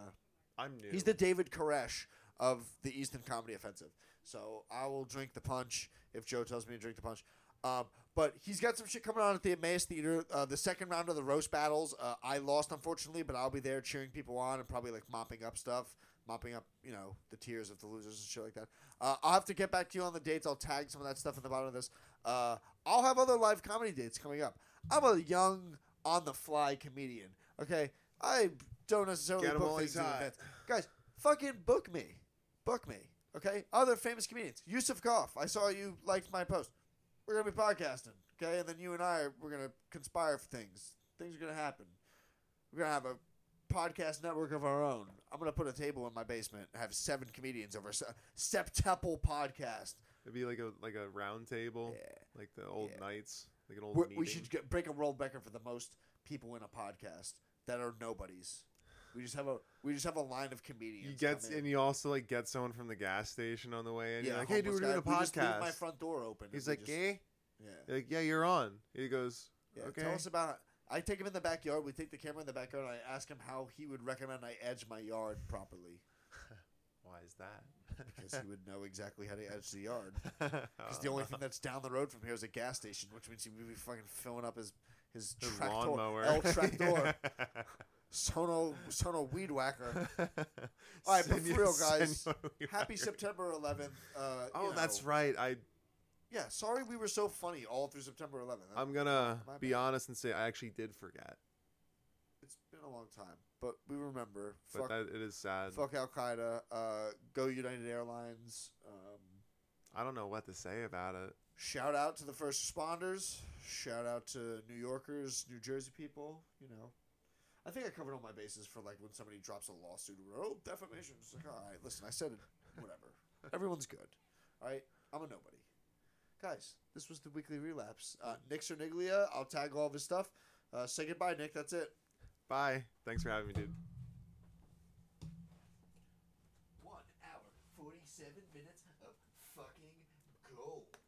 I'm new. he's the David Koresh of the Eastern Comedy Offensive. So I will drink the punch if Joe tells me to drink the punch. Um, but he's got some shit coming on at the Emmaus Theater. Uh, the second round of the roast battles, uh, I lost unfortunately, but I'll be there cheering people on and probably like mopping up stuff, mopping up you know the tears of the losers and shit like that. Uh, I'll have to get back to you on the dates. I'll tag some of that stuff in the bottom of this. Uh, I'll have other live comedy dates coming up. I'm a young on the fly comedian. Okay, I don't necessarily Get 'em book while things he's in hot. advance. Guys, fucking book me, book me. Okay, other famous comedians. Yusuf Koff. I saw you liked my post. We're gonna be podcasting. Okay, and then you and I are, we're gonna conspire for things. Things are gonna happen. We're gonna have a podcast network of our own. I'm gonna put a table in my basement and have seven comedians over se- Septemple podcast. It'd be like a like a round table, Yeah. like the old Yeah. knights, like an old we should get, break a world record for the most people in a podcast that are nobodies. We just have a we just have a line of comedians. You get and you also like get someone from the gas station on the way in. yeah, You're like, hey, dude, we're doing a guy. We just leave podcast. my front door open. He's like, just- eh? yeah. You're like, yeah, you're on. He goes, Yeah, okay. tell us about. I take him in the backyard. We take the camera in the backyard. and I ask him how he would recommend I edge my yard properly Why is that? Because he would know exactly how to edge the yard. Because the only thing that's down the road from here is a gas station, which means he would be fucking filling up his his, His tractor, lawnmower. El Tractor, Sono Sono Weed Whacker. All right, but for real, guys, Happy September 11th. Uh, Oh, you that's right. I Yeah, sorry we were so funny all through September 11th. I'm gonna be bad. honest and say I actually did forget, It's been a long time, but we remember. but Fuck, that it is sad. fuck Al Qaeda. Uh, go United Airlines. Um, I don't know what to say about it. shout out to the first responders. Shout out to New Yorkers, New Jersey people. You know, I think I covered all my bases for like when somebody drops a lawsuit or oh defamation. It's like all right, listen, I said it. Whatever. Everyone's good. All right, I'm a nobody. Guys, this was the weekly relapse. Uh, Nick Cerniglia, I'll tag all of his stuff. Uh, say goodbye, Nick. That's it. Bye. Thanks for having me, dude.